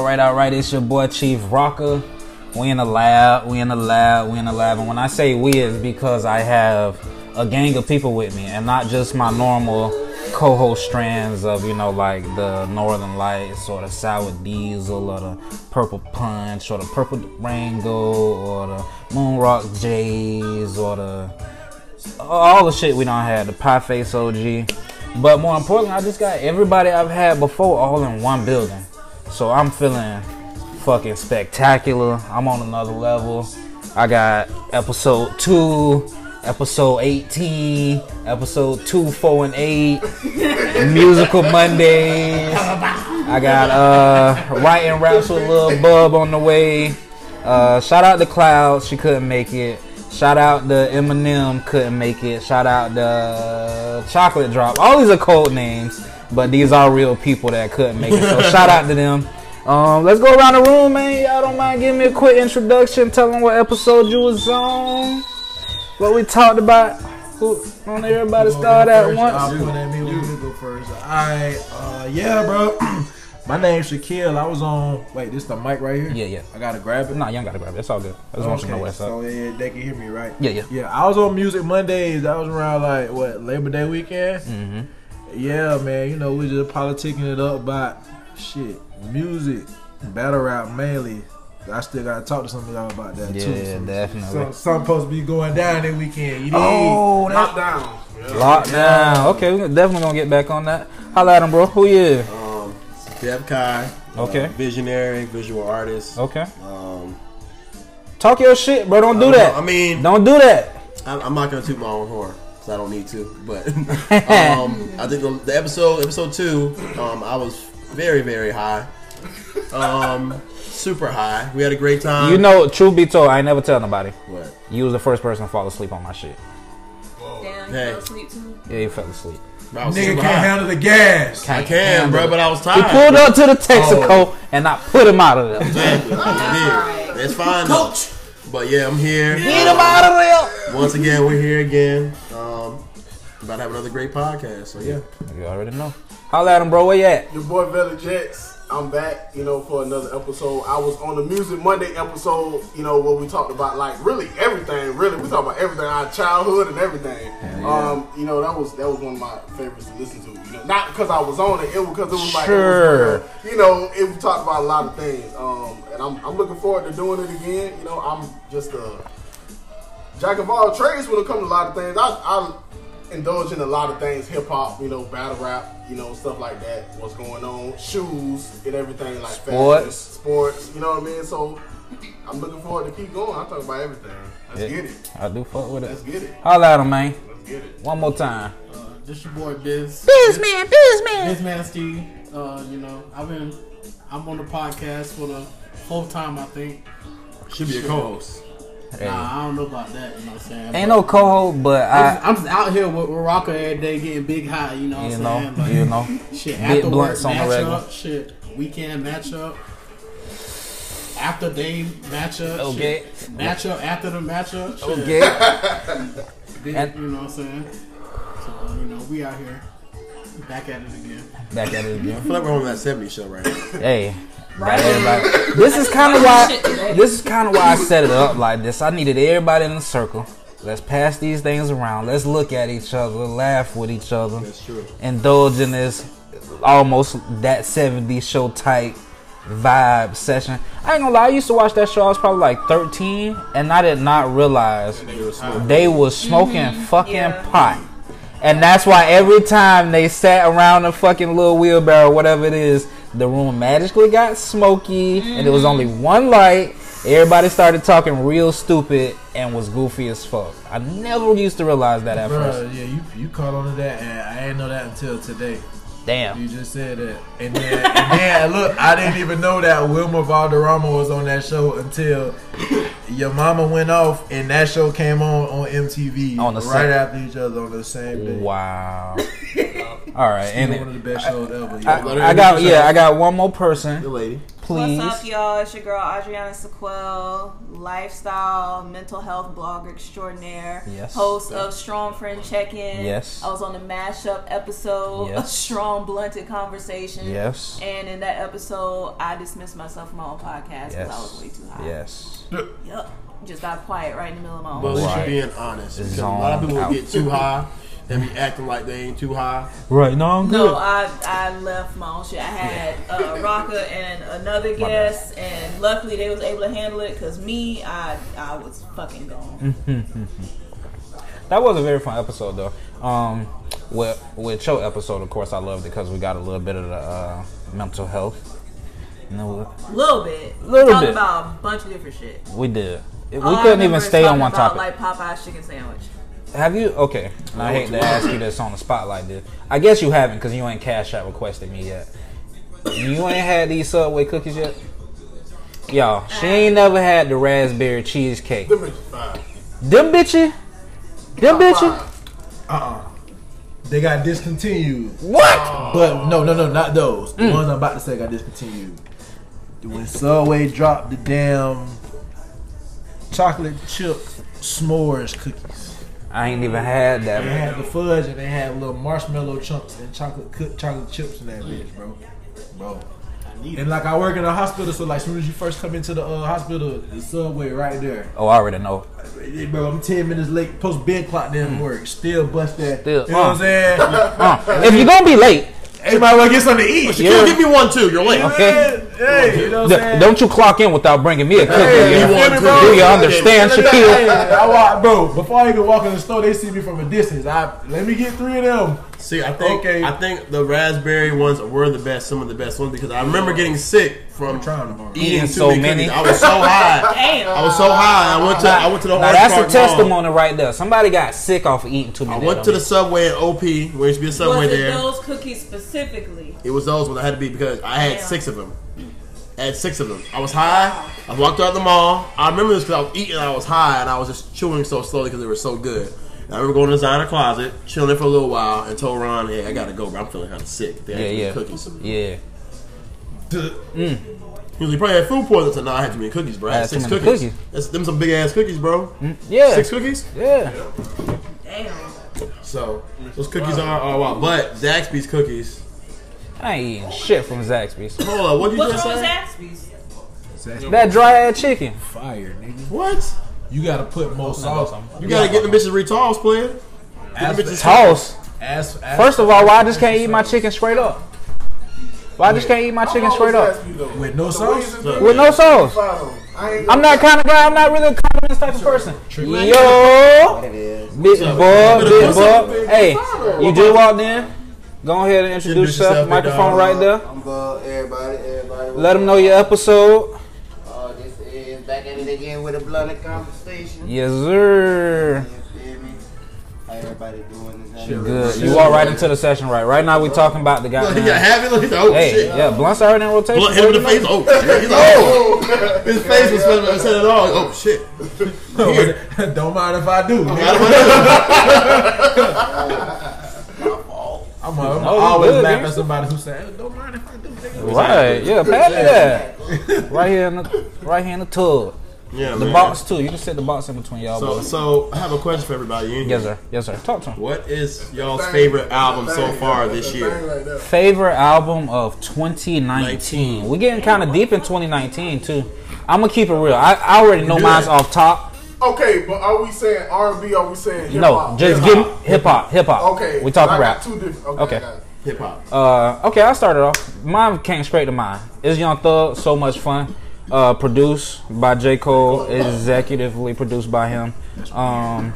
all right, all right. It's your boy Chief Rocka. We in the lab. We in the lab. We in the lab. And when I say we, is because I have a gang of people with me, and not just my normal co-host strands of you know like the Northern Lights or the Sour Diesel or the Purple Punch or the Purple Rango or the Moonrock Jays or the all the shit we don't have the Pie Face OG. But more importantly, I just got everybody I've had before all in one building. So I'm feeling fucking spectacular. I'm on another level. I got episode two, episode 18, episode 2, 4, and 8, musical Mondays. I got uh writing raps with Lil Bub on the way. Uh, shout out to Cloud, she couldn't make it. Shout out to Eminem, couldn't make it. Shout out to Chocolate Drop. All these are code names, but these are real people that couldn't make it. So shout out to them. Um, let's go around the room, man. Y'all don't mind giving me a quick introduction, tell them what episode you was on, what we talked about. Who, on everybody start at once. I'll put at me when you go first. Alright, uh, yeah, bro. My name's Shaquille. I was on. Wait, this the mic right here. Yeah, yeah. I gotta grab it. Nah, you ain't gotta grab it. It's all good. I just want you to know what's up. so yeah, they can hear me, right? Yeah, yeah. Yeah, I was on Music Mondays. That was around like what Labor Day weekend. Mm-hmm. Yeah, man. You know, we just politicking it up about shit, music, battle rap mainly. I still gotta talk to some of y'all about that too. Yeah, Some- definitely. Some, some supposed to be going down that weekend. You need Oh, that Lockdown. lockdown. Okay, we're definitely gonna get back on that. Holla at him, bro. Who you? Dev Kai. Okay. uh, visionary, visual artist. Okay. Um, Talk your shit, bro. Don't do that. I mean, Don't do that. I'm, I'm not gonna toot my own horn because I don't need to. But um, I think the, the episode, episode two, um, I was very, very high. Um, super high. We had a great time. You know, truth be told, I ain't never tell nobody. what? You was the first person to fall asleep on my shit. Damn, you Hey. fell asleep too. Yeah, you fell asleep. I was Nigga can't high. handle the gas. I can, bro, but I was tired. He tired. pulled up to the Texaco and I put him out of there. Exactly. I did. It's fine, coach. But yeah, I'm here. Get him out of Once again, we're here again. Um, about to have another great podcast. So yeah. You already know. Holla at him, bro. Where you at? Your boy Vela Jets. I'm back, you know, for another episode. I was on the Music Monday episode, you know, where we talked about like really everything. Really, we talked about everything, our childhood and everything. Um, you know, that was that was one of my favorites to listen to. You know, not because I was on it, it was because it was like, it was, you know, it we talked about a lot of things. Um, and I'm I'm looking forward to doing it again. You know, I'm just a jack of all trades when it comes to a lot of things. I, I indulge in a lot of things, hip hop, you know, battle rap, you know, stuff like that. What's going on, shoes and everything like Sports. fashion, sports. You know what I mean? So I'm looking forward to keep going. I talk about everything. Let's Yeah. get it. I do fuck with it. Let's get it. Holla at him, man. Let's get it. One more time. Uh, this your boy Biz. Biz man, Biz man. Steve. Uh, you know, I've been I'm on the podcast for the fourth time I think. Should be a co-host. Hey. Nah, I don't know about that, you know what I'm saying? Ain't no co-host, but I'm, I, I'm just out here with, with Rocka every day getting big high, you know what you I'm know, saying? Like, you know. Shit, Big after work blunts on the match regular. up, shit, weekend match up, after day match up, Okay. Oh, shit, match after the match up, oh, shit. Okay. Big, And- you know what I'm saying? So, you know, we out here, back at it again. Back at it again. I feel like we're on that 70 show right now. Hey. Got everybody- This is kind of why. This is kind of why I set it up like this. I needed everybody in the circle. Let's pass these things around. Let's look at each other, laugh with each other, That's true. indulge in this almost that 70s show type vibe session. I ain't gonna lie, I used to watch that show. I was probably like 13, and I did not realize they was smoking fucking Yeah. pot. And that's why every time they sat around the fucking little wheelbarrow, whatever it is, the room magically got smoky, and there was only mm. one light. Everybody started talking real stupid and was goofy as fuck. I never used to realize that at first. Yeah, you you caught on to that, and I didn't know that until today. Damn. You just said that, and then, and then look, I didn't even know that Wilmer Valderrama was on that show until your mama went off, and that show came on on MTV On the right same- after each other on the same day. Wow. All right, Still and one of the best shows ever. I, yo. I got yeah, I got one more person. The lady. Please. What's up, y'all? It's your girl Adriana Sequel, lifestyle, mental health blogger extraordinaire, Yes. host of Strong Friend Check In. Yes. I was on the mashup episode of Strong Blunted Conversation. Yes. And in that episode, I dismissed myself from my own podcast because I was way too high. Yes. Yep. Just got quiet right in the middle of my own But at least Right. you're being honest. Because a lot of people out. get too high and be acting like they ain't too high. Right. No, I'm good. No, I, I left my own shit. I had uh, Rocka and another guest, and luckily they was able to handle it. Cause me, I I was fucking gone. That was a very fun episode, though. Um, with with your episode, of course, I loved it because we got a little bit of the uh, mental health. You know, A little bit. Little Talked bit. about a bunch of different shit. we did. We All couldn't remember even stay on talking one about, topic. Like Popeye's chicken sandwich. Have you? Okay. Now, I hate to ask you this on the spot like this. I guess you haven't because you ain't cash out requested me yet. You ain't had these Subway cookies yet? Y'all, she uh, ain't never had the raspberry cheesecake. Them bitches fine. Them bitches? Them bitches? Uh-uh. They got discontinued. What? But no, no, no, not those. The mm. ones I'm about to say got discontinued. When Subway dropped the damn chocolate chip s'mores cookies. I ain't even had that. They had the fudge and they had little marshmallow chunks and chocolate cook chocolate chips in that bitch, bro. Bro. And like I work in a hospital, so like as soon as you first come into the uh, hospital, the subway right there. Oh, I already know. Bro, I'm ten minutes late. Post bed clock didn't work. Still bust that. Still, you know what I'm uh. saying? Uh, if you're gonna be late, hey, might well get something to eat. Yeah. Give me one too. You're late. Okay. Hey, you know what I'm saying? don't you clock in without bringing me a cookie. Hey, you you know? bro? Do you understand, Hey, Shaquille? I walk, bro. Before I even walk in the store, they see me from a distance. I let me get three of them. See, I think Okay. I think the raspberry ones were the best, some of the best ones because I remember getting sick from trying tomorrow. eating Eating too so many. many. I was so high. Damn. I was so high. I went to I went to the Now that's Park a Mall. testimony right there. Somebody got sick off of eating too many. I went to the Subway at OP. Where used to be a Subway was it there. those cookies specifically? It was those ones I had to be because I had Damn. six of them. I had six of them. I was high. I walked out the mall. I remember this because I was eating. I was high and I was just chewing so slowly because they were so good. And I remember going to the designer closet, chilling for a little while, and told Ron, "Hey, I gotta go, bro. I'm feeling kind of sick." They Yeah, too yeah, cookies. yeah. Mm. He was like, probably had food poisoning. So no, I had too many cookies, bro. I had Had six cookies. cookies. That's them some big ass cookies, bro. Mm, yeah, Six cookies. yeah. Damn. So those cookies are are wow. But Zaxby's cookies. I ain't eating shit from Zaxby's. Hold on, what you What's just wrong with say? Zaxby's? That dry ass chicken. Fire, nigga. What? You gotta put more sauce. On. You gotta get the bitches retoss, player. Ask, them bitches- Toss. ask, ask, First of all, why I just can't eat my chicken straight up? Why I just can't eat my chicken straight up with no sauce. with no sauce? I ain't I'm that kind of guy. I'm not really a condiments type of person. Yo, It is. big boy, big boy. Hey, you just walked in. Go ahead and introduce Introduce yourself. yourself, Microphone right there. I'm good, everybody, everybody. Let them know your episode. Uh, this is back at it again with a bloody conversation. Yes, sir. You feel me? Everybody doing? Is Good. You walk right into the session right. Right now we're talking about the guy. he got happy. Look, he's like, oh Hey, shit. yeah, Blunt's already in rotation. Blunt hit him in the face. Oh, shit. He's like, oh. His face was supposed to said it all. Oh shit. Don't mind if I do. nigga. I'm, I'm oh, No, always good, laugh at somebody who say, "Don't mind if I do." Nigga. Right. Yeah, pass me that. Right here in the right here in the tub. Yeah, The man. box too. You can sit the box in between y'all. So, boys. so I have a question for everybody. in here. Yes, sir. Yes, sir. Talk to him. What is y'all's favorite album so far this year? Favorite album of 2019. We're getting kind of deep in 2019 too. I'm gonna keep it real. I, I already know mine's that. off top. Okay, but are we saying R and B? Are we saying hip No, hop? just give hip hop. Hip hop. Okay, We talking I got rap. Two different. Okay. Okay. I got it. Hip hop. Uh, okay, I started off. Mine came straight to mind. It's Young Thug, so much fun. Uh, produced by J. Cole, executively produced by him. Um,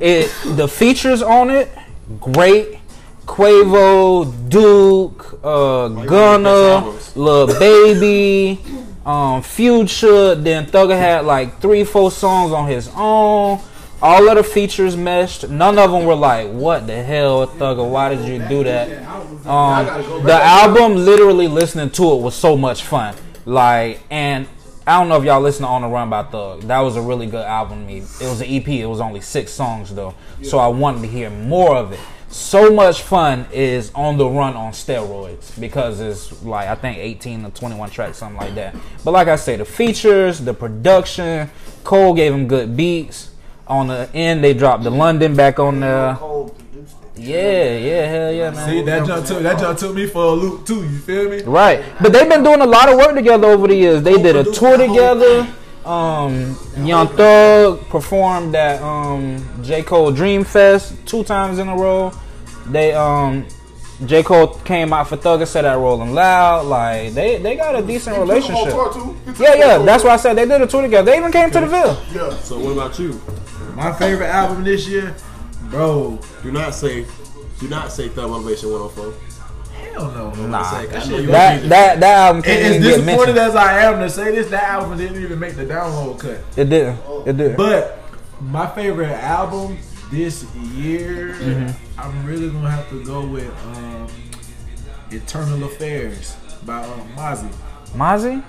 it the features on it, great. Quavo, Duke, uh, Gunna. Lil Baby, um, Future. Then Thugger had like three, four songs on his own. All of the features meshed. None of them were like, "What the hell, Thugger? Why did you do that?" Um, the album, literally listening to it was so much fun. Like, and I don't know if y'all listen to On the Run by Thug. That was a really good album to me. It was an EP. It was only six songs though, so I wanted to hear more of it. So much fun is on the run on steroids because it's like I think 18 or 21 tracks, something like that. But like I say, the features, the production, Cole gave him good beats. On the end, they dropped the London back on there. Cole produced it. Yeah, yeah, hell yeah, man. See that jump took that jump took me for a loop too. You feel me? Right, but they've been doing a lot of work together over the years. They did a tour together. Um, Young Thug performed at um, J Cole Dream Fest two times in a row. They um, J Cole came out for Thug and said that Rolling Loud. Like they they got a decent relationship. Yeah, yeah, that's why I said they did a tour together. They even came to the Ville. Yeah. So what about you? My favorite album this year, bro. Do not say, do not say Thug Motivation 104. Hell no. Nah, Say, That I shit know you that that that album can't as even disappointed as I am to say this, that album didn't even make the download cut. It didn't. It did. But my favorite album this year, Mm-hmm. I'm really gonna have to go with um, Eternal Affairs by um, Mozzy. Mozzy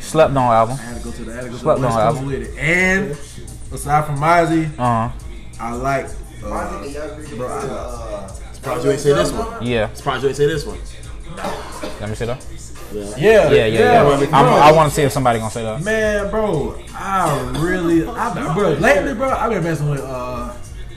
slept on album. I had to go to the, I had to go to the Slept West on album. with it. And aside from Mozzy, Uh huh. I like. Uh, Mozzy, the young bro, I- uh, Surprised you ain't say this one. Yeah. Surprised you ain't say this one. Let me see that. Yeah. yeah, Yeah, yeah, yeah. bro. I'm, I want to see if somebody gonna say that. Man, bro, I really, I, bro, lately, bro, I've been messing with uh,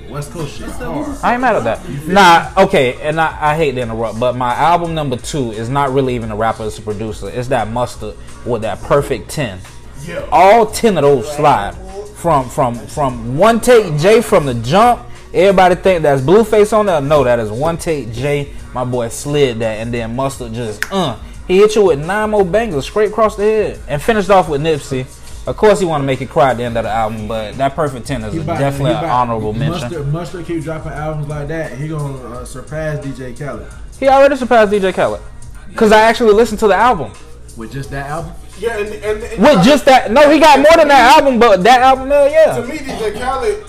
West Coast shit. I ain't mad at that. Nah, okay, and I, I hate to interrupt, but my album number two is not really even a rapper, it's a producer. It's that mustard with that perfect ten. Yeah. All ten of those slide from from from one take J from the jump. Everybody think that's Blueface on there. No, that is one take J. My boy slid that, and then mustard just uh. He hit you with nine more bangers straight across the head, and finished off with Nipsey. Of course, he want to make it cry at the end of the album, but that perfect ten is He about- definitely an honorable mention. Mustard, Mustard keep dropping albums like that. He gonna uh, surpass DJ Khaled He already surpassed DJ Khaled. Cause I actually listened to the album with just that album. Yeah, and, and, and with just that. No, he got more than that album, but that album, yeah. to yeah, me, DJ Khaled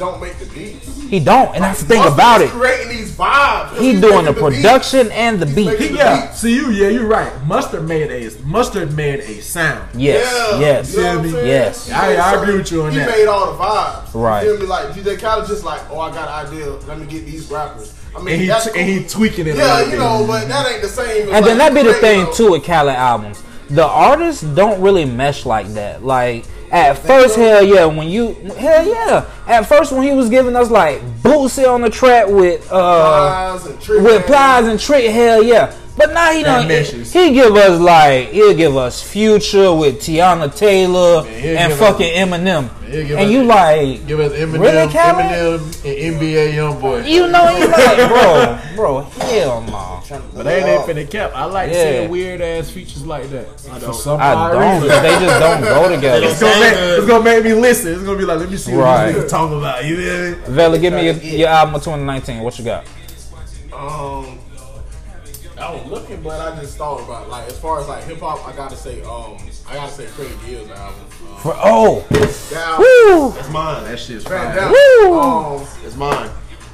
don't make the beats. he don't, and that's the thing Mustard about is it. creating these vibes. He He's doing the making beats. production and the beat. making- He, yeah, see you. Yeah, you're right. Mustard made a Mustard made a sound. Yes, Yeah, yes, you know what I'm saying? yes. He I- I certain- agree with you on he that. He made all the vibes. Right. You feel me? Like DJ Khaled just like, oh, I got an idea. Let me get these rappers. I mean, And he that's and he tweaking it. a Yeah, little you know, but that ain't the same. as And then that be the thing a- too with Khaled albums. The artists don't really mesh like that. Like at first, hell yeah, when you hell yeah. At first, when he was giving us like Boosie on the track with uh Plies and Trick with plies and trick, hell yeah. But now he don't. meshes. He give us like he'll give us Future with Teyana Taylor he'll and give fucking Eminem, he'll and us- you like Give us Eminem, Really, Khaled? Eminem, and NBA YoungBoy. you know you like bro, bro, hell no. But they ain't finna cap. I like Yeah. seeing weird ass features like that. For some I don't. reason. They just don't go together. It's gonna, make, it's gonna make me listen. It's gonna be like, let me see what Right. these niggas talking about. You feel me? Vela, give me your, your album of 2019. What you got? Um, I was looking, but I just thought about like as far as like hip hop, I gotta say, um, I gotta say Freddie Gibbs album. Um, For oh, that album, That's mine. That shit's that, fire. that, Woo! um, That's mine.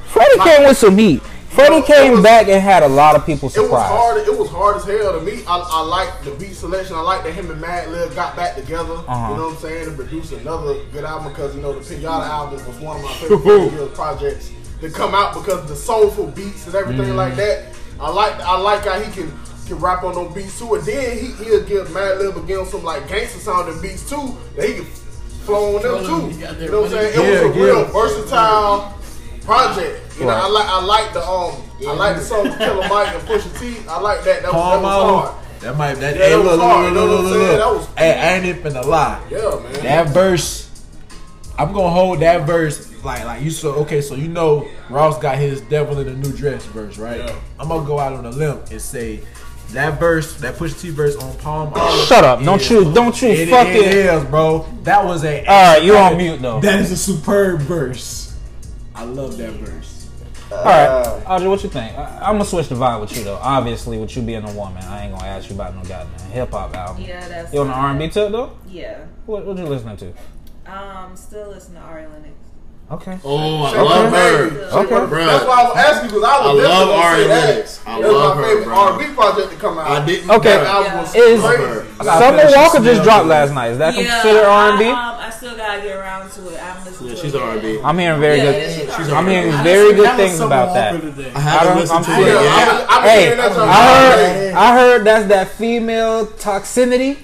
Freddie came with some heat. Freddie came was- back and had a lot of people surprised. it was surprised. hard. It was hard as hell to me. I, I like the beat selection. I like that him and Madlib got back together. Uh-huh. You know what I'm saying? And produced another good album because you know the Pinata album was one of my favorite Freddie Gibbs projects to come out because the soulful beats and everything Mm-hmm. like that. I like I like how he can can rap on those beats too. And then he he'll give Madlib again some like gangster sounding beats too that he can flow on them too. You know what I'm saying? It Yeah, was a real versatile project. You know, I like I like the um I like the song Killer Mike and Pusha T. I like that. That was, that was hard. That might. That, Yeah, hey, that look, was look, hard, look, you know look, what I'm look, saying? look. That was- Hey, I ain't even finna lie. Yeah, man. That verse, I'm gonna hold that verse like like you so okay. So you know Ross got his "Devil in a New Dress" verse, right? Yeah. I'm gonna go out on a limb and say that verse, that Pusha T verse on Palmolive. Shut up! Don't you? Don't you fuck It, fucking? it is, bro. That was a. All right, you on mute though. That is a superb verse. I love that verse. All right, Audrey, what you think? I, I'm gonna switch the vibe with you though. Obviously, with you being a woman, I ain't gonna ask you about no goddamn hip hop album. Yeah, that's. You on the R&B tip though? Yeah. What what you listening to? Um, still listen to Ari Lennox. Okay. Oh, I Shake love her. Shake Okay. Baby. That's why I was asking because I was I love definitely gonna R&B say that. lyrics. That was my her, favorite. R&B project to come out. I didn't. Okay. That album was Is- crazy. Summer Walker just dropped last night. Is that Yeah, considered R and I, B? um, I still gotta get around to it. I'm listening Yeah, to she's it. R&B. I'm hearing very Yeah, good. yeah, she's She's I'm R&B. hearing very good things about that. I I haven't listened to it yet. I've been- I've been Hey, hearing that song I heard. I heard that's that female toxicity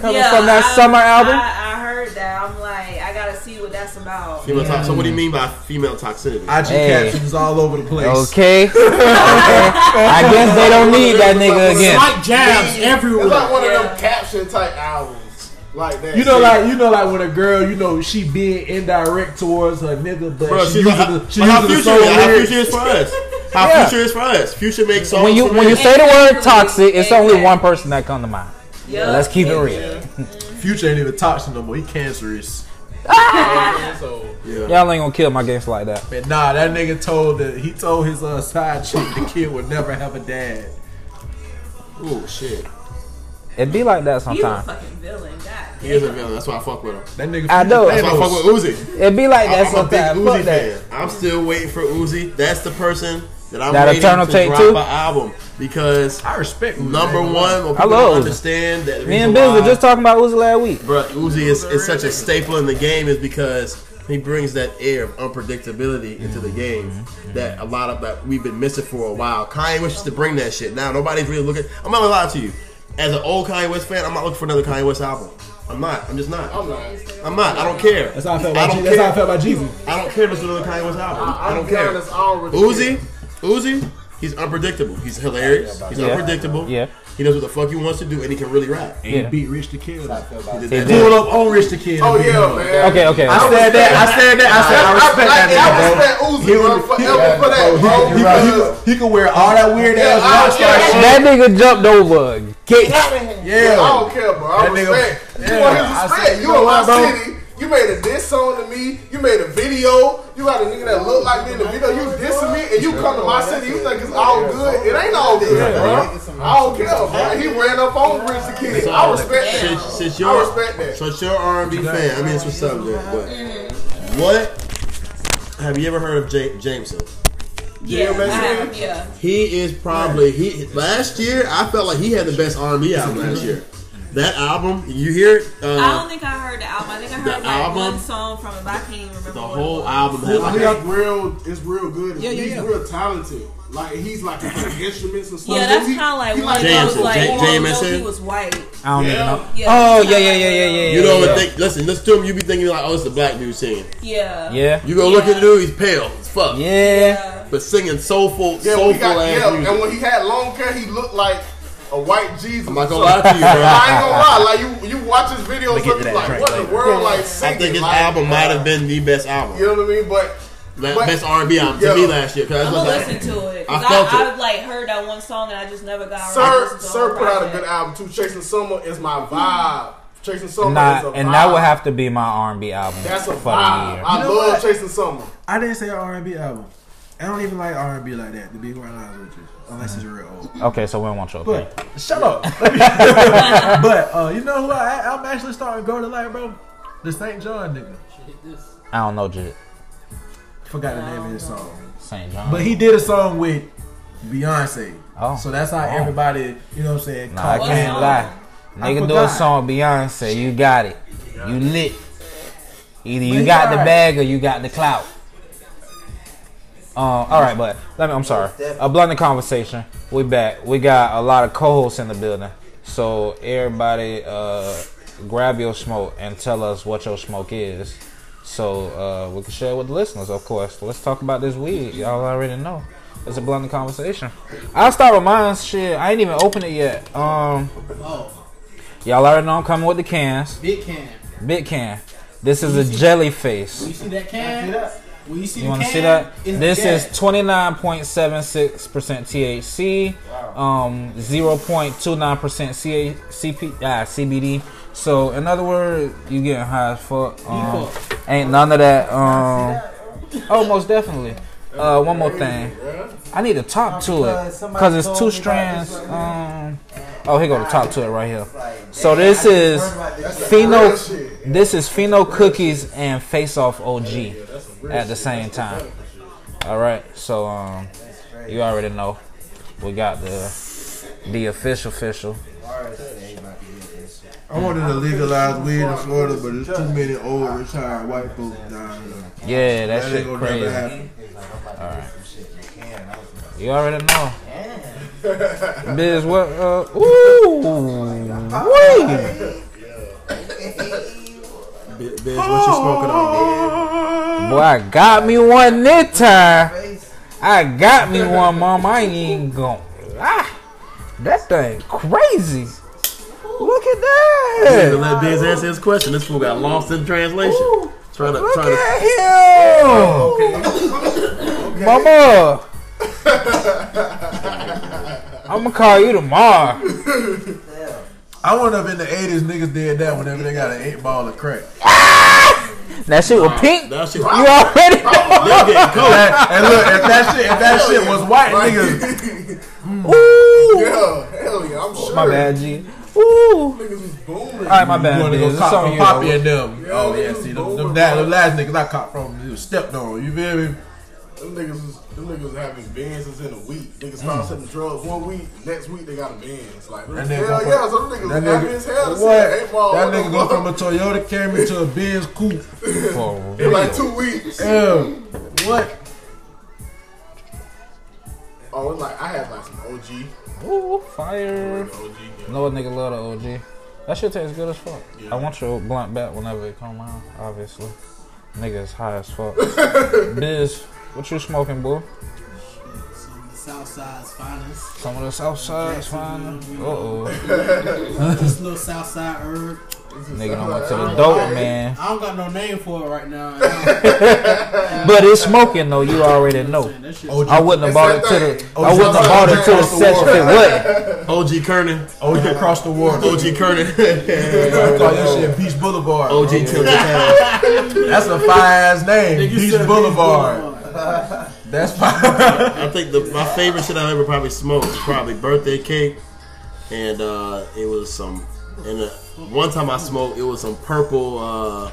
coming from that summer album. I, I heard that. I'm like, I gotta see what that's about. Female tox- So what do you mean by female toxicity? IG Hey. captions all over the place. Okay. okay. I guess they don't need that nigga again. Slight jabs It's everywhere. like one of Yeah. them caption type albums, like that. You know, like you know, like when a girl, you know, she being indirect towards her nigga, but Bro, she she's using like, the, she like how using the future, song is, how future is for us. How Yeah. future is for us. Future makes songs. When you for when you say the word toxic, it's only one person that come to mind. Yeah, Let's keep it real. Future ain't even toxic no more. He cancerous. So Yeah. Y'all ain't gonna kill my gangster like that. But nah, that nigga told that he told his uh, side chick the kid would never have a dad. Oh shit. It be like that He's a sometimes. fucking villain. God He is a villain. That's why I fuck with him. That nigga. I know. That's why I fuck with Uzi. It be like that I'm a big sometimes. Uzi Fuck that. I'm still waiting for Uzi. That's the person that I'm That waiting Eternal to Take drop Two? an album because I respect Uzi, number one, lie. I love Uzi. understand that Me and reason Biz were just talking about Uzi last week. Bro, Uzi is, is such a staple in the game is because he brings that air of unpredictability into the game mm-hmm. that a lot of that we've been missing for a while. Kanye wishes to bring that shit. Now nobody's really looking. I'm not gonna lie to you. As an old Kanye West fan, I'm not looking for another Kanye West album. I'm not. I'm just not. I'm not. I'm not. I don't care. That's how I felt I about. don't G- that's how I felt about Jeezy. I don't care if it's another Kanye West album. I I'm don't care. honest, I don't really Uzi, care. Uzi, he's unpredictable. He's hilarious. He's Yeah. unpredictable. Yeah. He knows what the fuck he wants to do, and he can really rap. And Yeah. he beat Rich the Kid. He did He that. did. Pulled up on Rich the Kid. Oh yeah, man. Okay, okay. I said that. I said that. I said I respect like, that I nigga, bro. respect Uzi, He bro, forever for that, bro. He, because- he, he could wear all that weird Yeah, ass I- rock star yeah. shit. That nigga jumped over a gate. Yeah. I don't care, bro. I That nigga- respect. yeah, you want his I respect. said, you you know in my city. You made a diss song to me. You made a video. You got a nigga that look like me in the video. You dissing me, and you come to my city. You think it's all good? It ain't all good, bro. I don't care, bro. He ran up on Rich the Kid. I respect that. since I you're respect that. since you're R&B fan, I mean it's what's up there, but what have you ever heard of J- Jameson? Yeah, man. I have, yeah. He is probably he last year. I felt like he had the best R&B album last year. That album, you hear it? I don't Uh, think I heard the album. I think I The heard like album? one song from it, but I can't even remember the whole it album had I like think it's real. It's real good. Yeah, yeah, he's yeah. real talented. Like he's like instruments and stuff. Yeah, that's kind of like he one of those like, J- no, Jameson. he was white. I don't even know. Yeah, Oh yeah, yeah, yeah, yeah, yeah. You don't yeah. even think. Listen, listen to him. You be thinking like, oh, it's the black dude singing. Yeah. Yeah. You go look at the dude. He's pale as fuck, Yeah. Yeah. but singing soulful, Yeah, soulful got, ass yeah, music. and when he had long hair, he looked like a white Jesus. I'm not gonna lie to you, bro. I ain't gonna lie. Like you, you watch his videos, get to looking like track what in the later. world, like I think his like, album might have been the best album, You know what I mean? But La- but- best R&B album to me last year. Cause I'm gonna was like, listen to it. I Cause I, felt I, it. have like heard that one song and I just never got around Sir, listen to Sir put out a good album too. Chasing Summer is my vibe. Chasing Summer is a Nah, vibe. and that would have to be my R&B album That's a for the vibe. I You know love what? Chasing Summer. I didn't say R and B album. I don't even like R and B like that. To be quite honest with you, unless it's real old. Okay, so we don't want your opinion. But shut up. but uh, you know who I, I'm actually starting to go to like, bro? The St. John nigga. I don't know, Jit. Forgot the name of his song. St. John. But he did a song with Beyonce. Oh. So that's how Oh. everybody, you know what I'm saying, Nah, I can't him. lie. I Nigga do a song Beyonce, you got it. You lit. Either you got the bag or you got the clout. Um, all right, but let me. I'm sorry. A blunt conversation. We back. We got a lot of co-hosts in the building, so everybody, uh, grab your smoke and tell us what your smoke is, so uh, we can share with the listeners. Of course, let's talk about this weed. Y'all already know. It's a blunt conversation. I'll start with mine. Shit, I ain't even opened it yet. Um, Oh, y'all already know I'm coming with the cans. big can. Big can. This is a jelly face. You see that can, when you see You want to see that? This is 29.76% THC, um, 0.29% CA, CP, ah, CBD. So, in other words, you getting high as fuck. Um, ain't none of that. Um, oh, most definitely. Uh, one more thing. I need to talk to it because it's two strands. Um, oh, here go the top to it right here. So this is pheno. This is Pheno Cookies and Face Off OG at the same time. All right, so um, you already know we got the the official official. I wanted to legalize weed in Florida, but there's too many old retired white folks down here. Yeah, that, That shit ain't gonna crazy. You already know. Biz, what? Uh, ooh, wee. Biz, Biz, what you smoking on? Boy, I got me one this time. I got me one, mom. I ain't even going. Ah, that thing crazy. Look at To that. let Biz answer his question. This fool got lost in translation. Trying to, Look trying to. at him. Mama. I'm gonna call you tomorrow. I wonder if in the 80s niggas did that whenever they got an eight ball of crack. That shit was pink. That shit. You already know. They're and look, if that shit, if that shit was white niggas, Ooh. Yeah, hell yeah, I'm sure. My bad, G. Ooh. Niggas was booming. All right, my bad. going to Biz. go It's cop on from you, Poppy and them. Oh yeah, see them, them, that, them last niggas I caught from it was stepped on. You feel me? Them niggas was them niggas was having bands in a week. Niggas mm. started selling drugs one week, next week they got a band. It's like That hell nigga go yeah, so them niggas That was happy as hell. what? that eight ball. That What nigga go from a Toyota Camry to a Benz coupe. For in like two weeks. Yeah. What? Oh, it's like I had like some OG. Ooh, fire. OG. Yeah. No nigga love the OG. That shit tastes good as fuck. I want your blunt back whenever it come out, obviously. nigga Niggas high as fuck. Biz, what you smoking, boy? Some of the Southside's finest. Some of the south side's fine. Uh oh. This little Southside herb. Nigga done went to the dope, man. I don't got no name for it right now. But it's smoking though, you already know. OG, I wouldn't have bought it to the I wouldn't have bought it to the section if it wasn't. OG Kernan. OG across the water. OG Kernan. I call your shit Beach Boulevard. OG Tilted Town. That's a fire ass name. Nigga Beach Boulevard. Boulevard. That's fire. I think the my favorite shit I ever probably smoked was probably birthday cake, and uh, it was some. And uh, one time I smoked, it was some purple, uh,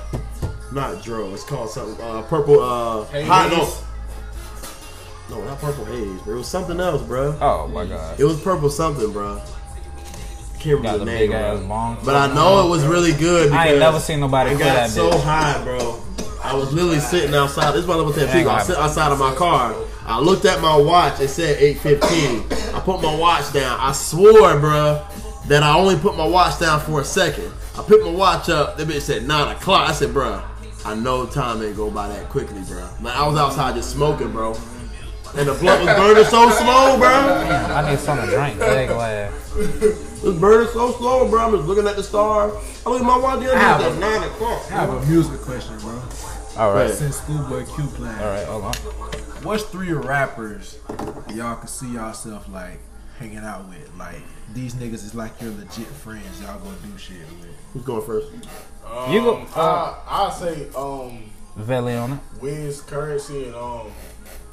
not dro. It's called something uh, purple. Uh, hot no, no, not purple haze, bro. It was something else, bro. Oh my god. It was purple something, bro. Can't remember the name, bro. But I know it was really good. because I ain't never seen nobody play got that so bitch. high, bro. I was literally sitting outside. This is what I was Yeah, people. I sitting outside of my car. I looked at my watch. It said 8:15. I put my watch down. I swore, bro, that I only put my watch down for a second. I picked my watch up. The bitch said nine o'clock. I said, bro, I know time ain't go by that quickly, bro. Like I was outside just smoking, bro. And the blunt was burning so slow, bro. I need something to drink. Big glad. It burning so slow, bro. I'm just looking at the stars. I look at my watch. The other it's at nine o'clock. I have a music question, bro. All right. Since Schoolboy Q playing, All right, hold on. what's three rappers y'all can see yourself like hanging out with? Like these niggas is like your legit friends. Y'all gonna do shit with. Who's going first? You go Um, uh, I I say um Valley. Wiz Currency and um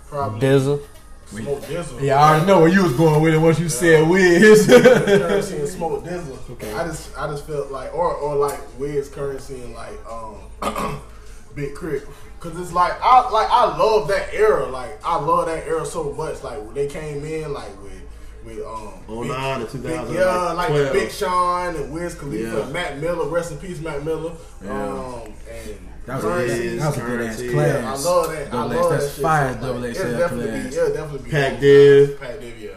probably Dizzle. Smoke Dizzle. Yeah, I already know where you was going with it once you said Wiz. Currency and Smoke Dizzle. I just I just felt like or or like Wiz Currency and like um Big Crit. Cause it's like I like I love that era. Like I love that era so much. Like when they came in like with with um 09 to 2000, yeah, like like 12. Big Sean and Wiz Khalifa, Yeah. and Mac Miller. Rest in peace, Mac Miller. Yeah. Um and That was a Currency. good, that was a good ass class. Yeah, I love that. I love X, that that's shit. fire, so, double like, XL it'll definitely class. Be, it'll definitely be Pac those Div. guys. Pac Div, yeah.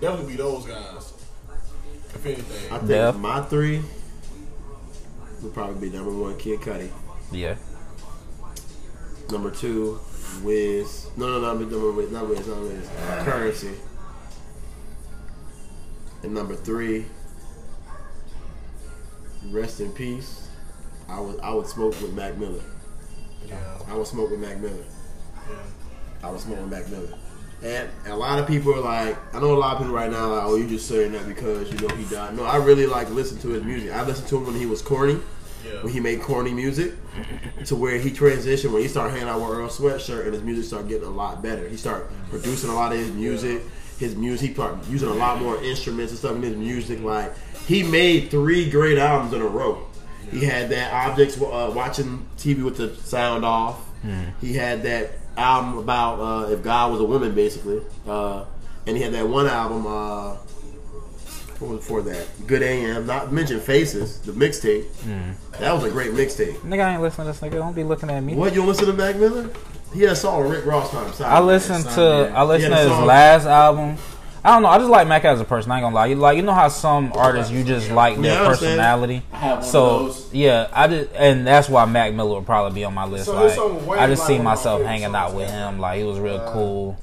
Definitely be those guys. If anything. I think Def. my three would probably be number one, Kid Cudi. Yeah. Number two, Wiz. No, no, no, number Wiz, not Wiz, not Wiz. Currency. And number three, rest in peace. I would I would smoke with Mac Miller. Yeah. I would smoke with Mac Miller. Yeah. I was smoking Mac Miller. And a lot of people are like, I know a lot of people right now, like, oh, you just saying that because you know he died. No, I really like listen to his music. I listened to him when he was corny, Yeah. when he made corny music, to where he transitioned when he started hanging out with Earl Sweatshirt and his music started getting a lot better. He started producing a lot of his music. His music, he started using a lot more instruments and stuff in his music. Like he made three great albums in a row. He had that objects uh, watching TV with the sound off. He had that album about uh, if God was a woman, basically. Uh, and he had that one album. Uh, what was before that? Good AM. Not mention Faces, the mixtape. That was a great mixtape. Nigga, I ain't listening to this nigga. Don't be looking at me. What you don't listen to Mac Miller? He had a song with Rick Ross time. I listened to yeah. I listened to his last album. I don't know. I just like Mac as a person. I ain't gonna lie. You like you know how some artists you just like their Yeah, personality. I have so yeah, I just and that's why Mac Miller would probably be on my list. So like song with Wayne I just is see like one of my myself hanging out with him. Like he was real Uh, cool.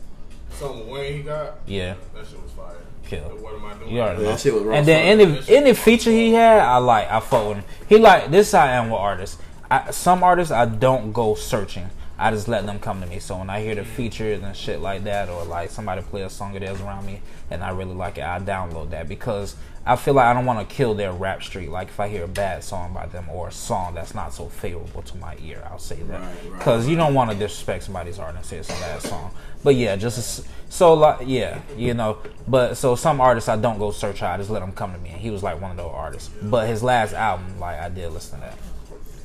Something Wayne he got. Yeah, That shit was fire. kill. What am I doing? You already know. that shit was And then any any feature he had, I like. I fuck with him. He like this. is how I am with artists. I, some artists I don't go searching. I just let them come to me. So when I hear the features and shit like that, or like somebody play a song of theirs around me, and I really like it, I download that because I feel like I don't want to kill their rap streak. Like if I hear a bad song by them or a song that's not so favorable to my ear, I'll say that Right, right, because you don't want to disrespect somebody's art and say it's a bad song. But yeah, just as- so like yeah, you know. But so some artists I don't go search out. I just let them come to me. And he was like one of those artists. But his last album, like I did listen to that.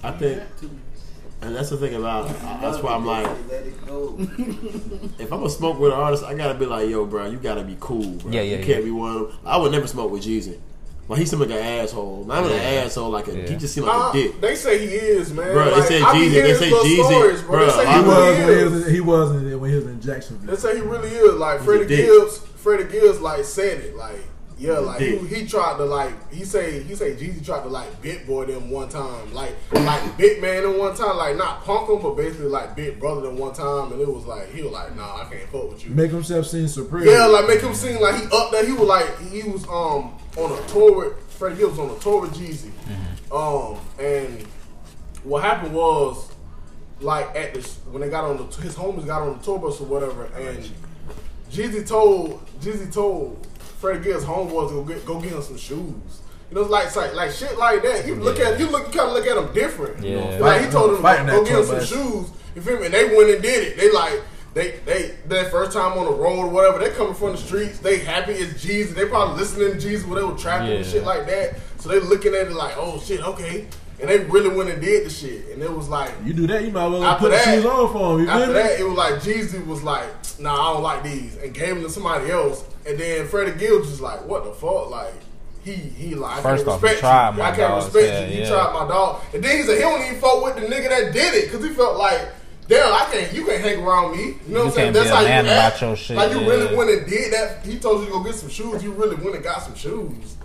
I think, and that's the thing about. That's why I'm like, Let it go. if I'm gonna smoke with an artist, I gotta be like, yo, bro, you gotta be cool, bro. Yeah, yeah, You can't yeah. be one. Of them. I would never smoke with Jeezy. Like he seemed like an asshole. Not even Yeah. an asshole, like a, he just seemed like Nah, a dick. they say he is, man. Bro, they say Jeezy, they say Jeezy. Bro. Bro, they say he He was really he is. was, he was in, when he was in Jacksonville. They say he really is. Like Freddie. Gibbs, Freddie Gibbs, like said it. Like yeah, like he, he tried to like he say he say Jeezy tried to like bit boy them one time, like like bit man them one time, like not punk him, but basically like bit brother them one time, and it was like he was like nah, I can't fuck with you. Make himself seem supreme. Yeah, like make him seem like he up there. He was like he was um on a tour with Freddie Gibbs on a tour with Jeezy. Um and what happened was like at this when they got on the his homies got on the tour bus or whatever and Jeezy told Jeezy told Freddie Gibbs homeboys to go get go get him some shoes. You know, like like, like shit like that. You look Yeah. at you look you kind of look at him different. Yeah. Like he told them Fighting to go get him some shoes. You feel me? And they went and did it. They like they they their first time on the road or whatever. They coming from the streets. They happy as Jeezy. They probably listening to Jeezy when they were trapping and Yeah. shit like that. So they looking at it like, oh shit, okay. And they really went and did the shit. And it was like You do that, you might as well After put the shoes on for him. You feel after that, it was like Jeezy was like, "Nah, I don't like these," and gave them to somebody else. And then Freddie Gibbs was like, "What the fuck?" Like he he like, I can't off, he respect tried you. I can't dog, respect you. You yeah. tried my dog. And then he said he don't even fuck with the nigga that did it because he felt like. Damn, I can't. You can't hang around me. You know what I'm saying? That's how you act. your shit, Like you yeah. really went and did that. He told you to go get some shoes. You really went and got some shoes.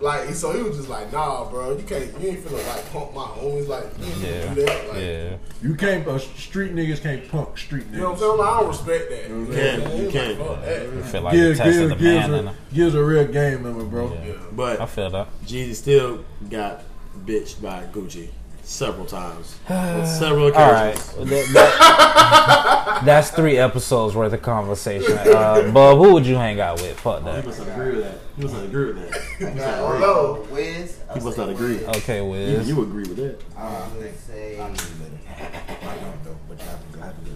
Like so, he was just like, "Nah, bro, you can't. You ain't finna like pump my homies. Like, you ain't Yeah, do that. Like, yeah. You can't. Uh, street niggas can't punk street niggas. you know what I'm saying? Like, I don't respect that. You can, you can. I feel like you Gives, tested gives, the gives, man. a, gives a real game member, bro. Yeah. I But feel that. Jeezy still got bitched by Gucci several times, on several All right, occasions. That- that- that's three episodes worth of conversation. Uh, Bub, who would you hang out with? Fuck He that. must not agree with that. He must not agree with that. He must not Oh, agree. no. Wiz. I He must not agree. Wiz. Okay, Even Wiz. you agree with that. I would say.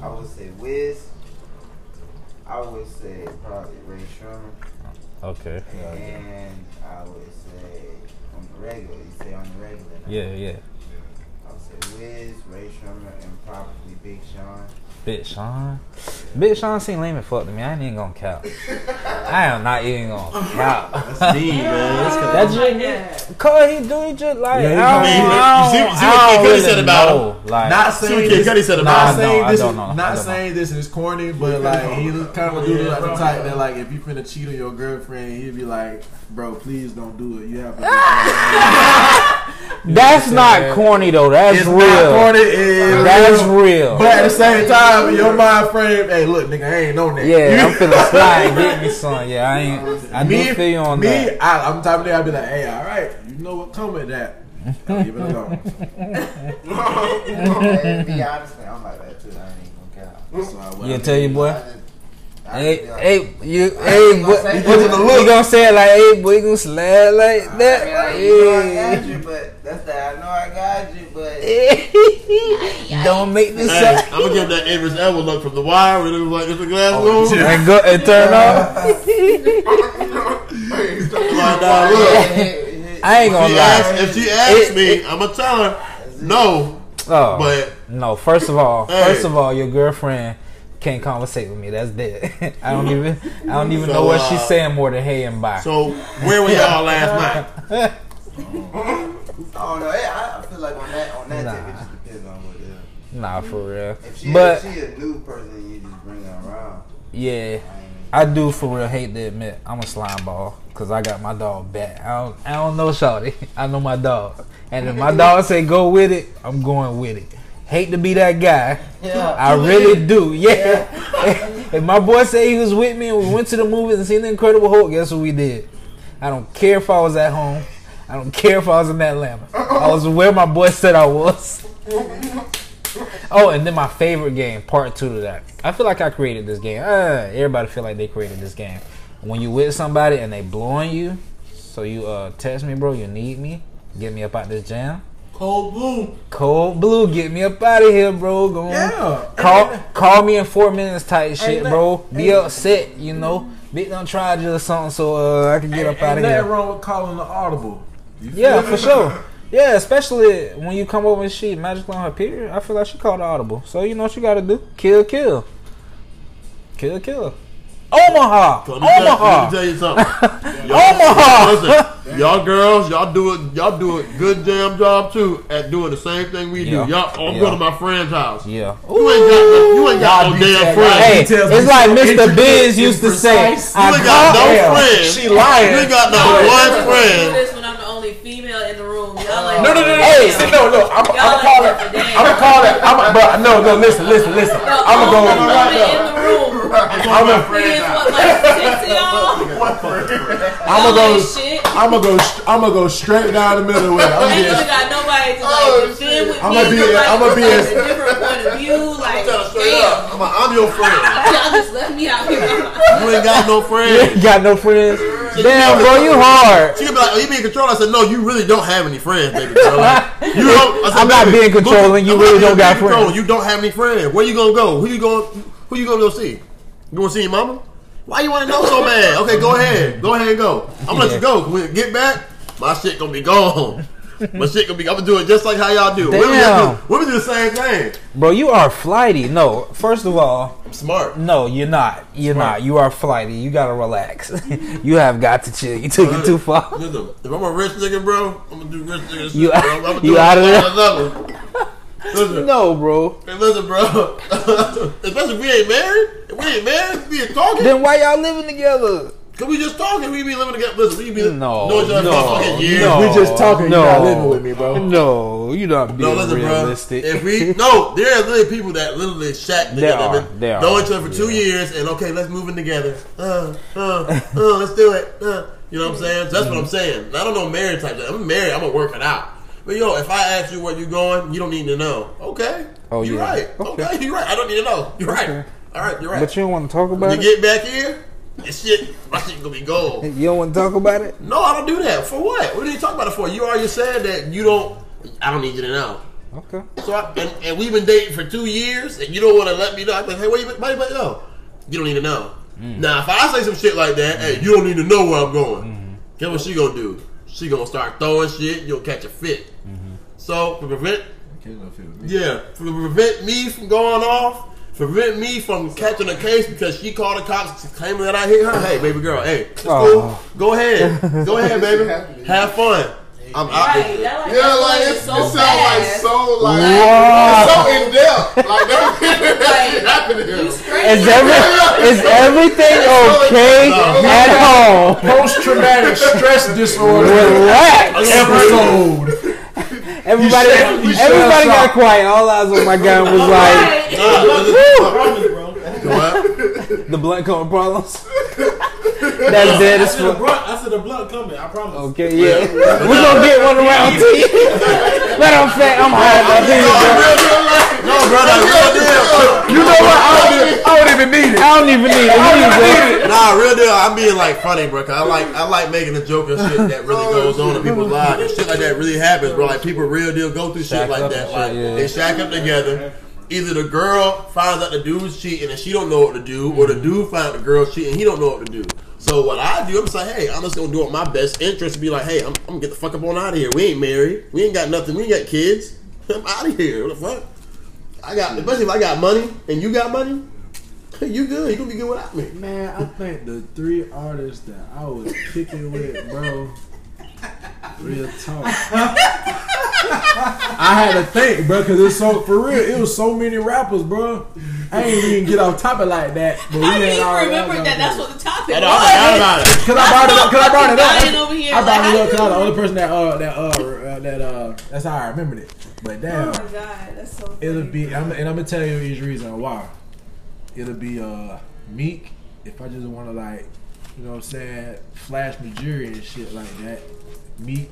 I would say Wiz. I would say probably Rae Sremmurd, Okay. and I would say on the regular. You say on the regular. now. Yeah, yeah. Say Wiz, Rae Sremmurd, and probably Big Sean. Big Sean. Big Sean seem lame as fuck to me. I ain't even gonna count. I am not even gonna count. That's deep, man. That's That's just cause he do he just like Yeah, he I don't, come in, I you see- don't, you see what don't Kid Cudi said about him? Like Not See what saying Kid this, Cudi said about I not him. don't, saying I this don't is know. I not don't know. saying this is corny, but like he kind of do look like the type that like if you finna cheat on your girlfriend, he'd be like, "Bro, please don't do it. You have to." that's not corny though. That's real. not corny. It's That's real. real. But at the same time, in your mind frame, hey, look, nigga, I ain't no that. Yeah, I'm finna slide and get me some. Yeah, I ain't. I me, do feel you on me, that. I, I'm the type of nigga. I'd be like, hey, all right, you know what come with that. Leave it alone. and be honest, man, I'm like that too. I ain't even gonna count. So I- You tell your boy. I just- I Hey, just hey, you, hey, ain't boy, gonna say you that. gonna, gonna say it like, hey, boy, you gonna slide like I mean, that? like, you know I got you, but that's that. I know I got you, but Don't make this Hey, up. I'm gonna give that Average Ever look from the wire when it was like, it's a glass oh, room. And go and turn off. Come on, dog, look. I ain't gonna lie. asked, if she asks It- me, I'm gonna tell her no. Oh, But no. First of all, Hey. first of all, your girlfriend can't conversate with me. That's dead. I don't even. I don't even So, know what uh, she's saying more than hey and bye. so where were y'all last night? I don't know. I, I feel like on that on that Nah. tip, it just depends on what. Uh, nah, for real. if she But if she a new person, you just bring her around. yeah, I I do for real hate to admit I'm a slime ball because I got my dog back. I don't. I don't know Shawty. I know my dog, and if my dog say go with it, I'm going with it. Hate to be that guy. Yeah. I really do. Yeah. if my boy said he was with me and we went to the movies and seen the Incredible Hulk, guess what we did? I don't care if I was at home. I don't care if I was in Atlanta. I was where my boy said I was. Oh, and then my favorite game, part two to that. I feel like I created this game. Uh, everybody feel like they created this game. When you with somebody and they blowing you, so you uh text me, bro. You need me. Get me up out this jam. Cold blue. Cold blue, get me up out of here, bro. Go on. Yeah. Call call me in four minutes type shit, bro. Be upset, you know. Big done tried you or something, so uh, I can get up out of nothing here. wrong with calling the audible. Yeah, me? for sure. Yeah, especially when you come over and she magically on her period. I feel like she called audible. So you know what you gotta do? Kill, kill. Kill, kill. Omaha! So let me tell- Let Omaha! me tell you something. Omaha! Listen, y'all girls, y'all do it. Y'all do a good damn job too at doing the same thing we Yeah. do. Y'all, oh, I'm Yeah. going to my friend's house. Yeah. You ain't got no, you ain't got no damn y'all friends. Hey, it's like Mr. Biz used to say. You I ain't got no call- Damn, friends. She lying. You ain't got no No, one do friend. this when I'm the only female in the room. Y'all like No, no, no, no. Hey, see, no, no. I'm, I'm gonna call it. I'm gonna call it. I'm, but no, no. Listen, listen, listen. The I'm gonna go. woman in the room. I'm gonna. Is what like six of y'all. I'm gonna go. I'm gonna go. I'm gonna go straight down the middle with it. I'm Ain't getting. really got nobody to like Oh, defend with I'ma be- I'ma be like, as- a different point of view. Like, I'm telling straight damn, up. I'm, a, I'm your friend. y'all just left me out here. You ain't got no You friends. ain't got no friends. Damn, bro, you oh, hard. She could be like, "Oh, you being control?" I said, "No, you really don't have any friends, baby girl. Like, you don't." I said, I'm not "Baby, being controlling. You I'm really don't being got controlling. friends." You don't have any friends. Where you gonna go? Who you going? Who you gonna go see? You want to see your mama? Why you want to know so bad? Okay, go ahead. Go ahead and go. I'm gonna let you go. When we get back, my shit gonna be gone. My shit gonna be. I'm gonna do it just like how y'all do. Women, Damn. do, women do the same thing. Bro, you are flighty. No, first of all, I'm smart. no, you're not. You're not. You are flighty. You gotta relax. you have got to chill. You took it too far. Listen, if I'm a rich nigga, bro, I'm gonna do rich nigga shit. You- bro. I'm gonna you do it outta on there? Another level. Listen, No, bro. Hey, listen, bro. Especially if we ain't married. If we ain't married, we ain't talking. Then why y'all living together? Cause we just talking. We be living together. Listen, we be No, know no, years. no. We just talking. No. You're not living with me, bro. No, you're not being No, listen, realistic. bro. If we no, there are literally people that literally shack There together. are, been there know are, each other for two years, and okay, let's move in together. Uh, uh, uh, let's do it. Uh, you know what I'm saying? So that's what I'm saying. I don't know married type. Of, I'm married. I'm gonna work it out. But yo, if I ask you where you going, you don't need to know. Okay. Oh, you're yeah. right. Okay. Okay. you're right. I don't need to know. You're right. Okay. All right, you're right. But you don't want to talk you about it. You get back here, this shit, my shit gonna be gold. You don't want to talk about it. No, I don't do that. For what? What are you talking about it for? You already said that you don't. I don't need you to know. Okay. So I, and, and we've been dating for two years, and you don't want to let me know. I'm like, hey, where you, why you know? You don't need to know. Mm. Now, if I say some shit like that, hey, you don't need to know where I'm going. Mm-hmm. Guess what she gonna do? She gonna start throwing shit. You'll catch a fit. Mm-hmm. So to prevent, yeah, to prevent me from going off, prevent me from catching a case because she called the cops claiming that I hit her. Hey, baby girl, hey, it's Oh. cool. Go ahead, go ahead, baby. Have fun. I'm out. Right, like, Yeah, that like is it's, so it sounds like so like Wow. it's so in depth. Like that Like, happened to you him. Is every is everything okay at home? Post traumatic stress disorder Relax. episode. Everybody, shut- you shut everybody got quiet. All eyes on my guy was like, Right. Nah, the blunt coming problems. That's dead I as said fuck. blunt. I said a blunt coming. I promise. Okay, yeah. We're gonna get one around to you. Matter of fact, I'm hard. I think it's No, bro, like real deal. You know what? I don't even, I don't even need it. I don't even need it. I don't need even it. need it. Nah, real deal. I'm being like funny, bro. 'cause I like I like making a joke of shit that really oh, goes on in people's lives. And shit like that really happens, bro. Like people real deal go through shit like that. Like they shack up together. Either the girl finds out the dude's cheating and she don't know what to do, or the dude finds out the girl's cheating and he don't know what to do. So what I do, I'm just like, hey, I'm just gonna do it my best interest to be like, hey, I'm, I'm gonna get the fuck up on out of here. We ain't married. We ain't got nothing. We ain't got kids. I'm out of here. What the fuck? I got, especially if I got money and you got money, you good. You gonna be good without me. Man, I think the three artists that I was kicking with, bro. Real talk. I had to think, bro, because it's so for real. It was so many rappers, bro. I ain't even get off topic like that. But we I didn't even remember that. That's what the topic I was. I forgot about it. Cause I brought it up. Cause I brought it up. Over here, I brought like, it up. Cause I was the only person that uh that uh, uh that uh that's how I remembered it. But damn, Oh my god, that's so. Funny. it'll be. I'm, and I'm gonna tell you each reason why. It'll be uh Meek if I just want to like, you know what I'm saying, flash my and shit like that. Meek,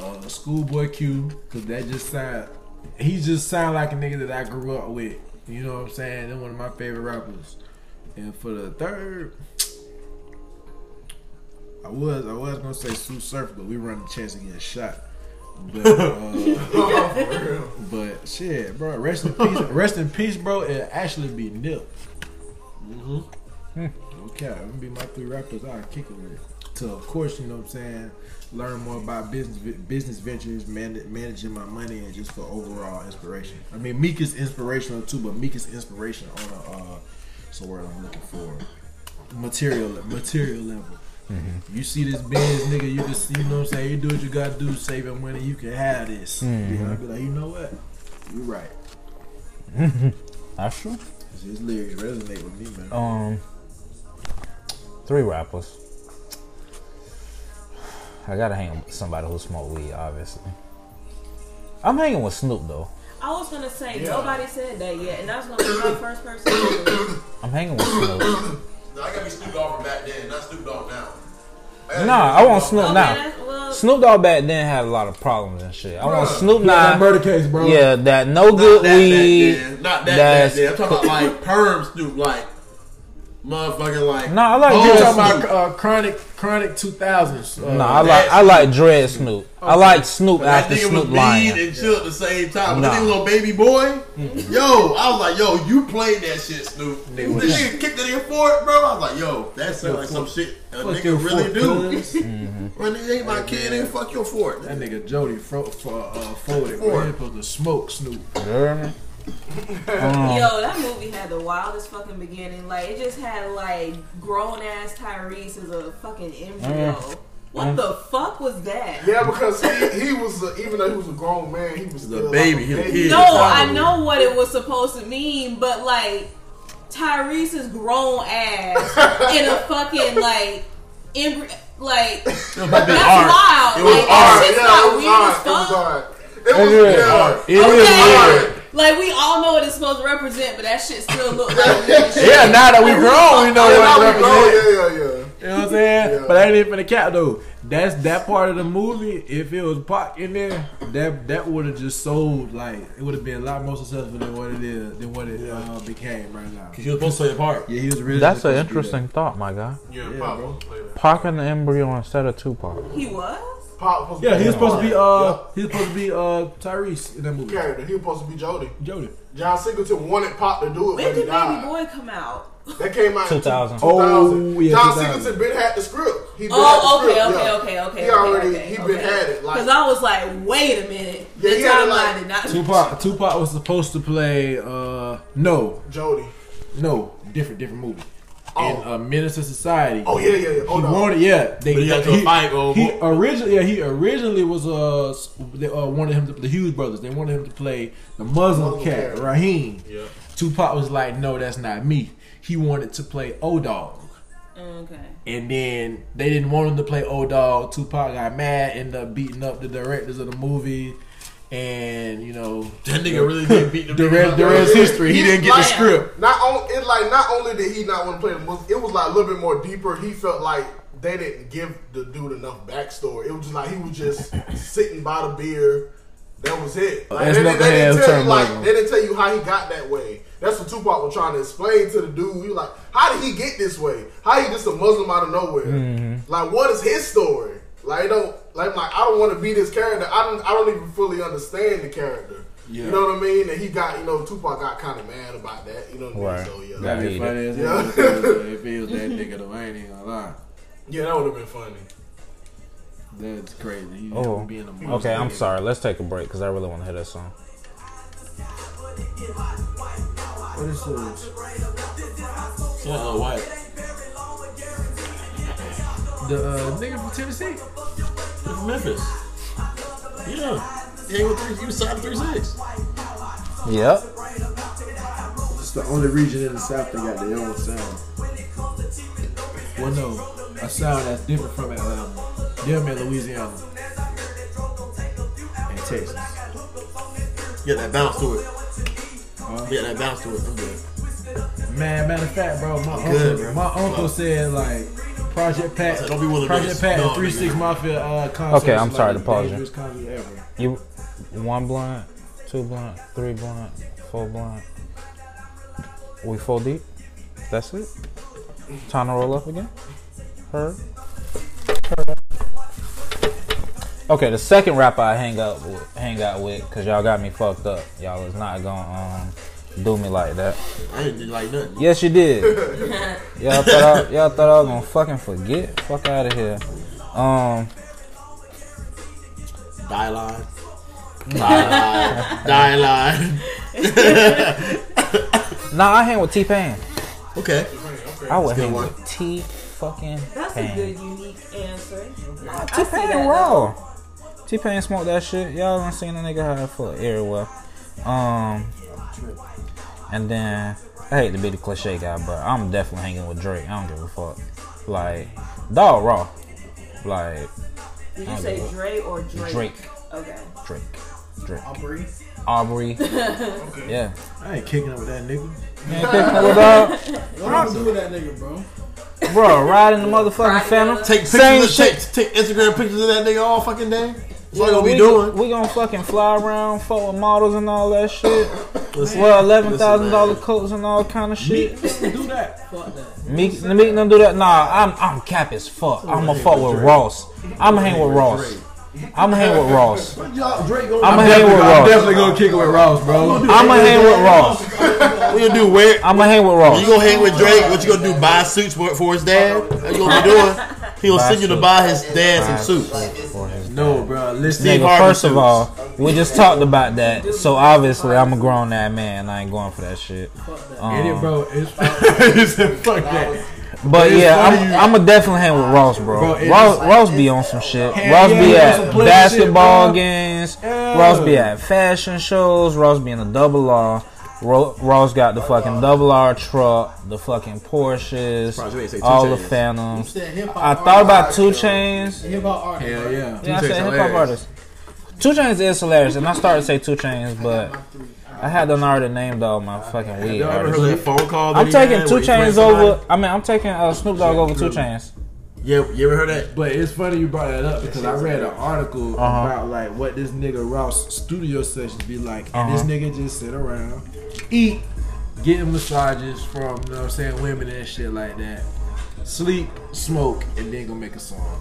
uh, Schoolboy Q, cause that just sound. He just sound like a nigga that I grew up with. You know what I'm saying? They're one of my favorite rappers. And for the third, I was I was gonna say Sue Surf, but we run the chance of getting shot. But uh, but shit, bro, rest in peace, rest in peace, bro. It actually be Nip. Mm-hmm. Okay, I'm gonna be my three rappers. I kick it with. To of course, you know what I'm saying. Learn more about business business ventures, man, managing my money, and just for overall inspiration. I mean, Meek is inspirational too, but Meek is inspiration on a uh, so word I'm looking for material material level. You see this Benz nigga, you see, you know what I'm saying? You do what you gotta do, saving money, you can have this. Mhm. Yeah, I'd be like, you know what? You right. That's true. His lyrics resonate with me, man. Um, three rappers. I gotta hang with somebody who smoke weed, obviously. I'm hanging with Snoop though. I was gonna say Yeah. nobody said that yet, and that was gonna be my first person. I'm hanging with Snoop. No, I gotta be Snoop Dogg from back then, not Snoop Dogg now. nah, I want Snoop Okay, now. that- well, Snoop Dogg back then had a lot of problems and shit. I want Snoop He had that now. murder case, bro. Yeah, that no Not good that weed. back then. Not that that's- back then. I'm talking about like perm Snoop, like motherfucking like. No, I like Oh, You Dread talking Snoop. about uh, chronic, chronic two thousands? Uh, No, I like that I like Dread Snoop. I like Snoop But that after nigga Snoop was lying. mean and chill at the same time. When Nah. that nigga was on Baby Boy, yo, I was like, yo, you played that shit, Snoop. Nigga This was- nigga kicked that nigga for it, bro. I was like, yo, that sounds like some shit a Fuck your nigga really fork, do. cuz. Bro, nigga ain't my kid, ain't fuck your fort. That nigga Jody fro- fro- uh, folded. Ford. Bro. He supposed to smoke Snoop. You hear? Um, Yo, that movie had the wildest fucking beginning. Like it just had like grown ass Tyrese as a fucking embryo. Mm. What Mm. the fuck was that? Yeah, because he, he was a, even though he was a grown man, he was The still baby, Like a was a baby. No, I know what it was supposed to mean, but like Tyrese's grown ass in a fucking like embryo, like that's art. wild. It was like art. Yeah, not it was weird hard. as It was fuck. hard. It was is yeah. hard. It Okay. is weird. Like we all know what it's supposed to represent, but that shit still look like weird as shit. Yeah, now that we grown, we know Yeah, what it we grown, represents. yeah, yeah, yeah. You know what I'm saying? Yeah. But that ain't for the cat though. That's that part of the movie. If it was Pac in there, that that would have just sold like it would have been a lot more successful than what it is than what it uh, became right now. Cause you was supposed to play a part. Yeah, he was really. That's an supposed to interesting thought, my guy. Yeah, Yeah, Pac bro. play that. Pac and the embryo instead of Tupac. He was. Pac was that. Yeah, he was supposed to be uh Yeah. he was supposed to be uh Tyrese in that movie. character. He was supposed to be Jody. Jody. John Singleton wanted Pac to do it, When but he did Baby died. Boy come out? That came out in 2000. 2000. Oh, yeah, John 2000. Singleton been had the script. He been Oh, had the okay, script, okay, yeah. okay, okay. He already okay, he okay. been had it. Like Because I was like, wait a minute. Yeah, the he had, timeline like, did not. Tupac Tupac was supposed to play uh no Jody. no different different movie. Oh. In a Menace II Society. Oh yeah, yeah, yeah. Hold he on. wanted, yeah. They, But he got to a fight, oh, he originally, yeah, he originally was uh, they uh, wanted him to the Hughes brothers. They wanted him to play the Muslim Muslim cat, cat. Raheem. Yeah. Tupac was like, no, that's not me. He wanted to play O Dog. Okay. And then they didn't want him to play O Dog. Tupac got mad, ended up beating up the directors of the movie. And, you know, That nigga really did beat the the nigga rest, the rest history. He didn't get the like, script. Not on it like not only did he not want to play the Muslim, it was like a little bit more deeper. He felt like they didn't give the dude enough backstory. It was just like he was just sitting by the beer. That was it. Like, That's they, not they the didn't hands tell you like Muslim. they didn't tell you how he got that way. That's what Tupac was trying to explain to the dude. He was like, how did he get this way? How he just a Muslim out of nowhere? Mm-hmm. Like, what is his story? Like, it don't like, like I don't want to be this character. I don't, I don't even fully understand the character. Yeah. You know what I mean? And he got, you know, Tupac got kind of mad about that. You know what I mean? Right. So yeah, That'd be funny as Yeah. hell if it was- if it was that nigga though. I ain't even gonna lie. yeah, that would have been funny. That's crazy. He Oh, being a Okay, I'm sorry. Let's take a break because I really want to hear that song. What is this? Yeah, uh, White. The uh, nigga from Tennessee. From Memphis. Yeah. He ain't with three. He was signed to three six. Yep. It's the only region in the South that got their own sound. Well, no, a sound that's different from Atlanta. Them in Louisiana and Texas. Get that bounce to it. Huh? Get that bounce to it. I'm good. Man, matter of fact, bro, my Good, uncle, bro. my uncle said like Project Pat, So don't be one of Project those- Pat, no, and Three Six nigga. Mafia uh, concerts. Okay, I'm sorry the to pause you. dangerous concert ever. You one blunt, two blunt, three blunt, four blunt. We four deep. That's it. Time to roll up again. Heard. Heard. Okay, the second rapper I hang out with, hang out with, cause y'all got me fucked up. Y'all is not gonna um do me like that. I didn't do like nothing. Yes, you did. y'all thought I, y'all thought I was gonna fucking forget. Fuck out of here. Um, Die line. Die line. Die line. nah, I hang with T Pain. Okay. I would hang one. with T fucking That's a good, unique answer. I T see Pain that, raw. T Pain smoked that shit. Y'all done seen the nigga have full of air well. Um, and then I hate to be the cliche guy, but I'm definitely hanging with Drake. I don't give a fuck. Like, dog raw. Like Did you say Dre or Drake? Drake, Okay. Drake, Drake, Aubrey. Aubrey. Yeah. I ain't kicking up with that nigga. Man, picking with dog. What do you do with that nigga, bro? Bro, riding the motherfucking Phantom. Take Same pictures. Of, shit. take, take Instagram pictures of that nigga all fucking day. That's what Yeah, you gonna be we, doing. We gonna fucking fly around, fuck with models and all that shit. Listen, Well, eleven thousand dollar coats and all kind of shit. Do that. Fuck that. Meek, the Meek don't do that. Nah, I'm I'm cap as fuck. I'ma fuck with Ross. I'ma hang with Ross. I'ma hang with Ross. Drake I'ma hang with I'm definitely gonna kick it with Ross, bro. I'ma hang with Ross. What you gonna do? Where? I'ma hang with Ross. You gonna hang with Drake? What you gonna do? Buy suits for, for his dad? What you gonna be doing? He gonna send you to buy his dad some suits. No, bro. Listen, Nigga, Harvey first of all, we just talked about that, so obviously I'm a grown ass man. I ain't going for that shit. and it, Um, bro. It's, it's fuck that. But It's yeah, funny I'm, you- I'm gonna definitely hang with Ross, bro. Bro, Ross, is- Ross be on some shit. Hell Ross yeah, be at basketball shit, games. Yeah. Ross be at fashion shows. Ross be in a double R. Ro- Ross got the fucking double R truck, the fucking Porsches, Surprised you ain't say Two all the Phantoms. Said hip hop. I thought about 2 Chainz. hip hop artist. Hell yeah. Yeah, I Two said Chainz hip hop artist. 2 Chainz is hilarious, and I started to say 2 Chainz, but I had done already named all my fucking weed Y'all ever artists. heard that phone call? I'm taking 2 Chainz over. I mean, I'm taking uh, Snoop Dogg over 2 Chainz. Yeah, you ever heard that? But it's funny you brought that up because I read an article Uh-huh. about like what this nigga Ross studio sessions be like, and this Uh-huh. nigga just sit around, eat, getting massages from you know what I'm saying women and shit like that, sleep, smoke, and then go make a song.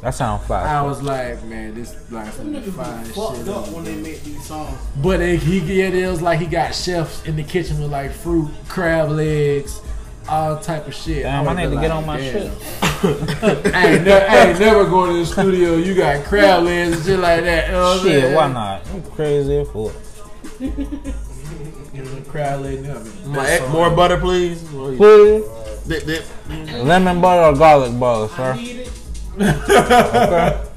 That sounds fire. I was like, man, this like some Niggas fine be fucked shit. up when they make these songs. But it, he yeah, it was like he got chefs in the kitchen with like fruit, crab legs, all type of shit. Damn, I was need to like, get on my shit. I ain't, ne- I ain't never going to the studio. You got crab legs and shit like that. You know what I'm Shit, saying? why not? You crazy for fuck. You know, crab leg. I My more butter, please. Oh, please. Dip, dip. Lemon butter or garlic butter, sir? okay.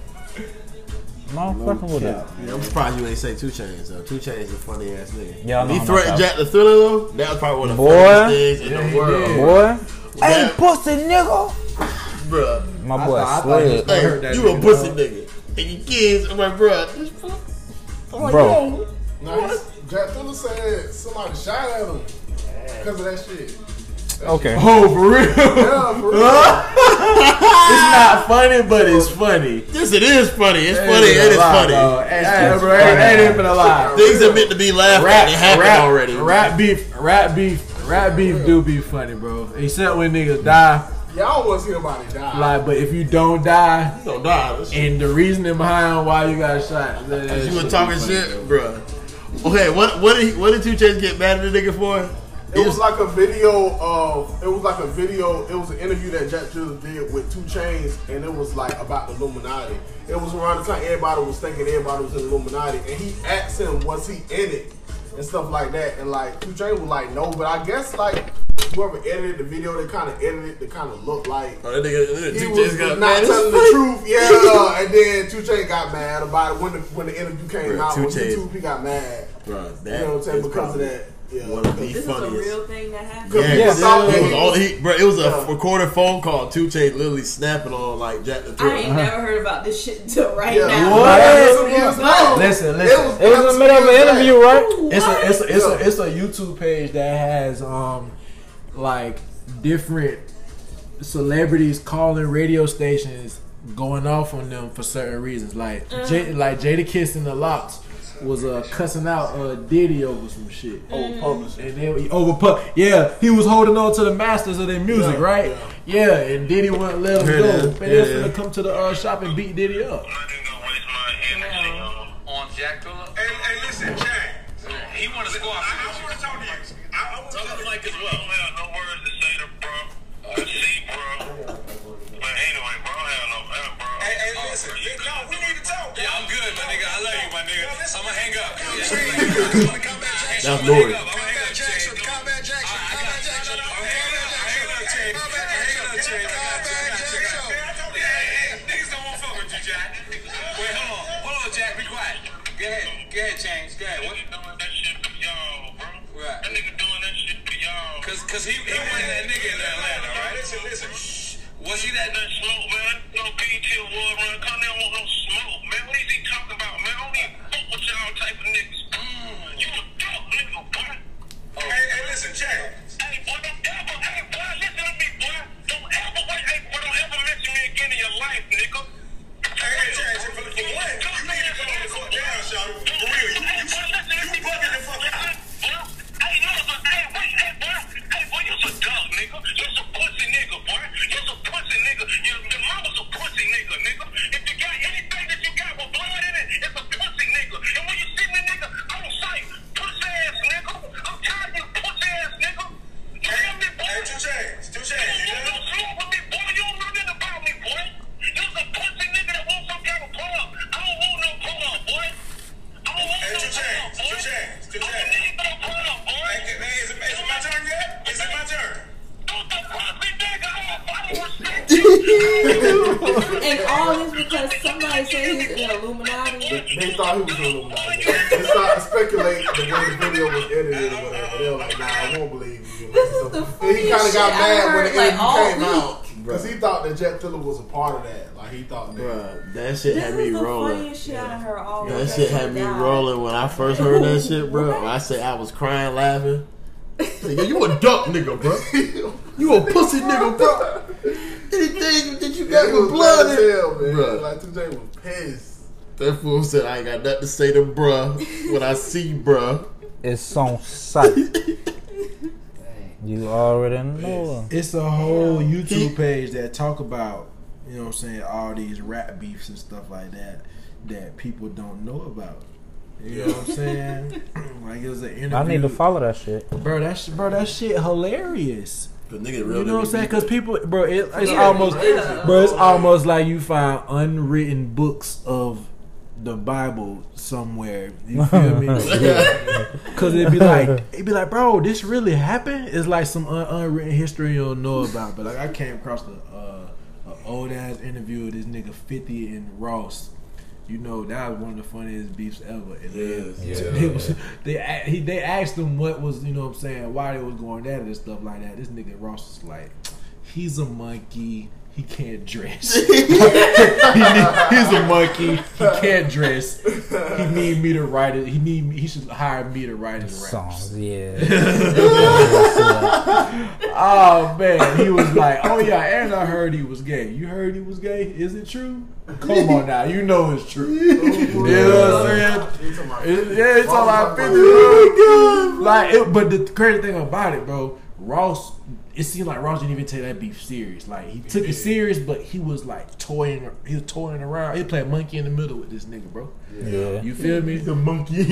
No, I'm fucking with it. Yeah, I'm surprised you ain't say 2 Chainz though. 2 Chainz is a funny ass nigga. Yeah, I know he threatened Jack the Thriller though. That was probably one of the Boy. funniest things in Yeah, the he world, did. Boy, That- pussy nigga. bruh. My I boy thought- I thought he was- I heard Hey, that you a nigga, pussy dog. nigga. And your kids, I'm like, bruh. this- I'm like, Bro. yo, Now, he's- Jack Thriller said somebody shot at him because of that shit. Okay. Oh, for real? it's Yeah, for real. not funny, but it's funny. Yes, it is funny. It's funny. It is funny. Hey, hey, bro, ain't, ain't even a lie. Things that meant to be laughed at, they happened rap, already. Rap beef, rap beef, rap beef do be funny, bro. Except when niggas die Yeah, I don't want to see nobody die. Like, but if you don't die, You don't die. That shit- and the reasoning behind why you got shot, that, that You were talking funny, shit, bro. bruh. Okay, what what did he, what did 2 Chainz get mad at the nigga for? It was like a video of it was like a video. It was an interview that Jack Dilla did with 2 Chainz, and it was like about the Illuminati. It was around the time everybody was thinking everybody was in the Illuminati, and he asked him, "Was he in it?" and stuff like that. And like 2 Chainz was like, "No," but I guess like whoever edited the video, they kind of edited to kind of look like Oh, that nigga, he was got not mad. telling the truth. Yeah, and then 2 Chainz got mad about it when the when the interview came Bruh, out. Two YouTube, he got mad. Bruh, that You know what I'm saying because of that. Yeah, One of the This is a real thing that happened. Yeah, Yeah, yeah, It was, all, he, bro, it was a Yeah. recorded phone call. 2 Chainz literally snapping on like Jack the I Thriller. ain't never heard about this shit until right Yeah. now. What? That's some years back. Listen, It listen. was- It was in the middle of an interview, right? It's a it's a, it's Yeah. a it's a YouTube page that has um like different celebrities calling radio stations going off on them for certain reasons. Like J, like Jadakiss and the LOX was uh cussing out uh Diddy over some shit. Over publishing. And then he over pu- yeah, he was holding on to the masters of their music, Yeah, right? Yeah. and Diddy wouldn't let him Here go. is, Man, here they was it gonna come to the uh, shop and beat Diddy up. I'm not even waste my energy on, on Jack Thriller. Hey, hey, listen, Jack. He want to score. Hey, hey, listen. We need to talk. Yeah, I'm good, my nigga. I love you, my nigga. I'm gonna hang up. That's Nori. I'm gonna hang up, Jackson. Combat Jackson. Combat Jackson. I'm hanging up. I'm hanging up, Jack. Combat Jackson. Combat Jackson. Niggas don't want to fuck with you, Jack. Wait, hold on. Hold on, Jack. Be quiet. Go ahead. Go ahead, James. Go ahead. What? doing that shit for y'all, bro. Right. That nigga doing that shit for y'all. Cause, cause he, he wasn't that nigga in Atlanta, right? Listen, listen. Was he that? That smoke, man. No BT award run. Come there, want no smoke, man. What is he talking about, man? I don't even fuck with y'all type of niggas. You a dog, nigga, boy. Hey, hey, listen, Jack. Hey, boy, don't ever, hey, boy, listen to me, boy. Don't ever, wait, hey, boy, don't ever mention me again in your life, nigga. Hey, hey, Jack, for, for one, you need to go the fuck down, Shawty. For real, you, you, you bugging the fuck out. Hey, no, but, hey, wait, hey, boy, hey, boy, you's a dog, nigga. You's a pussy nigga, boy. You's a pussy nigga. Your, your mama's a pussy nigga, nigga. If you got anything that you got with blood in it, it's a pussy nigga. And when you see me, nigga, on sight, pussy ass nigga. I'm tired of you pussy ass nigga. You hear me, boy? Hey, 2 Chainz, 2 Chainz. Because somebody said he's was in Illuminati. They thought he was in Illuminati. They started to speculate the way the video was edited or whatever. They were like, nah, I won't believe you. This is the And he kind of got I mad when the heard like interview came week. out. Because he thought that Jack Thriller was a part of that. Like, he thought that. Bruh, that shit This had me rolling. funniest shit I heard all That shit had me died. rolling when I first heard that shit, bro. When I say I was crying, laughing. Nigga, you a duck nigga, bro. You a pussy nigga, bro. Anything that you got he with blood mad as in hell, man. Bruh. Like, 2J was pissed. That fool said I ain't got nothing to say to bruh when I see bruh. It's on sight. You already know. It's a whole YouTube page that talk about, you know what I'm saying, all these rap beefs and stuff like that that people don't know about. You know what I'm saying? like it was an interview. I need to follow that shit. Bro, that sh- bro, that shit hilarious. Cause nigga real You know what I'm saying? Because people, bro, it, it's Yeah, almost, yeah. bro, it's almost like you find unwritten books of the Bible somewhere. You feel me? Because it'd be like, it'd be like, bro, this really happened. It's like some un- unwritten history you don't know about. But like, I came across the uh, a old ass interview of this nigga Fifty and Ross. You know that was one of the funniest beefs ever. And then Yeah. they, was, they he they asked him what was you know what I'm saying why they was going at it and stuff like that. This nigga Ross was like, he's a monkey. He can't dress. he need, he's a monkey. He can't dress. He need me to write it. He need me. He should hire me to write his. Songs, yeah. Oh man, he was like, oh yeah, and I heard he was gay. You heard he was gay? Is it true? Come on now, you know it's true. you know what I'm saying? He It- yeah, it's all about 50. Oh Like, it, but the crazy thing about it, bro, Ross it seemed like Ross didn't even take that beef serious. Like he took it serious, but he was like toying. He was toying around. He played monkey in the middle with this nigga, bro. Yeah. You feel me? The monkey.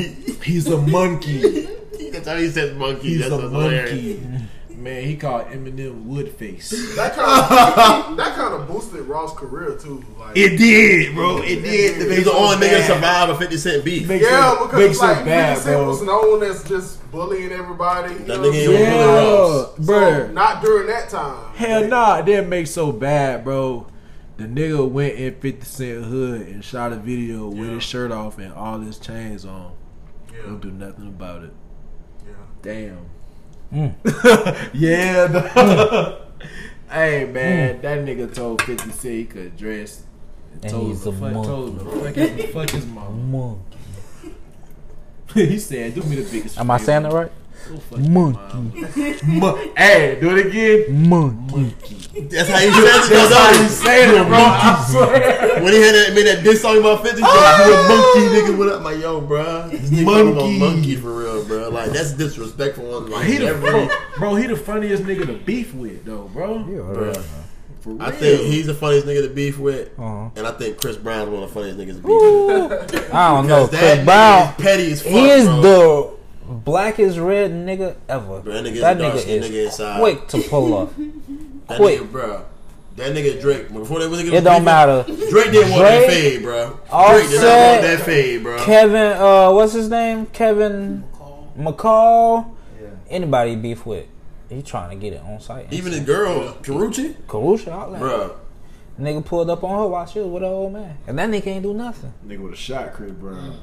He's a monkey. That's how he says monkey. He's That's a hilarious. monkey. Man, he called Eminem Woodface. That kind of that kind of boosted Ross' career too. Like, It did, bro. It did. He's the only nigga to survive a 50 Cent beef. Makes yeah, it, because makes like it bad, 50 Cent bro. was known as just bullying everybody. You That know nigga what I'm ain't saying? gonna bully Ross. Yeah, So, bro. not during that time. Hell nah, it didn't make so bad, bro. The nigga went in 50 Cent hood and shot a video with his shirt off and all his chains on. Yeah, Don't do nothing about it. yeah. Damn. Mm. yeah. dog. hey man, that nigga told 50 Cent he could dress. And told he's him, a fuck, told him, fuck his, fuck. Monkey. he said, "Do me the biggest." Am I saying it right? Go Monkey. mom." Mon- hey, do it again. Monkey. That's how he says it. That's how though. you saying it, bro. I swear. When he had that, made that diss song about 50, he said, you a monkey, nigga. What up, my yo, bro? This nigga monkey. Monkey. monkey for real, bro. Like, that's disrespectful. on Like, He the bro, bro, he the funniest nigga to beef with though, bro. bro. For real. I think he's the funniest nigga to beef with. Uh-huh. And I think Chris Brown's one of the funniest niggas to beef with. I don't know. Chris Brown, petty as fuck, he is bro. the blackest red nigga ever. Bro, that nigga is that nigga is nigga inside. quick to pull up. That quick. nigga, bro. That nigga Drake. Before they was niggas It don't beefing, matter. Drake didn't want that fade, bro. Drake did not want that fade, bro. Kevin, uh, what's his name? Kevin McCall. Yeah. Anybody beef with, he trying to get it on site. Even his girl, Karrueche, Karusha, all that. bro. Nigga pulled up on her while she was with her old man, and that nigga ain't do nothing. nigga would have shot Chris Brown.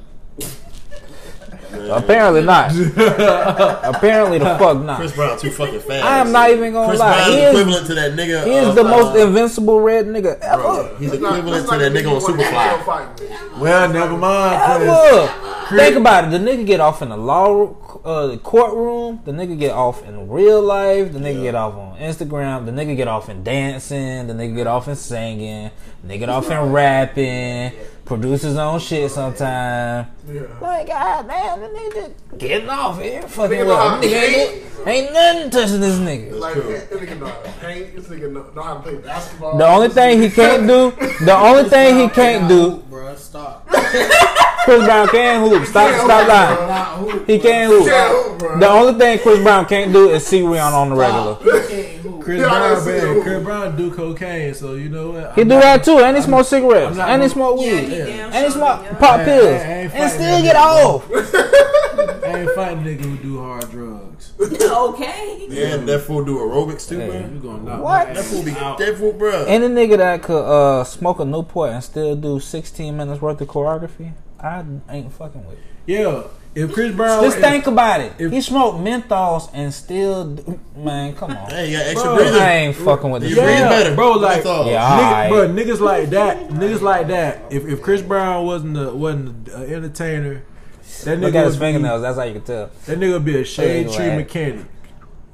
Apparently not. Apparently the fuck not. Chris Brown too fucking fast. I am not even gonna Chris lie. Brown He is is, equivalent to that nigga. he is of, the most uh, invincible red nigga ever. bro, He's Let's not- equivalent to that nigga on give you one that Superfly. Well, never mind. Chris. Ever. Think about it. The nigga get off in the law uh, the courtroom. The nigga get off in real life. The nigga get off on Instagram. The nigga get off in dancing. The nigga get off in singing. The nigga get off in rapping. Produce his own shit sometime. Yeah. Like, ah, god damn, the nigga just getting off here. Fucking Nigga know well. Nigga ain't, ain't nothing touching this nigga. Like, this nigga know how to paint. This nigga know, know how to play basketball. The only thing he can't do, the only thing he can't do, bro. Stop. Chris Brown can hoop. Stop, stop lying. Not hoop. He can't hoop. The only thing Chris Brown can't do is see Rihanna on the regular. He can't hoop. Chris Yeah, Brown, see man. you. Chris Brown do cocaine, so you know what? He I'm do not- that too, and he smoke cigarettes, I'm not and he smoke Yeah, weed, he damn and he smoke do, yeah. pop I- I- pills, I and still get nigga. off. I ain't fighting nigga who do hard drugs. Okay. Yeah, that fool do aerobics too, Hey. bro. You gonna knock What? That fool be out. that fool, bro. Any nigga that could uh, smoke a Newport and still do 16 minutes worth of choreography, I ain't fucking with. Yeah, if Chris Brown, Just if- think about it. if- he smoked menthols and still, man, come on. Hey, you got extra Bro, breathing. I ain't fucking with You this. breathe Yeah, better, bro, like- That's all. Yeah. Nigga, Alright. bro, niggas like that, niggas like that. If if Chris Brown wasn't a, wasn't an entertainer, that nigga Look at his would be- fingernails. That's how you can tell. That nigga would be a shade Look tree like- mechanic.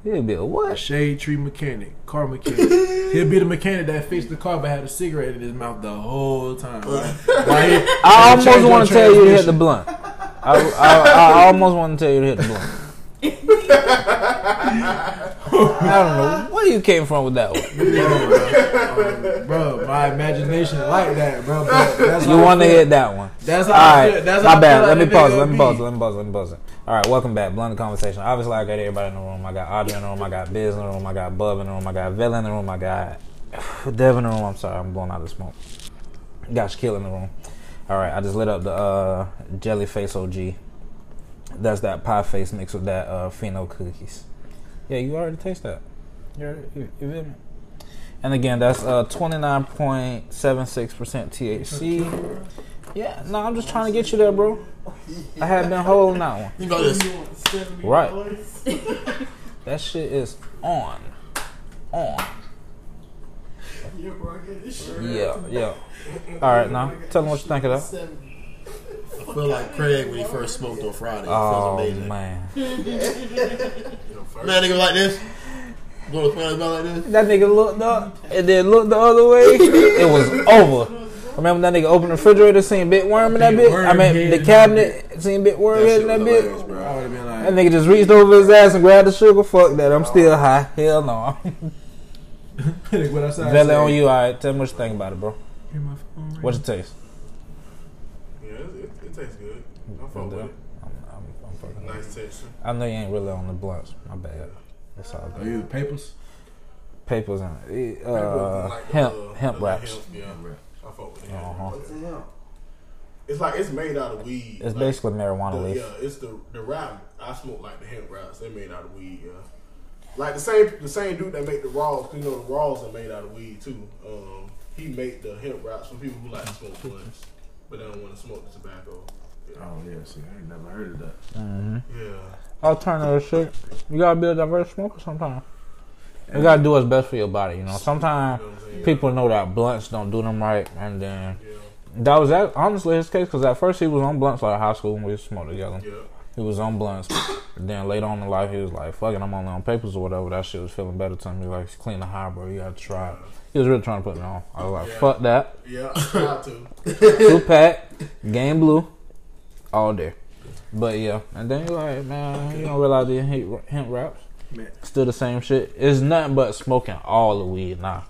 He'll be a A what? shade tree mechanic, car mechanic. He'll be the mechanic that fixed the car but had a cigarette in his mouth the whole time. Right? He- I change almost your want to tell you to hit the blunt. I, I, I almost want to tell you to hit the blunt. I don't know where you came from with that one. bro, my imagination like that, bro. That's You want to hit that one. That's All feel. That's my bad. Let me pause. Let me pause. Let me pause. Let me pause. it. All right, welcome back. Blunt conversation. Obviously, I got everybody in the room. I got Audrey in the room. I got Biz in the room. I got Bub in the room. I got Villa in the room. I got Dev in the room. I'm sorry, I'm blowing out the smoke. Got Shaquille in the room. All right, I just lit up the uh, Jelly Face OG. That's that pie face mixed with that uh, pheno cookies. Yeah, you already taste that. You, already, you, you feel me? And again, that's uh, 29.76% THC. Yeah, no, I'm just trying to get you there, bro. I have been holding that one. Think about this. Right. That shit is on. On. Yeah, bro, I got this shirt on. Yeah, yeah. All right, now tell them what you think of that. I feel like Craig when he first smoked on Friday. It Oh feels amazing. man, Man, nigga like this. Going to smell like this. that nigga looked up and then looked the other way. It was over. Remember that nigga opened the refrigerator, seen bit worm in that Big bit? I mean, the in cabinet, seen bit worm That head in that was bit? bro. I would have been like, That nigga just reached over his ass and grabbed the sugar. Fuck that. I'm still high. Hell no. nigga went outside. Valley said, on you, alright. Tell me what you think about it, bro. "Hear my phone ring." What's it taste? Yeah, it, it, it tastes good. I fuck with it. I'm, I'm, I'm fucking Nice texture. I know you ain't really on the blunts. My bad. That's all Are good. you the papers? Papers and uh, Like the hemp, little- hemp the wraps. hemp, Yeah, I fuck with it. Uh-huh. What's in him? It's like it's made out of weed. It's like, basically marijuana the, leaf. Yeah, it's the the wrap. I smoke like the hemp wraps. They made out of weed. Yeah, like the same the same dude that make the raws. 'cause You know the raws are made out of weed too. Um, he made the hemp wraps for people who like to smoke blunts, but they don't want to smoke the tobacco. Yeah. Oh yeah, see, I ain't never heard of that. hmm Yeah. Alternative shit. You gotta be a diverse smoker sometimes. You gotta do what's best for your body. You know, sometimes You know what I'm saying? people know that blunts don't do them right, and then Yeah. that was that, honestly his case. Because at first he was on blunts like high school when we used to smoke together. Yeah. He was on blunts. then later on in life, he was like, "Fucking, I'm only on papers or whatever." That shit was feeling better to me. Like, clean the high, bro. You gotta try it. He was really trying to put me on. I was like, Yeah. "Fuck that." Yeah. Try to. Two pack, game blue, all day. But yeah, and then you're like, man, you don't realize the hemp, hemp wraps Man. still the same shit. It's nothing but smoking all the weed now.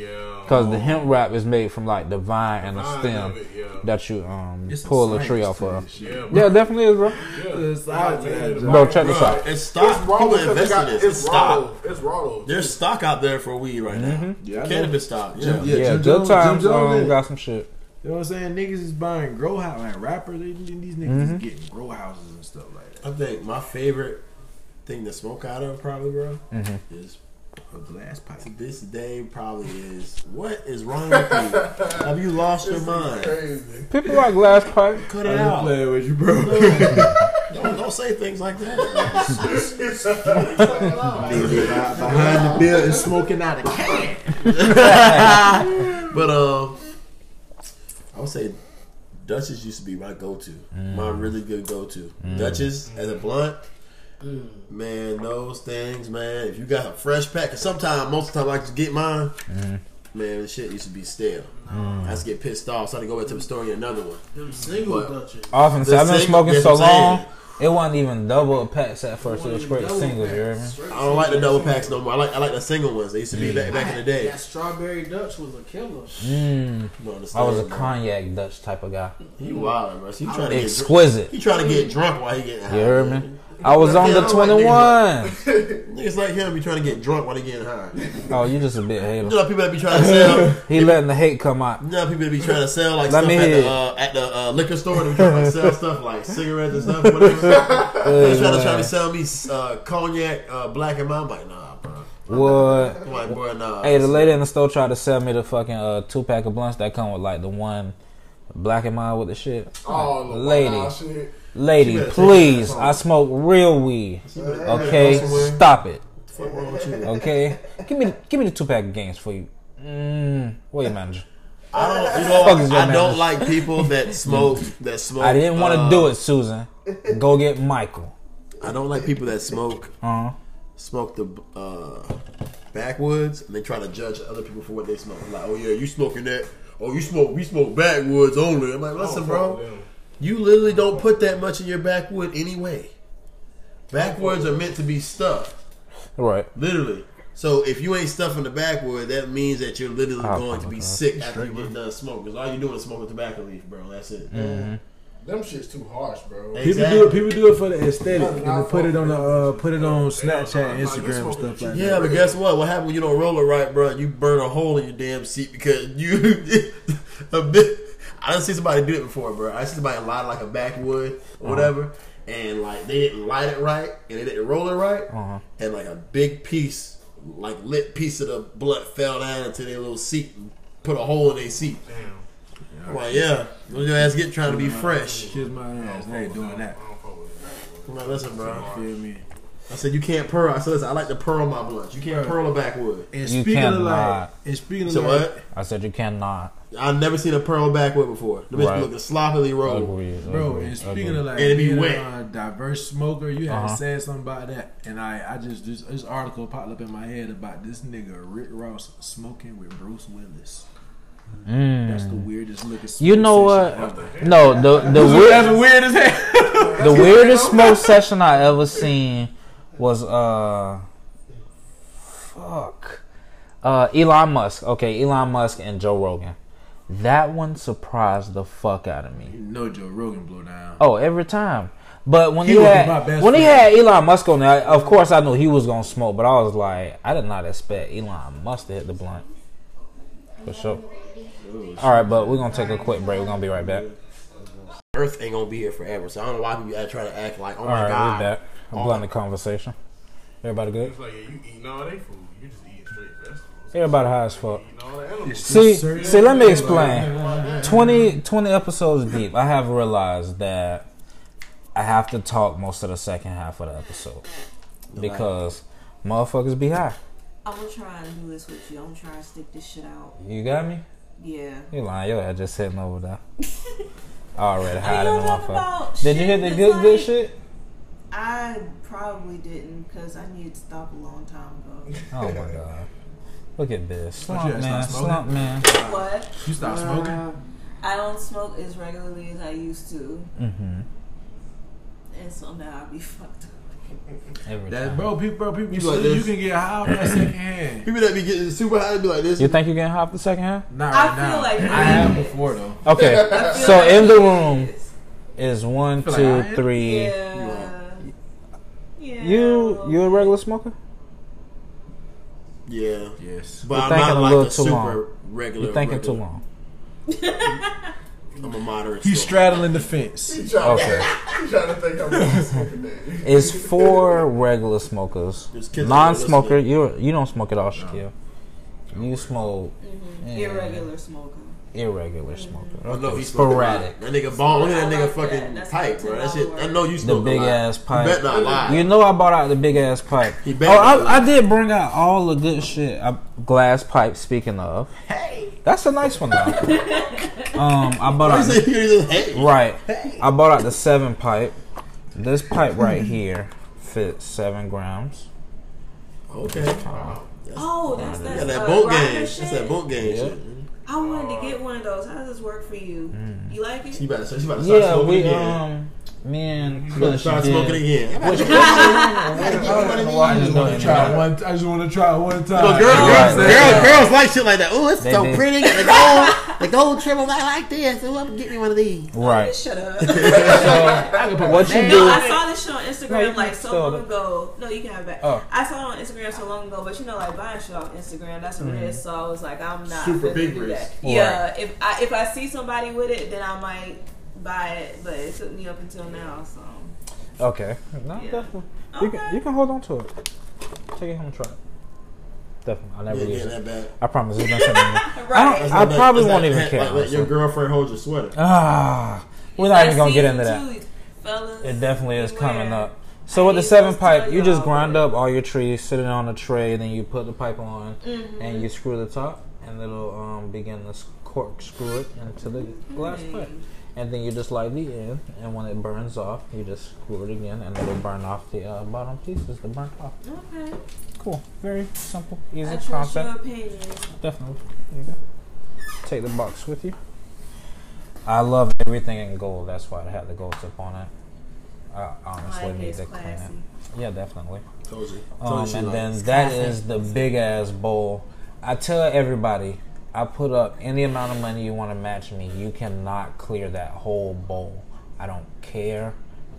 Yeah. Cause the hemp wrap is made from like the vine and the Vine stem it, yeah. that you um It's pull a science tree off of. Yeah. Yeah, it definitely is, bro. Yeah. It's out Bro, check this out. It's stock. It's raw People because they invest in this. it's It's stock. It's raw. There's stock out there for weed right now. Yeah, I know. Cannabis stock. Yeah. Yeah, Jim good Jones- times. Um, got some shit. You know what I'm saying? Niggas is buying grow house like rappers. They, these niggas Mm-hmm. is getting grow houses and stuff like that. I think my favorite thing to smoke out of probably, bro, Mhm. is A glass pipe. to this day probably is what is wrong with you? Have you lost your mind? Crazy. People like glass pipe. Cut it I'm out. playing with you, bro. Don't, don't say things like that. Nigga behind the building smoking out a can. but um, I would say Dutchess used to be my go-to, my really good go-to. Dutchess as a blunt, Mm. man, those things, man. If you got a fresh pack, cause sometimes, most of the time, I just get mine. Mm-hmm. Man, the shit used to be stale. Mm. I just get pissed off, so I had to go back to the store and get another one. Them single What? Dutches. Often, The I've been smoking so what I'm saying. long, it wasn't even double packs at first. It was straight Double singles. You hear me? packs, I don't like the double packs no more. I like I like the single ones. They used to be back, back in the day. That strawberry Dutch was a killer. Mm. I was a bro. cognac Dutch type of guy. He wild, bro. He trying to get Exquisite. He trying to get drunk while he getting high. You heard me? I was on the Yeah, I don't like 21. Niggas like him be trying to get drunk while they getting high. Oh, you just a bit You hater. know people that be trying to sell. He letting the hate come out. You know people that be trying to sell like Let stuff me at the, uh, at the uh, liquor store. They be trying to sell stuff like cigarettes and stuff. Whatever. they trying to try to sell me uh, cognac, uh, black and mild. I'm like, nah, bro. What? I'm like, bro, nah. Hey, the lady in the store tried to sell me the fucking uh, two pack of blunts that come with like the one black and mild with the shit. Oh, the lady, wild shit. Lady, She better take please! I smoke real weed. better Okay, go somewhere. stop it. What wrong with you? Okay, give me, the, give me the two pack of games for you. Mm, wait, manager. I don't. You know, Fuck is your I don't manners? like people that smoke. That smoke. I didn't want to uh, do it, Susan. Go get Michael. I don't like people that smoke. Uh huh. Smoke the uh, backwoods and they try to judge other people for what they smoke. Like, oh yeah, you smoking that? Oh, you smoke? We smoke backwoods only. I'm like, listen, bro. You literally don't put that much in your backwood anyway. Backwoods are meant to be stuffed, Right. literally. So if you ain't stuffing the backwood, that means that you're literally Oh, going to be God. sick after you get done smoking. Because all you're doing is smoking tobacco leaf, bro. That's it. Mm-hmm. Them shit's too harsh, bro. Hey. People do it. People do it for the aesthetic Nothing and they put it on the uh, put it on Snapchat, don't- and Instagram, and stuff the like Yeah, that. but guess what? What happens when you don't roll it right, bro? You burn a hole in your damn seat because you a bit. I done see somebody do it before, bro. I see somebody light like a backwood or whatever, and like they didn't light it right and they didn't roll it right, Uh-huh. and like a big piece, like lit piece of the blood fell down into their little seat and put a hole in their seat. Damn. I'm like, yeah, let your ass get trying to be fresh. Kiss my ass. They ain't doing that. I don't fuck with it. I'm like, listen, bro. Feel me? I said you can't pearl. I said, listen, I like to pearl my blunts. You can't pearl a backwood. And You speaking of like, cannot. and speaking of So like, what? I said you cannot. I've never seen a pearl backwood before. The bitch Right. be looking sloppily rolled. Agreed, Bro, agreed, and speaking agreed. of like And it be being wet. a diverse smoker, you had Uh-huh. said something about that, and I, I just this, this article popped up in my head about this nigga Rick Ross smoking with Bruce Willis. That's the Mm. weirdest looking. You smoke know session what? ever. No, the the That's weird, weird as hell. the weirdest smoke session I ever seen was uh, fuck, uh, Elon Musk. Okay, Elon Musk and Joe Rogan. That one surprised the fuck out of me. You know Joe Rogan blow down. Oh, every time. But when He he, had when he had Elon Musk on there, of course I knew he was gonna smoke. But I was like, I did not expect Elon Musk to hit the blunt for sure. All right, but we're gonna take a quick break. We're gonna be right back. Earth ain't gonna be here forever, so I don't know why people try to act like, oh All my right, god. We're back. I'm blending the conversation. Everybody good? It's like, yeah, you eating all they food. You just eating straight vegetables. Everybody high as fuck. Eating all the animals. See, see, let me explain. 20, 20 episodes deep, I have realized that I have to talk most of the second half of the episode because motherfuckers be high. I'm gonna try and do this with you. I'm gonna try and stick this shit out. You got me? Yeah. You lying? Your ass just sitting over there. Already I hiding the don't talk motherfucker. Did you hear the that's good good shit? I probably didn't because I needed to stop a long time ago. Oh my god. Look at this. Slump you man, slump man. what? You stop smoking? I don't smoke as regularly as I used to, Mm-hmm. and so now I be fucked up. Every That time. bro, people, bro, people, You you, like you can get high off that second hand. People that be getting super high be like this. You think you're getting high off the second hand? Not I right feel now. like- I have before though. Okay. So like in the room is. is one, Feel like I two, am? three. Yeah. Yeah. You you a regular smoker? Yeah, Yes. but You're I'm thinking not a like little a too super long. regular. You're thinking regular. too long. I'm a moderate. He's smoker. straddling the fence. He trying, Okay. he trying to think I'm a smoking daddy. It's for regular smokers. Non-smoker, you you don't smoke at all, Shaquille. You smoke mm-hmm. yeah, Irregular smoker. Irregular smoker. I know he's. Sporadic. That nigga ball. Look at that nigga like that. fucking pipe, bro. That shit. I know you smoke The big a lot. ass You pipe. bet not lie. You know I bought out the big ass pipe. He Oh, bet not lie. I, I did bring out all the good shit. I, glass pipe. Speaking of, hey, that's a nice one though. um, I bought out you say just- hey? right. I bought out the seven pipe. This pipe right here fits seven grams. Okay. Oh, that's Yeah, that's that uh, boat game. That's that boat game Yeah. Shit. I wanted to get one of those. How does this work for you? You like it? She about to, she about to start Yeah, smoking we again. um, me and She about to Kush start did- smoking again. I just want to try one. I just want to try one time. Look, girls, Right. girls, girls, girls like shit like that. Oh, it's They so did. pretty. The gold, the gold trim on I like this. Oh, I'm gonna me one of these. Right. Shut up. So what you No, do? I saw this shit on Instagram can like so long do- ago. No, you can have it back. Oh. I saw it on Instagram so long ago, but you know, like buying shit off Instagram, that's a Mm-hmm. risk. So I was like, I'm not Super big do risk. that. Yeah, if I if I see somebody with it, then I might buy it. But it took me up until now, so Okay. No, Yeah. definitely. You Okay. can you can hold on to it. Take it home and try it. Definitely. I never Yeah, use getting it. that back. I promise it's been something. I, right. don't, I probably like- won't even like- care. Like, let your girlfriend hold your sweater. Ah, we're not even gonna get into that. Fellas. It definitely is coming up. So with the seven pipe, you just grind up all your trees, sit it on a tray, then you put the pipe on, Mm-hmm. and you screw the top, and it'll um, begin to corkscrew it into the glass pipe. And then you just light the end, and when it burns off, you just screw it again, and it'll burn off the uh, bottom pieces, the burnt off. Okay. Cool, very simple, I easy trust concept. your opinion. Definitely. There you go. Take the box with you. I love everything in gold. That's why I had the gold tip on it. I honestly Like need it's to clean it. Yeah, definitely. Told you. Um, Told you and like- then that is the big ass bowl. I tell everybody, I put up any amount of money you want to match me. You cannot clear that whole bowl. I don't care.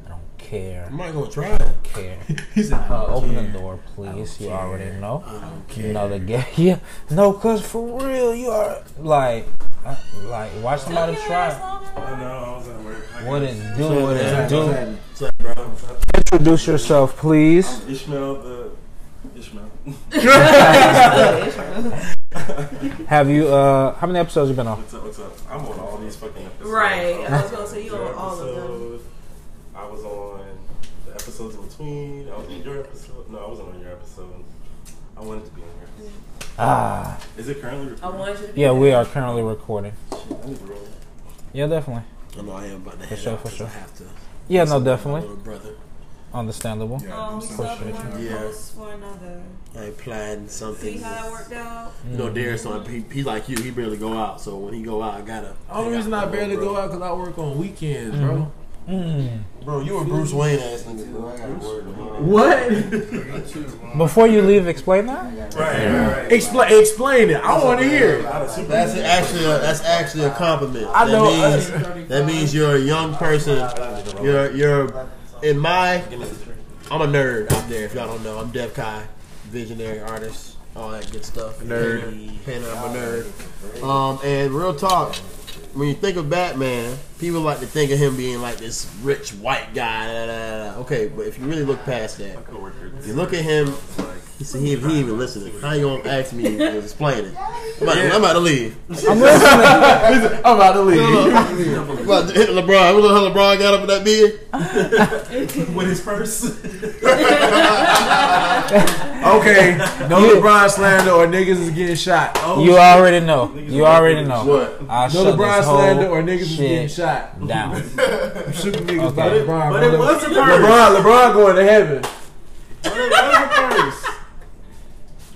I don't care. I might go try it. Care. He said, Uh, open the door, please. You already know. I don't You care. know the game. Yeah, no, cause for real, you are like, uh, like watch somebody try. I know, I was at work. I What it do? What it do? What's up, bro? Introduce yourself, please. Ishmael the Ishmael. Have you? uh How many episodes you been on? What's up? What's up? I'm on all these fucking episodes. Right. I was gonna say you your on all of them. episode, I was on the episodes in between. I was on your episode. No, I wasn't on your episode. I wanted to be on yours. Ah, Is it currently I recording? want you to be yeah, we are currently recording. Shit, I need to roll. Yeah, definitely. I know I am about to head sure, out for 'cause sure. I have to. Yeah, no, My definitely. little brother. Understandable. Yeah, Um, do we some still one Yeah. post for another. I ain't planned something. See how that worked out? Mm. You know, Darius, don't- he, he like you. He barely go out. So when he go out, I gotta. Only reason I barely go out because I work on weekends, bro. Mm. Mm. Bro, you a Bruce Wayne ass nigga, bro. I gotta work tomorrow. What? Before you leave, explain that. Right, explain, explain it. I want to hear. it. That's actually a, that's actually a compliment. I know, That means, that means you're a young person. You're you're in my. I'm a nerd out there. If y'all don't know, I'm Dev Kai, visionary artist, all that good stuff. Nerd, Painter, I'm a nerd. Um, and real talk, when you think of Batman, people like to think of him being like this rich white guy. da, da, da. Okay, but if you really look past that, if you look at him, he said he, he even listening. How you gonna ask me to explain it? I'm about, I'm about to leave. I'm listening. I'm about to leave. I'm about to hit LeBron. You know how LeBron got up in that bid? With his purse. Okay, no LeBron slander or niggas is getting shot. Oh, you already know. You already know. What? I No LeBron this slander or niggas is getting shit shot. down. Shooting niggas Okay. by LeBron. But it bro. was a purse. LeBron, LeBron going to heaven. But it was a purse.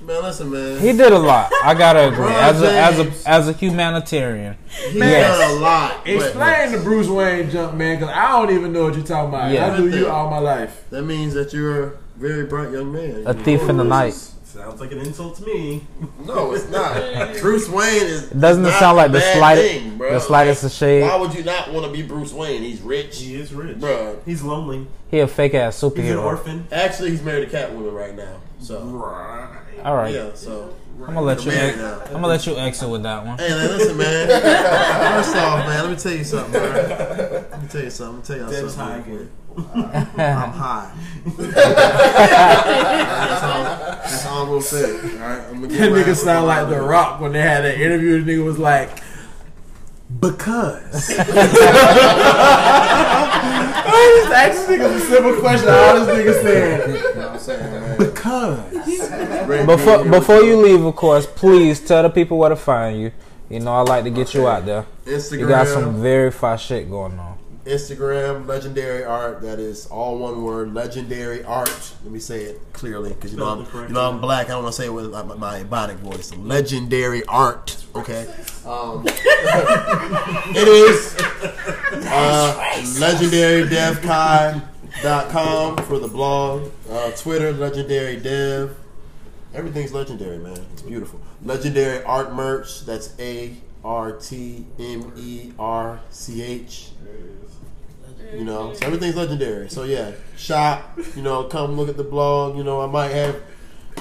Man, listen, man. He did a lot. I gotta agree. As a as a as a humanitarian, He Yes. done a lot. Explain the Bruce Wayne jump, man, because I don't even know what you're talking about. Yeah. I knew you all my life. That means that you're a very bright young man. a thief in the night. Sounds like an insult to me. No, it's not. Bruce Wayne is. Doesn't it sound like the slightest thing, bro. the slightest of shade. Why would you not want to be Bruce Wayne? He's rich, He is rich. Bruh. He's lonely. He a fake ass superhero. He's an orphan. Actually, he's married to Catwoman right now. So All right, yeah, so I'm gonna let you. Married Ex- I'm gonna let you exit with that one. Hey, man, listen, man. First off, man, let me tell you something, bro. Let me tell you something. Let me tell y'all Deb's something. high real I'm high. that's, all, that's all I'm gonna say. All right, I'm gonna That nigga mad sound like The Rock when they had that interview. The nigga was like, because. I just asked this nigga a simple question. All this nigga saying, leave. You know what I'm saying, because. Before before you leave, of course, please tell the people where to find you. You know I like to get you out there. Instagram, You got some very fire shit going on. Instagram, legendary art. That is all one word. Legendary art. Let me say it clearly because you know I'm you know I'm black. I don't want to say it with my, my ebonic voice. Legendary art. Okay. Um, it is uh, legendarydevkai.com for the blog. Uh, Twitter, legendary dev. Everything's legendary, man. It's beautiful. Legendary art merch. That's A R T M E R C H. You know, so everything's legendary. So yeah, shop. You know, come look at the blog. You know, I might have,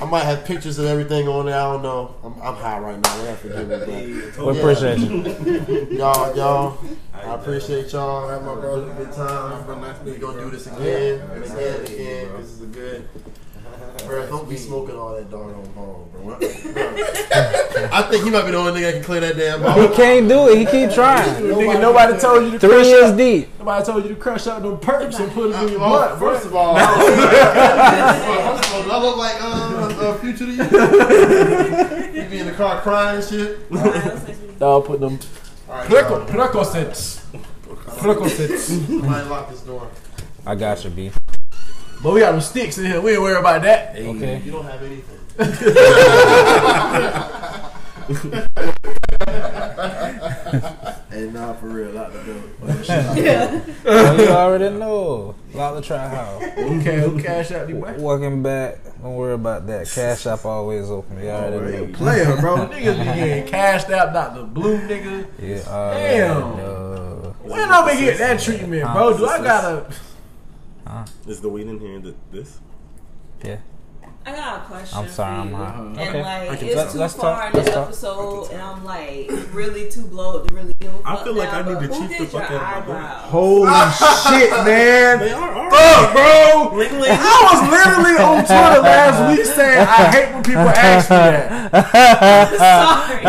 I might have pictures of everything on there. I don't know. I'm, I'm high right now. You have to forgive me, but We Yeah. appreciate you. y'all, y'all. I appreciate y'all. Have my brother a good time. We're gonna do this again and again and again. This is a good. Bro, don't be smoking all that doggone bong, bro. Bro. I think he might be the only nigga that can clear that damn ball. He can't do it. He keep trying. Nigga, nobody told you to Three crush years out. deep. Nobody told you to crush out them perks and put them in your butt, bro. first of all, first of all, do I look like uh, uh, Future to you? you be in the car crying and shit. I'll put them All right, Preco, y'all. Percocets. Percocets. Somebody lock this door. I got you, B. But we got them sticks in here. We ain't worry about that. Okay. You don't have anything. Hey, nah, for real, out the door. Well, you already know. Lock the trap house. Okay, who cash out the way? Welcome back. Don't worry about that. Cash app always open. You already know. Player, bro. Niggas be getting cashed out, not the blue nigga. Yeah, already Damn. know. When I'm gonna get that treatment, bro? Do I gotta? Ah. Is the weed in here? th- This? Yeah. I got a question. I'm sorry, for I'm you. Uh-huh. And Okay. like, I can it's too Let's far talk. in the Let's talk. episode, and I'm like really too blown to really give a fuck. I feel like now, I need to who cheat the fuck out of my eyebrows? Holy shit, man! They are alright. Fuck, bro! Ling ling. I was literally on Twitter last week saying I hate when people ask me that. Sorry.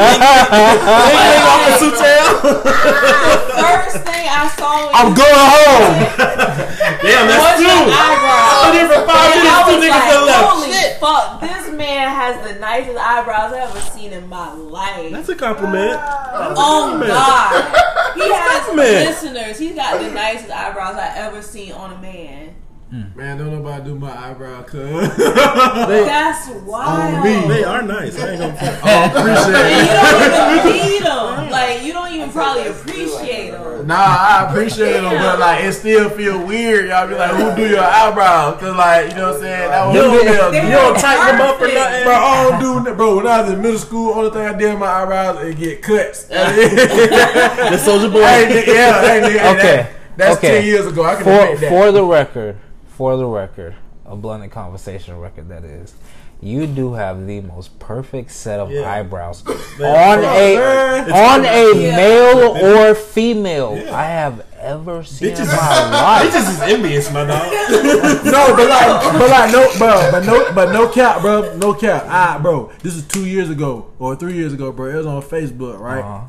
First thing I saw. I'm going home. Damn, that's your two. eyebrows. I'm here for five minutes. Two niggas like, left. holy fuck, this man has the nicest eyebrows I've ever seen in my life. That's a compliment. Ah. Oh God, he has compliment. listeners. He's got the nicest eyebrows I ever seen on a man. Mm. Man, don't nobody do my eyebrow, cuz. That's wild. me. They are nice. I ain't gonna front. Oh, and you don't even need them. Like you don't even probably appreciate uh, them. Nah, I appreciate them, but like it still feel weird. Y'all be like, who do your eyebrows? Cause like, you know what I'm saying? That was You feel They're good. You don't tighten them up or nothing. Bro, I don't do that. Bro, when I was in middle school, only thing I did with my eyebrows is get cuts. The soldier boy. Hey, nigga, yeah, hey, nigga, hey, Okay. that- that's Okay. 10 years ago. I can for admit that. for the record, for the record, a blended conversation record that is. You do have the most perfect set of Yeah. eyebrows Yeah. on a man. on a Yeah. male or female I have ever seen in Bitches, my life. bitches is envious, my dog. No, but like, but like, no, bro, but no, but no cap, bro, no cap. Ah, bro, this is two years ago or three years ago, bro. It was on Facebook, right? Uh-huh.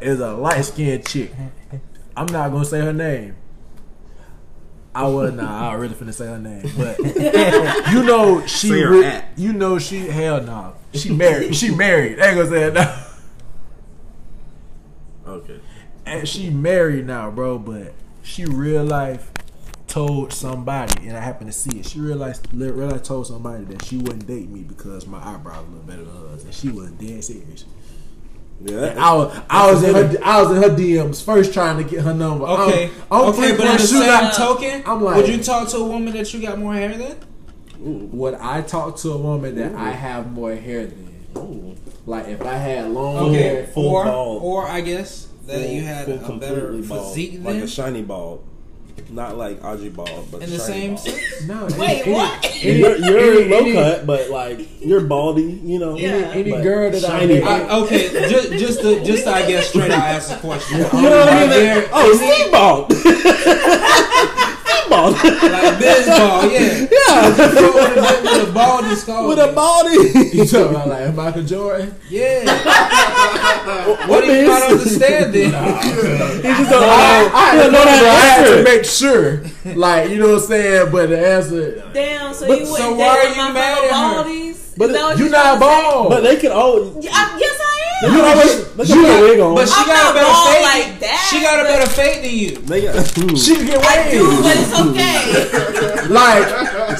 It's a light skinned chick. I'm not gonna say her name. I was nah, I really finna say her name, but you know she, Say re- you know she, hell no, she married, she married. I ain't gonna say it now. Okay. and she married now, bro. But she real life told somebody, and I happened to see it. She realized, li- real life told somebody that she wouldn't date me because my eyebrows look better than hers, and she was dead serious. Yeah. I was, I was in her, I was in her DMs first trying to get her number. I'm- Okay, I'm, okay, but on the much same shooting- token, I'm like- would you talk to a woman that you got more hair than? Would I talk to a woman that I have more hair than? Like if I had long Okay, hair, full or bald. or I guess that Full- you had a better completely bald. physique like a shiny bald, not like Audrey bald, but in the same bald. sense. no, Wait, any, what? Any, You're, you're any- low any- cut, but like you're baldy, you know. Yeah. Any But girl that shiny I bald. I, okay, just just to just to, I guess straight I ask the question. You know what I mean? oh, Steve bald. Steve. Like this ball, yeah. yeah, with, a, with a bald skull. with a baldy. you talking about like Michael Jordan? Yeah. what do you not understand then? He just don't know. I, I, he had don't know to, I had to make sure, like you know what I'm saying. But the answer, Damn, so But- you so wouldn't why are you my mad fellow at her? baldies? But Is you you're not trying bald. But they can always. Yeah, yes, I am. You always. They can put a wig on. But she I'm got a better bald fade. like that, she got a better fade than you. They got. she can get I do, waves. but it's okay. Like,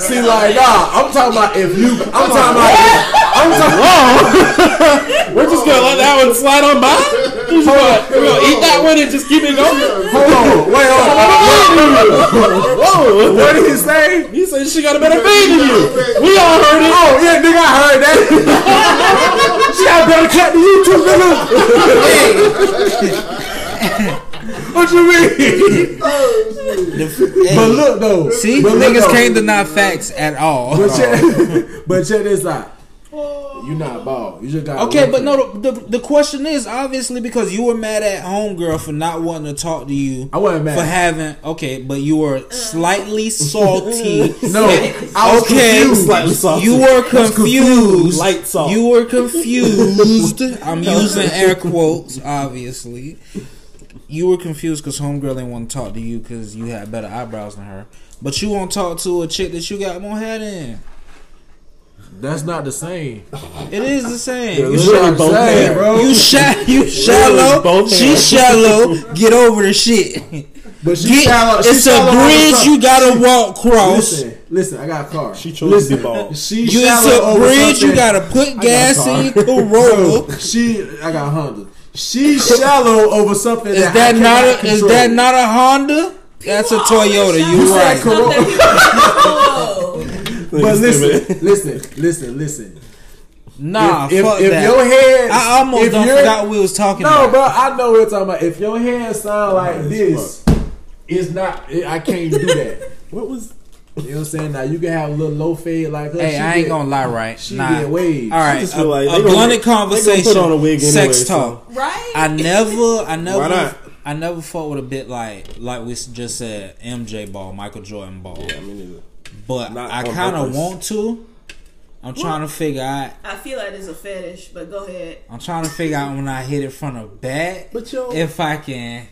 see, like, nah, I'm talking about if you, I'm talking about, I'm talking. Whoa! We're just gonna let that one slide on by. We're gonna, we're gonna eat that one and just keep it going. Hold on, wait, hold on. Whoa! What did he say? He said she got a better fade than you. We all heard it. Oh yeah, nigga, I heard that. she got better cut than you what you mean? But look though, See, but niggas though. can't deny facts at all. But check, but check this out. You not bald. You just got Okay, but no, the, the the question is obviously because you were mad at homegirl for not wanting to talk to you. I wasn't mad. for having okay, but you were uh. slightly salty. No, I was okay, confused. Slightly salty. you were confused. Light salt. You were confused. I'm using air quotes, obviously. You were confused because homegirl didn't want to talk to you because you had better eyebrows than her. But you won't talk to a chick that you got more head in. That's not the same. It is the same. You literally I'm both saying, hair. bro. You sha- you shallow. both She hands. shallow. Get over the shit. But she Get, shallow. she it's a shallow on the bridge you gotta walk cross. Listen, listen, I got a car. She chose listen, to be bald. She You shallow it's a over bridge you something. gotta put gas car. in your Corolla. Bro, she, I got a Honda. She shallow over something. Is that, that I not a, is that not a Honda? That's a Toyota. You You right. Corolla. Something But listen, listen, listen, listen. Nah, if, if, fuck if that. your head, I almost if done your- forgot we was talking No, about. bro, I know what you're talking about. If your hair sound like this, it's not. It, I can't do that. What was? You know what I'm saying? Now you can have a little low fade like her. Hey, She I ain't get- gonna lie, right? She nah. get waves. All right, just a, feel like a they gonna- blended they gonna conversation, put on a wig sex anyway, so- talk. right? I never, I never, Why not? I never fought with a bit like like we just said MJ ball, Michael Jordan ball. Yeah, I mean, But Not I kind of want to. I'm trying to figure out. I feel like it's a fetish, but go ahead. I'm trying to figure out when I hit it from the back but yo, if I can.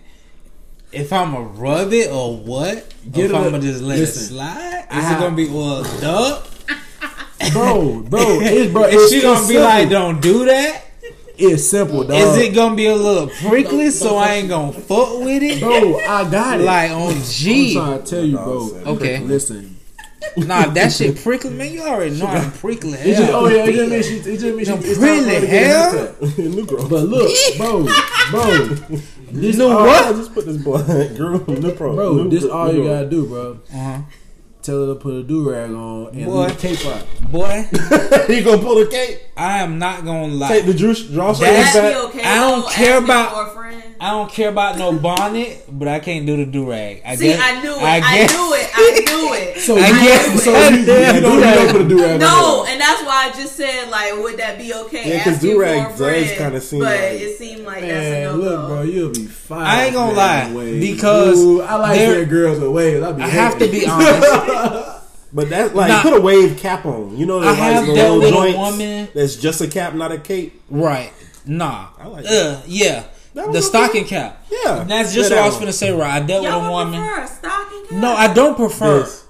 If I'ma rub it or what? Get if I'm gonna just let listen, it slide? I Is have- it gonna be well duck? bro, bro, it's, bro, Is it's she gonna be simple. like, don't do that? It's simple, dog. Is it gonna be a little prickly so I ain't gonna fuck with it? bro? I got it. Like on I'm G. trying to tell you, bro. Okay. Listen. Nah, that shit prickly, man. You already know I'm prickly. It just, oh yeah, it just means she. It just means she. Them it's pretty time for her to get a hell. New girl. But look, bro, bro, this New all, I just put this blind girl. New pro. bro. new, This all you girl. gotta do, bro. Uh-huh. Tell her to put a do rag on and Boy. leave the cape out. Boy, you gonna pull the cape? I am not gonna lie. Take the draw draw That- strings be back. okay. I don't though, care about- for a friend. I don't care about no bonnet, but I can't do the do rag. I See, guess, I knew it. I I, guess- knew it. I knew it. So I you, guess- so you, you, Yeah, you don't, you don't put a do rag No, on. and that's why I just said like, would that be okay? Yeah, 'cause asking do-rag for does kinda seem but like- it seemed like that's a no look, bro, you'll be fine. I ain't gonna man, lie, waves. because Ooh, I like there- seeing girls with waves. I, I have to be honest. But that's like Nah. put a wave cap on. You know, I there's have like dealt little with a woman- that's just a cap, not a cape. right. Nah. I like uh, yeah. That The stocking okay. cap. Yeah, And that's just Yeah, what I was gonna say, right? I dealt Y'all with a woman. prefer a stocking cap? No, I don't prefer. Yes.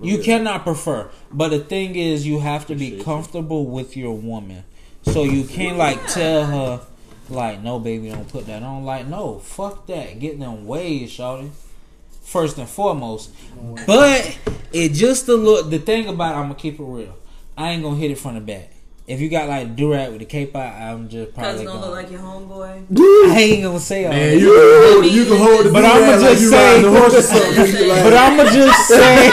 You cannot prefer. But the thing is, you have to be comfortable with your woman. So you can't like tell her, like, no, baby, don't put that on. Like, no, fuck that. Get them waves, shawty. First and foremost. But it just a look. The thing about it, I'm gonna keep it real. I ain't gonna hit it from the back. If you got like durag with the cape out, I'm just probably gonna gonna. look like your homeboy. I ain't gonna say all Man, that. you can hold, you can hold the But I'ma just you say- the horse or something. Like- But I'ma just say,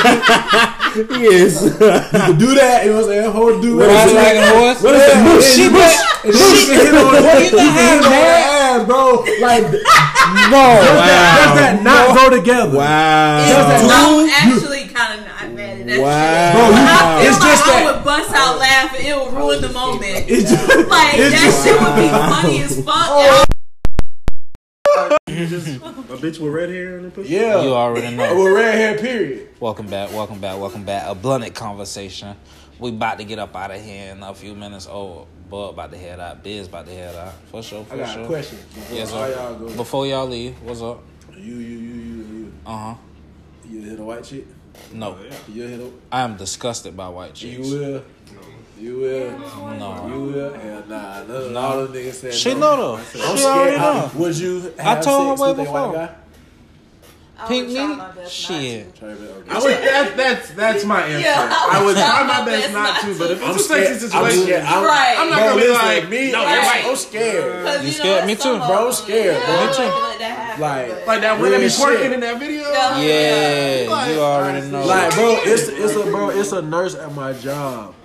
Yes. You can do that. You know what I'm saying? Hold do ride like a horse. What is that? But Yeah, she, you but And then you can hit on Well, you you know can how hit on mad- her ass, bro. Like, does no. that not go together? Wow. Does that I'm not? actually kind of not mad at that Wow. Bro, shit. you- I it's like just I that- would bust out laughing. It would ruin the moment. It's just, Like it's that just- shit would be funny as fuck. Oh. You just a bitch with red hair and a pussy. yeah. You already know. With red hair, period. Welcome back, welcome back, welcome back. A blunted conversation. We about to get up out of here in a few minutes. Oh, Bud about to head out. Biz about to head out. For sure, for I got sure. a question. Before Yes, sir. y'all go. Before y'all leave, what's up? You, you, you, you, you. Uh huh. You hit a white chick? No, You hit a. I am disgusted by white chicks. You chicks. will. You will. No, You will. Hell nah. None, all them niggas said she no. know though. I'm She scared. already I- know. Would you? I told her sex way with a white before. guy? I Pink would try me? my best not Shit. Try. I would, that, that's that's my answer. Yeah, I would try my my best best not not to, to. but if I'm it's a scared. sexy I'm situation, scared. I'm, Right. I'm not bro, gonna be listen, like, me. no, I'm, you're right. I'm scared. Cause, You you scared? know, Me too. Bro, I'm scared, Yeah, Me too. like that happen, Like- that women be twerking shit. in that video. Yeah. Yeah, you already know. Like, bro, it's it's a bro, it's a nurse at my job.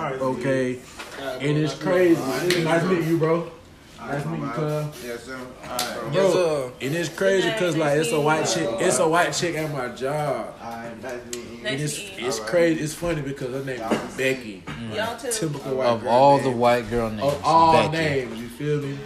Okay, and it's crazy. Nice meeting you, bro. Nice meeting you, cuz. Yes, sir. Yes, Bro, sir. and it's crazy because like it's a white chick, it's a white chick at my job. Alright, nice meeting And it's meeting you. it's crazy. It's funny because her name is Becky. Y'all too. Typical white Of girl all name. the white girl names, of all Becky. names, you feel me?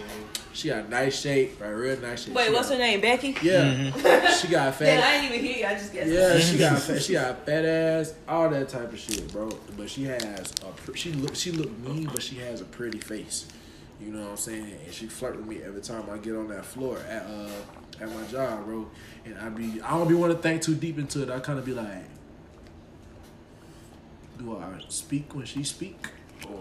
She got nice shape, right? Real nice shape. Wait, She what's got- her name? Becky? Yeah, mm-hmm. she got Yeah, fat. I didn't even hear you. I just guessed. Yeah, she got fat. She got fat ass, all that type of shit, bro. But she has a pr- she look she look mean, but she has a pretty face. You know what I'm saying? And she flirt with me every time I get on that floor at uh at my job, bro. And I be I don't be want to think too deep into it. I kind of be like, do I speak when she speak or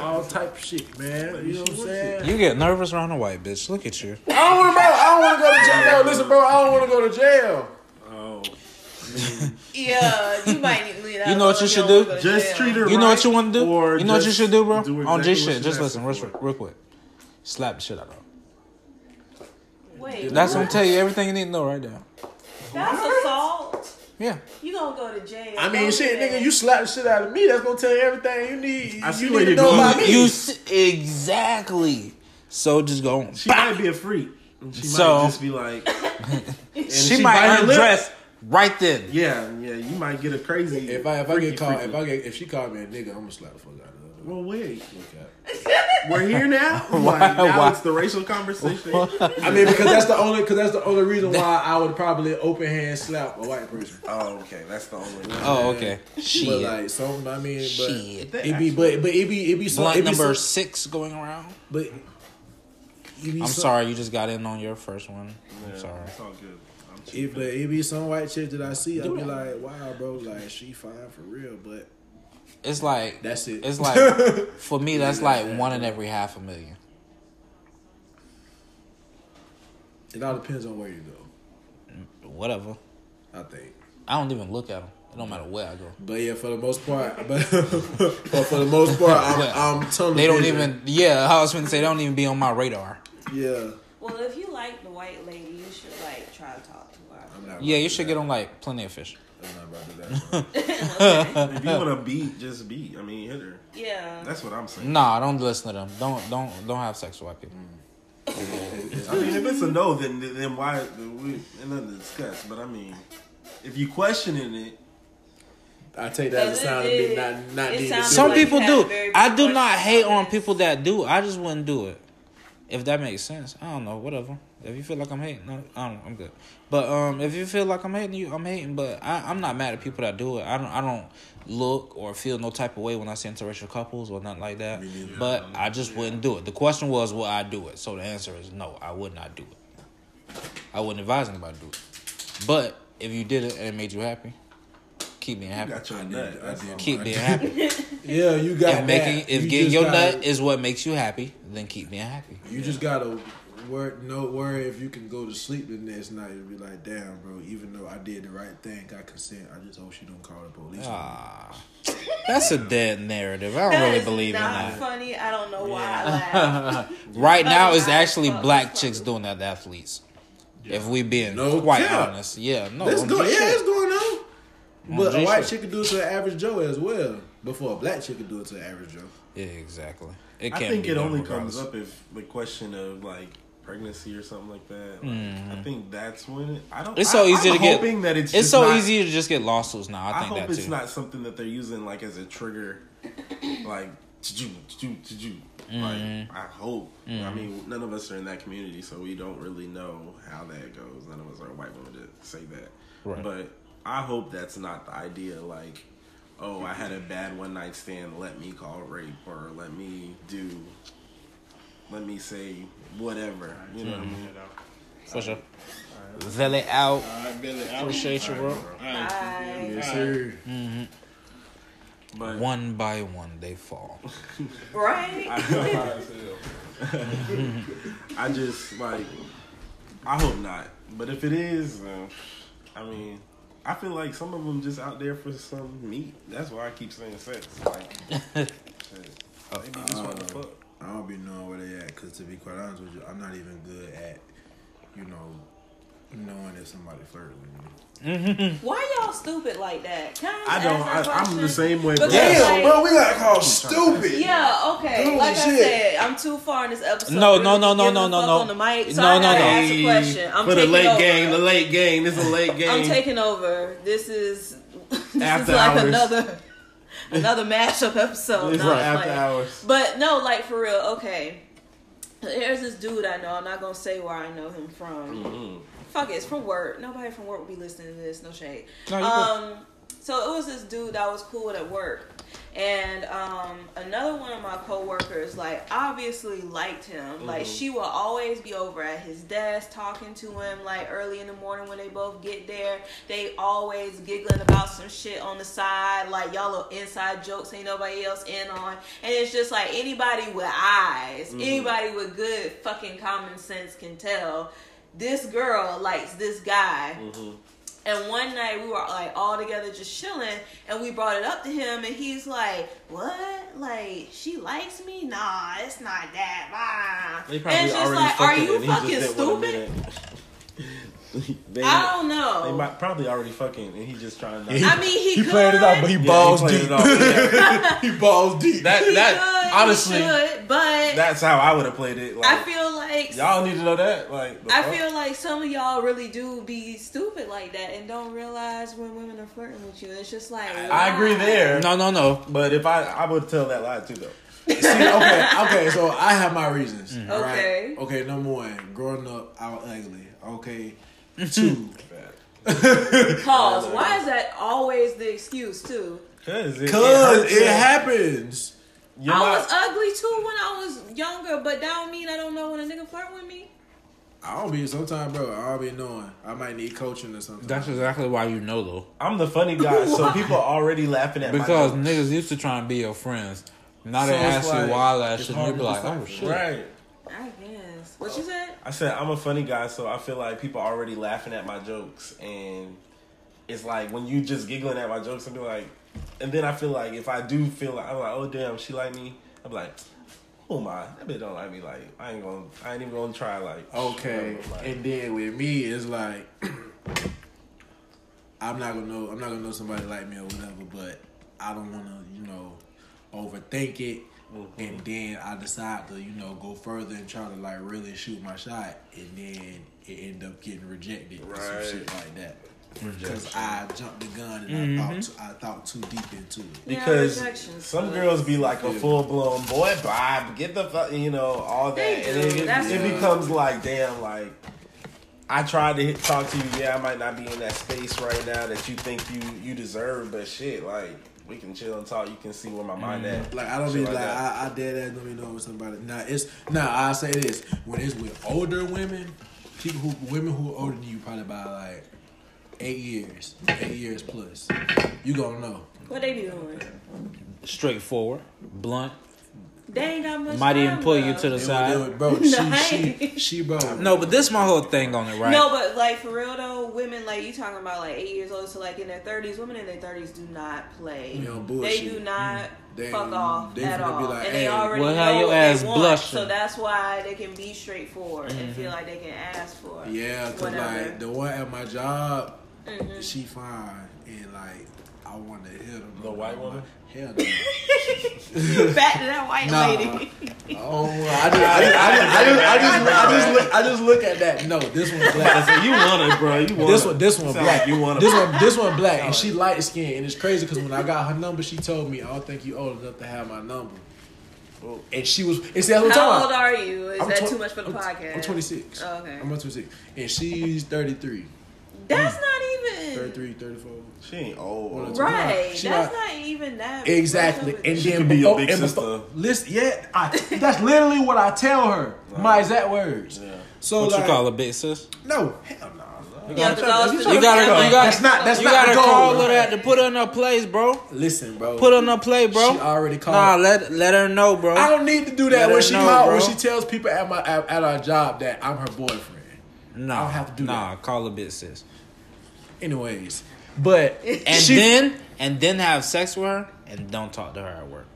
all type of shit, man? You know what I'm saying? You get nervous around a white bitch. Look at you. I don't want to, bro. I don't want to go to jail. Listen, bro. I don't want to go to jail. Oh, Yeah, you might need to leave You know what you should don't do? wanna go to just jail. treat her. You know right, what you want to do? Or You know what you should do, bro? do oh, On G shit. Just listen, real, real quick. Slap the shit out of her. Wait, That's gonna tell you everything you need to know right there. That's assault. Yeah. You gonna go to jail? I mean, shit, do nigga, you slap the shit out of me. That's gonna tell you everything you need. I see you need to you're know about me. You exactly. So just go. She might be a freak. And She So- might just be like, and She, bite might her lip. undress right then. Yeah, yeah. You might get a crazy. if I if I get called freaky. if I get if she called me a nigga, I'm gonna slap the fuck out of her. Well, wait. Look We're here now. Why- Like, now why? it's the racial conversation. I mean, because that's the only because that's the only reason why I would probably open hand slap a white person. oh, okay. That's the only. One. Oh, okay. But Shit. like some, I mean, but Shit. it be but but it be it be some Blunt it be number some, six going around. but I'm some- sorry, you just got in on your first one. I'm sorry. It's all good. I'm. It, but it be some white chick that I see, I be like, wow, bro, like she fine for real, but It's like that's it. it's like for me that's like one in every half a million. It all depends on where you go. Whatever. I think. I don't even look at them. It don't matter where I go. But yeah, for the most part, but, but for the most part, I'm, I'm tunnel They don't vision. even. Yeah, I was going to say they don't even be on my radar. Yeah, Well, if you like the white lady, you should like try to talk to her. I'm not. Yeah, you should do get on like plenty of fish. I'm not about to do that. If you want to beat, just beat. I mean, hit her. Yeah. That's what I'm saying. Nah, don't listen to them. Don't don't don't have sex with white people. Mm. I mean, if it's a no, then then why? We ain't nothing to discuss. But I mean, if you questioning it, I take that as a sign of me not not It needing to sounds do Some like people you had a do. I do not hate on on people that do. I just wouldn't do it. If that makes sense. I don't know. Whatever. If you feel like I'm hating, no, I don't. I'm good. But um, if you feel like I'm hating you, I'm hating. But I, I'm not mad at people that do it. I don't. I don't look or feel no type of way when I see interracial couples or nothing like that. But I just wouldn't do it. The question was, will I do it? So the answer is no. I would not do it. I wouldn't advise anybody to do it. But if you did it and it made you happy, keep being you happy. got your I did. I did. Keep being happy. Yeah, you got if making that. if You getting your gotta- nut is what makes you happy, then keep being happy. You just gotta worry, no worry if you can go to sleep the next night and be like, damn, bro. Even though I did the right thing, got consent. I just hope she don't call the police. Ah, that's a dead narrative. I don't That really is believe in not that. funny. I don't know why I laughed. right now, it's I actually black with chicks doing that to athletes. If we being No quite cap. honest, yeah, no, Let's go. Yeah, shit. it's going on. But a white shit. chick could do it to an average Joe as well. Before a black chick could do it to an average Joe. Yeah, exactly. It I can't think be it only regardless. comes up if the question of like pregnancy or something like that. Like, I think that's when it. I don't. It's so I, easy I'm to get. hoping that it's. it's so not- easy to just get lawsuits now. I I, think hope it's too. not something that they're using like as a trigger, like to to to Mm-hmm. Like I hope. I mean, none of us are in that community, so we don't really know how that goes. None of us are white women to say that. Right. But I hope that's not the idea. Like, oh, I had a bad one night stand. Let me call rape, or let me do. Let me say whatever. You know what I mean? For sure. Vele out. All right, Billy. Appreciate you, bro. All right. Bye. Yes, sir. But One by one, they fall. Right? I just like. I hope not. But if it is, uh, I mean, I feel like some of them just out there for some meat. That's why I keep saying sex. Like, shit. Maybe just want to fuck. I don't be knowing where they at because to be quite honest with you, I'm not even good at, you know, knowing if somebody flirting with me. Mm-hmm. Why y'all stupid like that? Can I, I don't. ask that I, I'm the same way. Because, bro. like, bro, we got called stupid. Yeah, okay. Holy like I said, I'm too far in this episode. No, no, no, no, no, no, no. On the mic, so No, I no, no. Ask a question. I'm for the late over. game, the late game. This is a late game. I'm taking over. This is this After is like hours. another another mashup episode. Is No, I'm after hours. But no, like for real. Okay, there's this dude I know. I'm not gonna say where I know him from. Mm-hmm. Fuck it, it's from work. Nobody from work will be listening to this. No shade. No, um, so it was this dude that was cool with at work, and um, another one of my coworkers, like obviously liked him. Like Mm-hmm. she will always be over at his desk talking to him, like early in the morning when they both get there. They always giggling about some shit on the side, like y'all little inside jokes ain't nobody else in on, and it's just like anybody with eyes, Mm-hmm. anybody with good fucking common sense can tell. This girl likes this guy. Mm-hmm. And one night we were like all together just chilling, and we brought it up to him, and he's like, "What? Like she likes me? Nah, it's not that." Blah. And it's just like, are you and he just fucking stupid? Admit it. they, I don't know. They might probably already fucking, and he just trying to. I mean, he, He could. played it out, but he Yeah, balls played deep. it off, yeah. he balls deep. That He that could, honestly, he should, but that's how I would have played it. Like, I feel like y'all need to know that. Like, I fuck? feel like some of y'all really do be stupid like that and don't realize when women are flirting with you. It's just like I agree there. No, no, no. But if I, I would tell that lie too though. See, okay, okay, so I have my reasons. Mm-hmm. Okay. Okay, number one, growing up, I was ugly. Okay. Two. Pause. Why is that always the excuse too? Cause it, Cause hurts it happens. You're I not- was ugly too when I was younger, but that don't mean I don't know when a nigga flirt with me. I don't be sometimes, bro. I don't be knowing. I might need coaching or something. That's exactly why you know though. I'm the funny guy, so people are already laughing at me. Because my jokes. niggas used to try and be your friends. Now they So it's ask like, you why that it's shit, and you hard be like, oh, decipher. oh shit. Right. I guess. Yes. What you oh. said? I said I'm a funny guy, so I feel like people are already laughing at my jokes, and it's like when you just giggling at my jokes, I'm like, and then I feel like if I do feel like I'm like, oh damn, she like me, I'm like, oh my, that bitch don't like me. Like I ain't gonna, I ain't even gonna try. Like Okay, like, and then with me, it's like I'm not gonna know. I'm not gonna know somebody like me or whatever. But I don't want to, you know, overthink it. Mm-hmm. And then I decide to, you know, go further and try to like really shoot my shot, and then it end up getting rejected or some Right. shit like that. Because I jumped the gun and Mhm. I thought too, I thought too deep into it. because rejections some girls be like a full blown boy vibe, get the fuck, you know, all that, and do. it, it becomes like, damn, like I tried to hit, talk to you. Yeah, I might not be in that space right now that you think you you deserve, but shit, like we can chill and talk. You can see where my mind mm. at. Like I don't Shit be like, that. I, I dead ass don't be knowing somebody. Nah, it's nah. I say this when it's with older women, people who women who are older than you probably by like eight years, eight years plus. You gonna know. What they be doing? Straightforward, blunt. They ain't got much. Might even pull bro. you to the It was- side. it was- bro. Nah, She, she, she, bro. No, but this my whole thing on it, right? No, but like for real though, women like you talking about like eight years old to like in their thirties. Women in their thirties do not play. You know, They do not They- fuck off they at all, be like, and hey, they already well, know how your what ass they want. blushing? So that's why they can be straightforward and feel like they can ask for. Yeah, cause whatever. like the one at my job, Mhm. she fine and like I want to hit her. The white woman? Hell no. Back to that white Nah. lady. Oh, I just, I just, I just, I just, I just, look, I just look at that. No, this one's black. So you want it, bro? You want This one, this one Sound black. like you want this one, this one black, and she light skinned, and it's crazy because when I got her number, she told me, "I don't think you old enough to have my number." And she was, and see, that's what How talking old are you? Is I'm that twen- too much for the I'm- podcast? I'm 26. Oh, okay. I'm 26, and she's 33, That's mm. not even 33, 34. She ain't old. right. She That's not- not even that. Exactly, much of a- and She then be your before, big sister. before, listen, yeah, I, that's literally what I tell her. My exact words. So what like, you call a big sis? No, hell no. Yeah, because I was You You gotta, you gotta, That's not- that's you not gotta the goal. call her that to put her in her place, bro. Listen, bro. Put her in her place, bro. She already called. Nah, let let her know, bro. I don't need to do that her when she know, call, when she tells people at my at, at our job that I'm her boyfriend. No, I don't have to do that. nah, call her bitch sis. Anyways, but And she- then and then have sex with her and don't talk to her at work.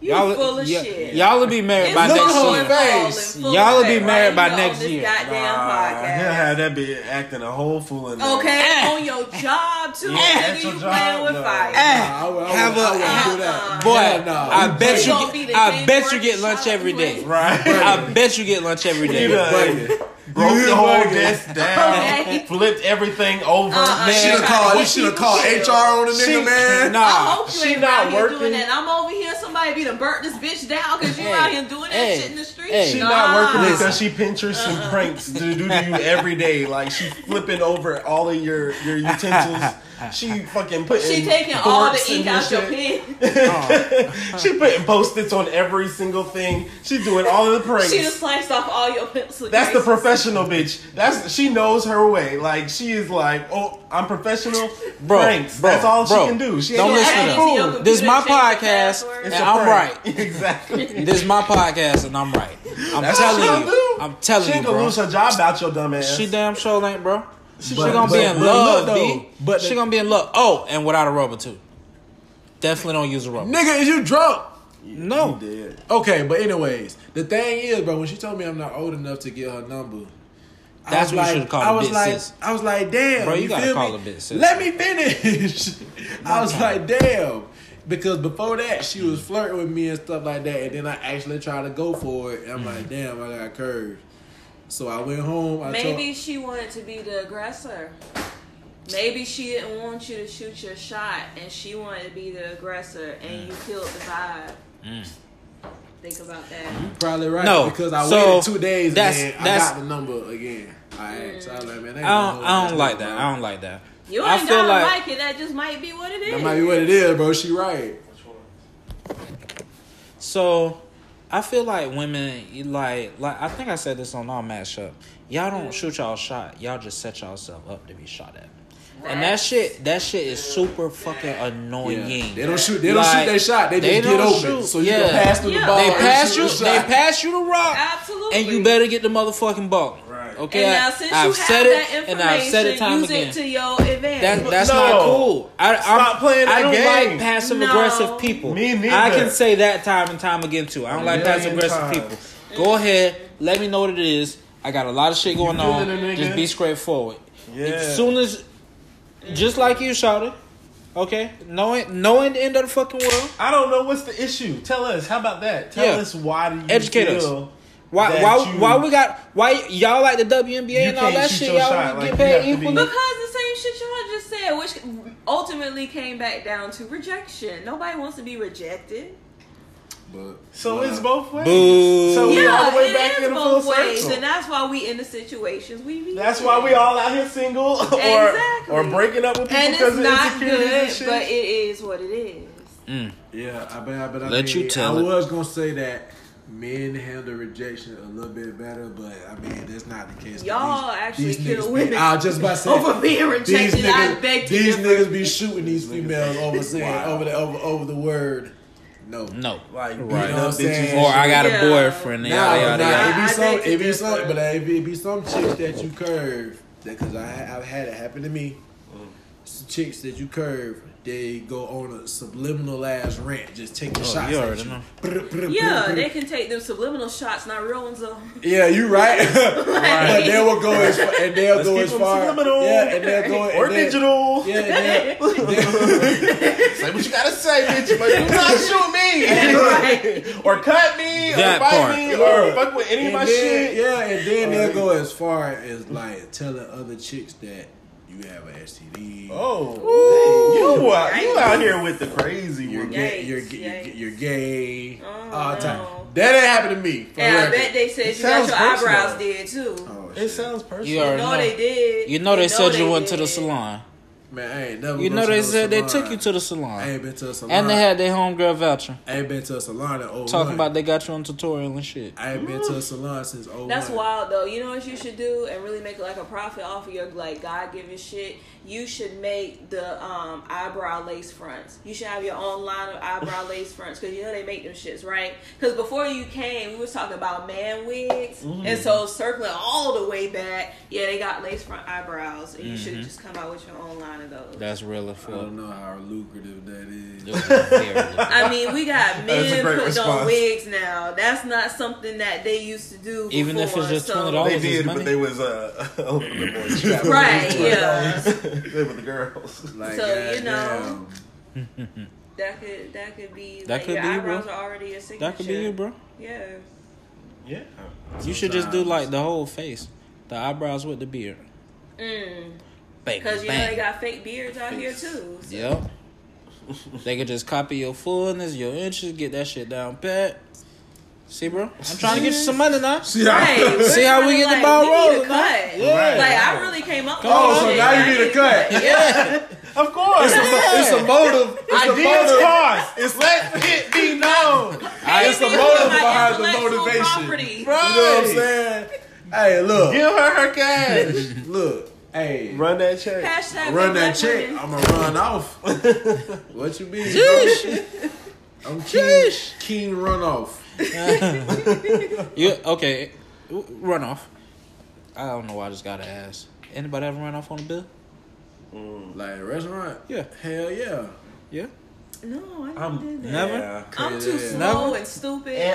Y'all full of y- shit. Y'all will be married It's by next of year. face. full Y'all will be married right by here next year. Goddamn Nah, podcast. he'll have that bitch acting a whole fool in there. Okay, on your job too. Yeah, nigga, your you job, playing with no. fire. Nah, I would- I would- Have a- I wouldn't uh, do that. Boy, Hell no. I bet You you get, I bet you get lunch shot every up day. with. Right. I bet you get lunch every day. He done Bugging. broke the whole bugging. desk down, Okay. flipped everything over. Uh-uh, She Man, should have called. You should have called. HR on the She- nigga, man. I Nah, hope you she ain't not working. doing that. I'm over here. Somebody be done burnt this bitch down because you Hey, out here doing that shit in the street. hey. She Nah. not working Listen. because she Pinterest and uh-uh. pranks to do to you every day. Like she flipping over all of your your utensils. She fucking putting. She taking all the forks ink out your shit. pen. she putting post-its on every single thing. She doing all of the pranks. She just sliced off all your pencil. That's the professional bitch. That's she knows her way. Like she is like, oh, I'm professional. Bro, pranks. bro, That's all bro. she can do. She Don't ain't listen gonna to act them. This is my computer changed the podcast, password. It's and a I'm prank. right. exactly. This is my podcast, and I'm right. I'm That's telling you. I'm telling She you, ain't gonna lose her job about your dumb ass. She damn sure ain't, bro. She, But- gonna be in but love, look, B. though, but she the- gonna be in love. Oh, and without a rubber too. Definitely don't use a rubber. Nigga, is you drunk? No. Did. Okay, but anyways, the thing is, bro, when she told me I'm not old enough to get her number, That's what you like, should've called I a was like, sis. I was like, damn, Bro, you gotta feel call me? a bitch sis. Let me finish. I was like, damn, because before that she was mm. flirting with me and stuff like that, and then I actually tried to go for it, and I'm like, mm. damn, I got curved. So I went home. I Maybe told, she wanted to be the aggressor. Maybe she didn't want you to shoot your shot, and she wanted to be the aggressor, and you mm. killed the vibe. Think about that. You probably right No, because I so waited two days and that's- I got the number again. I asked. I was like, man, I don't. I don't like that. I don't like that. You I ain't feel gotta like- like, it. That just might be what it is. That might be what it is, bro. She right. So, I feel like women, like, like I think I said this on our matchup. Y'all don't mm. shoot y'all shot. Y'all just set yourself up to be shot at. And that shit, that shit is super fucking annoying. Yeah. They don't shoot- they don't shoot their shot, they just get don't open. So you can pass them the ball They pass you. the They pass you the rock, Absolutely. and you better get the motherfucking ball. Right. Okay. and now I- since I've you said have it, that and I've said it time use again. it to your advantage. That, that's No. not cool. I, Stop I'm, playing I don't game. like passive No. aggressive people. Me neither. I can say that time and time again too. I don't like passive aggressive times. people. Go ahead, let me know what it is. I got a lot of shit going on. Just be straightforward. Yeah. As soon as, just like you, shouted. Okay, knowing knowing the end of the fucking world. I don't know what's the issue. Tell us. How about that? Tell Yeah. us why do you Educate us. Feel Why why you- why we got why y'all like the WNBA and all that shit? Y'all shot, get like, paid have to be- equally. Because the same shit y'all just said, which ultimately came back down to rejection. Nobody wants to be rejected. But So well, it's both ways. Boo. So we yeah, all the way back in the both full ways, circle. and that's why we in the situations we be. That's in. why we all out here single or Exactly. or breaking up with people because it's of not insecurities and good, shit. but it is what it is. Mm. Yeah, I bet. I bet. I Let mean, you tell I it. was gonna say that men handle rejection a little bit better, but I mean that's not the case. Y'all These- actually these kill niggas women I was just about to say over being rejected. These I niggas, beg to these differ. niggas be shooting these females over saying over the over, over the word. No, No, like You know what I'm saying? Or I got a boyfriend. And Nah, yada, yada, nah, yada. it be some, beg to it be differ. some, but it be, it be some chicks that you curve. That because I I've had it happen to me. Some chicks that you curve, they go on a subliminal ass rant, just taking Oh, shots you at you. Brr, brr, Yeah, brr, they can take them subliminal shots, not real ones though. Yeah, you right. but they will go as far, and they'll Let's go keep as them far. subliminal. Yeah, and they'll go or and then- digital. Yeah, and they'll- Say what you gotta say, bitch, but do not shoot me. Right. or cut me, That or bite part. me, Yeah. or fuck with any of my then, shit. Yeah, and then they'll go as far as like telling other chicks that you have an STD. Oh, hey, you out, you out here with the crazy You're one. gay. You're, gay- you're, yikes. you're gay. Oh, all the time. no. That ain't happened to me. for And I bet they said It you got your personal. eyebrows did too. Oh, It sounds personal. You You know know. they did. You know they said you they went to the salon. Man, I ain't never. You go know to they no said they took you to the salon. I salon. ain't been to a salon. And they had their homegirl voucher. I ain't been to a salon in 01. Talking about they got you on tutorial and shit. I ain't been to a salon since 01. That's wild though. You know what you should do and really make like a profit off of your like God given shit. You should make the um, eyebrow lace fronts. You should have your own line of eyebrow lace fronts because you know they make them shits right. Because before you came, we was talking about man wigs, Mm-hmm. and so circling all the way back, yeah, they got lace front eyebrows, and you Mm-hmm. should just come out with your own line of those. That's real I don't know how lucrative that is. I mean, we got men great putting on wigs now. That's not something that they used to do. Even if it's just $20. They did, but they was uh, a little bit more strapped. Right, yeah. they were the girls. Like, So, you know. That could that could be That like could your be you, eyebrows bro. are already a signature. That could be you, bro. Yeah. Yeah. You should just do like the whole face, the eyebrows with the beard. Mm. Bang, Because you know they got fake beards out here too. So. Yep. they could just copy your fullness, your inches, get that shit down pat. See, bro? I'm trying to get you some money now. See how? we're See how we get to, the ball we need a rolling, cut. Yeah. Like I really came up. Oh, Come with so shit. now you need a cut. Yeah. Of course. It's a motive. It's a motive. cost. It's let it be known. It's a motive behind the motivation. property. You know what I'm saying? Hey, look, Give her her cash. look. Hey, Run that check. Hashtag run that check. women. I'ma run off. what you mean? bro? I'm keen, keen run off. You okay? Run off. I don't know why I just gotta ask. Anybody ever run off on a bill? Mm, like a restaurant? Yeah. Hell yeah. Yeah. No, I never I'm did that. Never? Yeah. I'm too Yeah. slow Never? and stupid.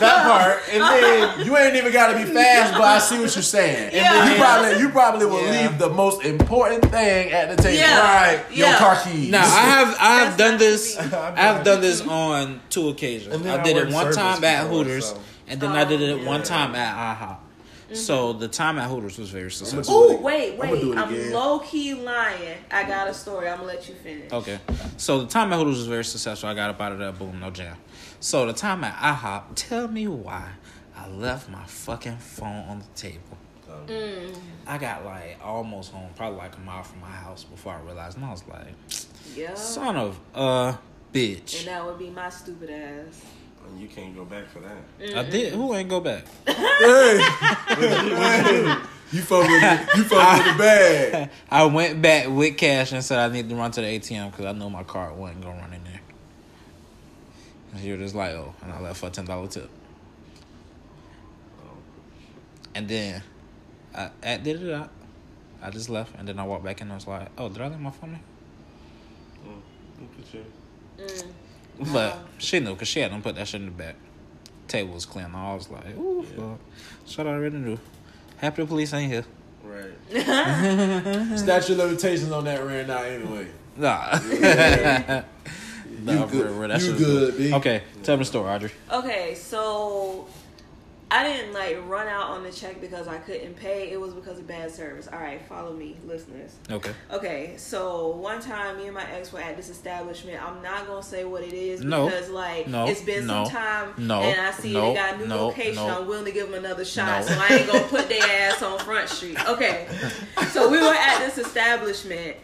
That part, and then You ain't even gotta be fast, but I see what you're saying. Yeah. You probably you probably will Yeah. leave the most important thing at the table. Yeah. Right. Your car keys. Now I have I have done this. I have done this on two occasions. And then I I did it one service time at Hooters, so- and then I did it Oh, one yeah. time at IHOP. So the time at Hooters was very successful. Oh wait, I'ma wait. I'm again. low key lying. I got a story. I'm gonna let you finish. Okay. So the time at Hooters was very successful. I got up out of that boom, no jam. So the time at IHOP, tell me why I left my fucking phone on the table. Mm. I got like almost home, probably like a mile from my house before I realized, and I was like, Yeah. son of a bitch. And that would be my stupid ass. You can't go back for that. I did. Who ain't go back? You You fuck with the, you fuck with the bag. I went back with cash and said I need to run to the ATM because I know my card wasn't gonna run in there. And he was just like, "Oh," and I left for a ten dollar tip. And then I, I did it out. I just left, and then I walked back and I was like, "Oh, did I leave my phone there?" Look at you. Mm. But she knew because she had them put that shit in the back. Table was clean. I was like, "Ooh, fuck." Shut I already knew. Happy the police ain't here. Right. Statute of limitations on that ran out anyway. Nah. Yeah. Nah, You for good- real, that you shit was good, B. Okay, tell me the story, Audrey. Okay, so I didn't like run out on the check because I couldn't pay. It was because of bad service. All right, follow me, listeners. Okay. Okay, so one time me and my ex were at this establishment. I'm not gonna say what it is No. because like No. it's been No. some time No. and I see No. they got a new location. I'm willing to give them another shot, so I ain't gonna put their ass on Front Street. Okay, so we were at this establishment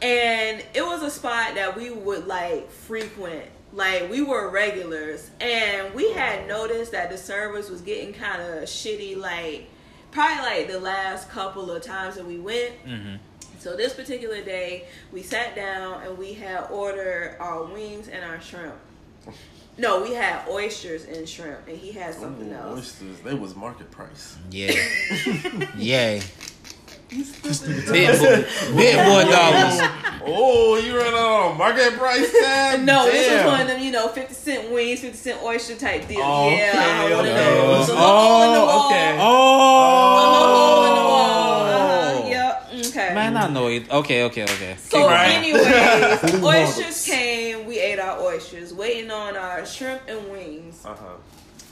and it was a spot that we would like frequent like we were regulars and we had noticed that the service was getting kind of shitty like probably like the last couple of times that we went Mm-hmm. so this particular day we sat down and we had ordered our wings and our shrimp no we had oysters and shrimp and he had something Ooh, else oysters. They was market price. Yeah. Yay. Big boy, big boy dollars. Oh, you ran out on market price tag? No, this was one of them, you know, 50 cent wings, 50 cent oyster type deal. Oh, yeah, okay, one of okay. those. A little hole in the wall. Oh, okay. A little hole in the Oh. Uh-huh, yep. Okay. Man, I know it. Okay, okay, okay. So, Keep anyways, oysters came. We ate our oysters, waiting on our shrimp and wings. Uh huh.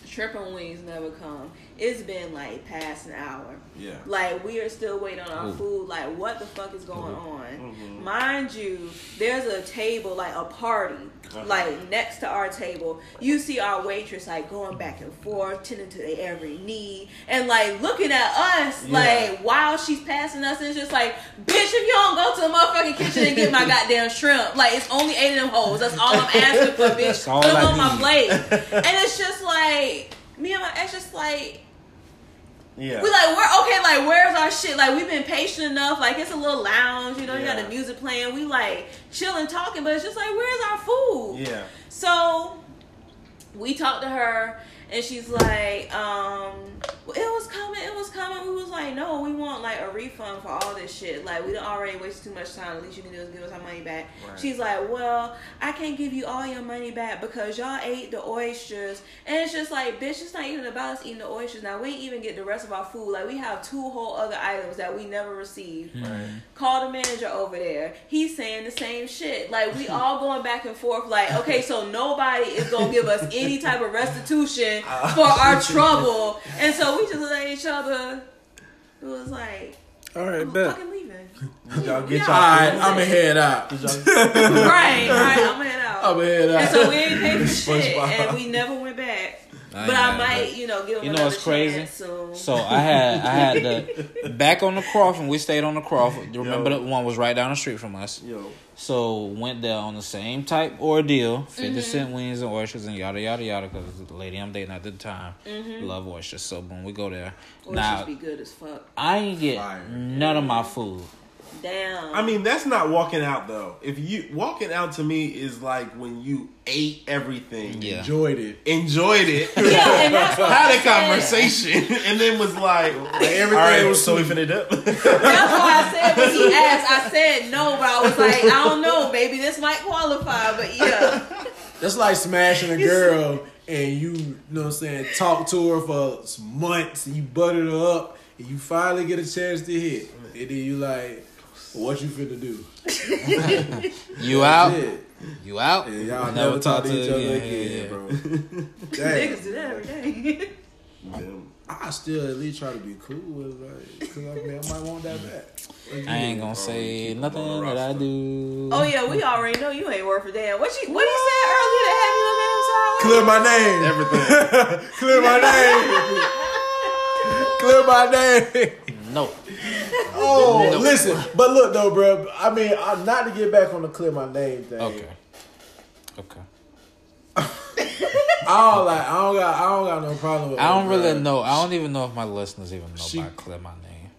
Shrimp and wings never come. It's been like past an hour. Yeah. Like we are still waiting on our Ooh. food. Like what the fuck is going on? Mhm. Mind you, there's a table like a party Uh-huh. like next to our table. You see our waitress like going back and forth, tending to their every need, and like looking at us Yeah. like while she's passing us. And it's just like, bitch, if you don't go to the motherfucking kitchen and get my goddamn shrimp, like it's only eight of them holes. That's all I'm asking for, bitch. all Put them I on my plate. And it's just like me and my ex just like Yeah. we like we're okay. Like where's our shit? Like we've been patient enough. Like it's a little lounge, you know. You got Yeah. the music playing. We like chilling, talking, but it's just like where's our food? yeah. So we talked to her, and she's like, um, "It was coming. It was coming." We was like, "No, we want like a refund for all this shit. Like we done already wasted too much time. The least you can do is give us our money back." Right. She's like, "Well, I can't give you all your money back because y'all ate the oysters." And it's just like, bitch, it's not even about us eating the oysters. Now we ain't even get the rest of our food. Like we have two whole other items that we never received. Hmm. Right. Call the manager over there. He's saying the same shit. Like we all going back and forth. Like okay, so nobody is gonna give us any type of restitution uh, for our trouble, and so we just looked at each other. It was like, All right, I'm bet. fucking leaving. Y'all get y'all Alright. I'ma head out. Did y'all- right, right. I'm head out. I'ma head out. And so we ain't paid for shit, and we never went back. I but I might, that. you know, give them You know it's crazy? soon. So I had I had the back on the Crawford. We stayed on the Crawford. You remember Yo. the one was right down the street from us. Yo. So went there on the same type ordeal, 50 Mm-hmm. cent wings and oysters and yada yada yada. Because the lady I'm dating at the time Mm-hmm. love oysters. So when we go there, Oysters now be good as fuck. I ain't get Fire. none of my food. Damn. I mean, that's not walking out though. If you walking out to me is like when you ate everything, Yeah. Enjoyed it. enjoyed it, yeah, and that's what had I a said. conversation, and then was like, everything all right, was so we sweet. finna up. That's why I said when he asked, I said no, but I was like, I don't know, baby, this might qualify, but yeah. That's like smashing a girl and you, you know what I'm saying, talk to her for months and you butter her up and you finally get a chance to hit. And then you like, what you finna do? You out? Yeah. You out? Yeah, y'all never, talk to each other again, bro. Damn. Niggas do that every day. Damn. I still at least try to be cool with like, cause I, mean, I might want that back. Like, I ain't gonna say nothing that I do. oh yeah, we already know you ain't worth a damn. What you what he said earlier that had you on Clear my name. Everything. Clear my name. Clear my name. No. Oh, listen, but look though, bro. I mean, I'm not to get back on the clear my name thing. Okay. Okay. I don't like. I don't got. I don't got no problem with. I don't it, really bro. know. I don't even know if my listeners even know She- about Clear My Name.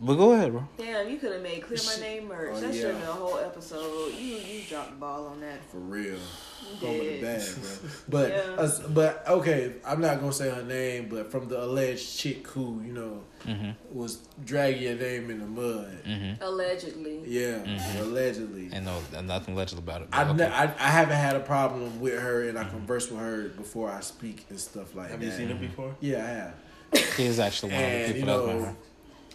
But go ahead, bro. Damn, you could have made clear my name merch. Oh, that should have been a whole episode. You you dropped the ball on that. For real. You Home the did. bad, bro. But Yeah. us- but okay, I'm not gonna say her name, but from the alleged chick who you know Mm-hmm. was dragging your name in the mud. Mm-hmm. Allegedly. Yeah, Mhm. allegedly. And no, nothing legible about it. I, but ne- okay. I I haven't had a problem with her, and I converse with her before I speak and stuff like Have that. Have you seen her before? Yeah, I have. He's actually one of the people you that's met know- her.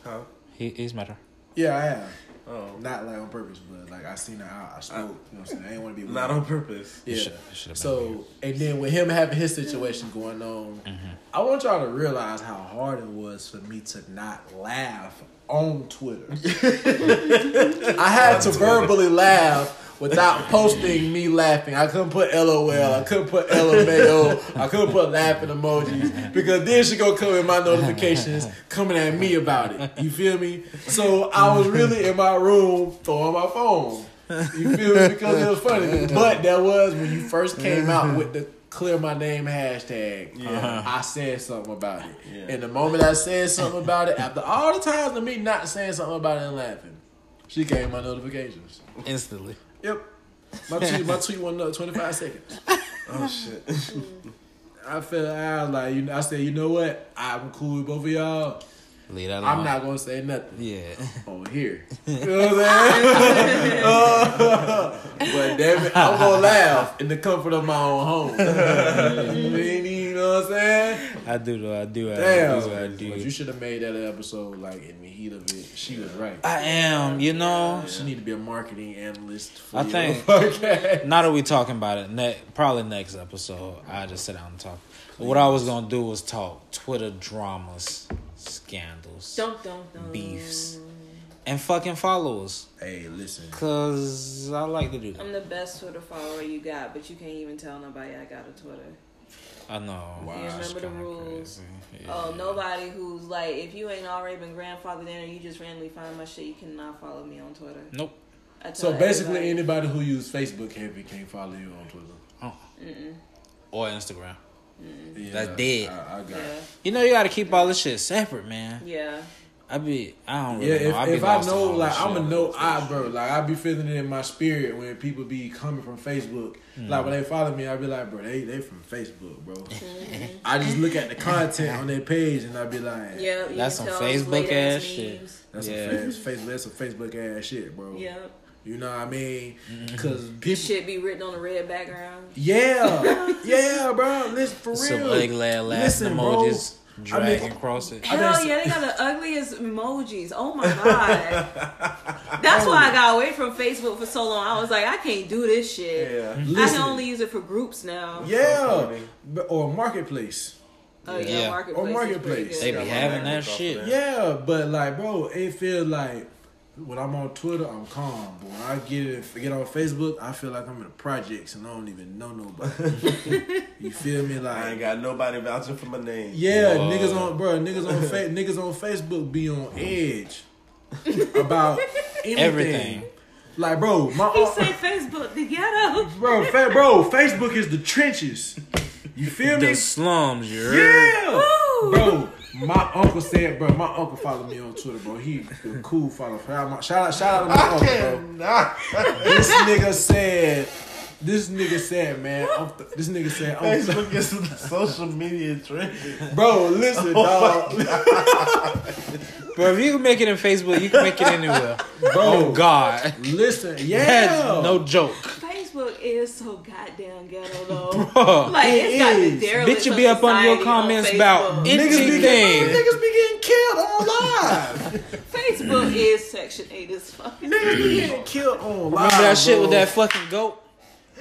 Huh? He, he's met her. Yeah, I have. Oh. Not like on purpose, but like I seen her out. I spoke. you know what I'm saying? I didn't want to be Not on purpose. Yeah. It should- it should been So and then with him having his situation going on, Mm-hmm. I want y'all to realize how hard it was for me to not laugh on Twitter. I had to verbally laugh without posting me laughing. I couldn't put LOL. I couldn't put LMAO. I couldn't put laughing emojis because then she gonna come in my notifications coming at me about it. You feel me? So I was really in my room throwing my phone. You feel me? Because it was funny. But that was when you first came out with the clear my name hashtag. Yeah. Um, I said something about it. Yeah. And the moment I said something about it, after all the times of me not saying something about it and laughing, she came my notifications. Instantly. Yep. My tweet, my tweet went up 25 seconds. Oh shit. I felt I was like, you know, I said, you know what? I'm cool with both of y'all. Leave that alone. I'm not gonna say nothing Yeah. on here. You know what I'm saying? Uh, but damn it, I'm gonna laugh in the comfort of my own home. you know what I'm saying? I do though. I do. I Damn. do. I But do. you should have made that episode like in the heat of it. She was right. I am. You know. She need to be a marketing analyst. For I think- podcast. Now that we talking about it, ne- probably next episode, I just sit down and talk. But what I was gonna do was talk Twitter dramas, scandals, Don't don't don't. beefs, and fucking followers. Hey, listen. Cause I like to do that. I'm the best Twitter follower you got, but you can't even tell nobody I got a Twitter. I know. Wow. You remember the rules? crazy. Oh, nobody who's like, if you ain't already been grandfathered in, or you just randomly find my shit, you cannot follow me on Twitter. Nope. I tell So basically, everybody. anybody who uses Facebook heavy can't follow you on Twitter. Oh. Mm-mm. Or Instagram. Yeah, That's dead. I, I got. Yeah. You know you gotta keep all this shit separate, man. yeah. I be I don't Yeah, really know. I if, be if I know, like I'm a know, I bro, like I be feeling it in my spirit when people be coming from Facebook. Mm. Like when they follow me, I be like, bro, they they from Facebook, bro. Mm-hmm. I just look at the content on their page and I be like, Yeah, That's some Facebook late-ass ass shit. that's Yeah. some face, Facebook, that's some Facebook ass shit, bro. Yeah, You know what I mean? Mm-hmm. Because people, shit be written on a red background. yeah, yeah, bro. Listen for real. Some ugly ass laughing Listen, bro. emojis dragging across it. I Hell yeah, they got the ugliest emojis. Oh my god. That's why I got away from Facebook for so long. I was like, I can't do this shit. Yeah. I can only use it for groups now. Yeah, but- or marketplace. Oh yeah, Yeah. marketplace. Or Marketplace. They be having that shit. Yeah, but like, bro, it feels like when I'm on Twitter, I'm calm. But when I get it, get on Facebook, I feel like I'm in the projects and I don't even know nobody. you feel me? Like I ain't got nobody vouching for my name. yeah, Whoa. niggas on, bro, niggas on, fa- niggas on Facebook be on edge about anything. Everything. Like, bro, my He un- said Facebook, the ghetto. bro, fa- bro, Facebook is the trenches. You feel me? The slums, you heard? Yeah, Woo! bro. My uncle said, bro. My uncle followed me on Twitter, bro. He a cool follow. Shout out, shout out, shout out to my I uncle, bro. This nigga said, this nigga said, man. I'm th- this nigga said, I'm th- Facebook is the social media trend. bro. Listen, Oh dog. Bro, if you can make it in Facebook, you can make it anywhere. Bro. Oh God. Listen, That's yeah. no joke. Facebook is so goddamn ghetto though. Bro. Like It it's got the is. derelict Bitch, you of be up on your comments on about Facebook. Niggas be, anything. getting, niggas be getting killed on live. Facebook is Section Eight as fuck. niggas be getting killed on live. Remember that shit bro. with that fucking goat?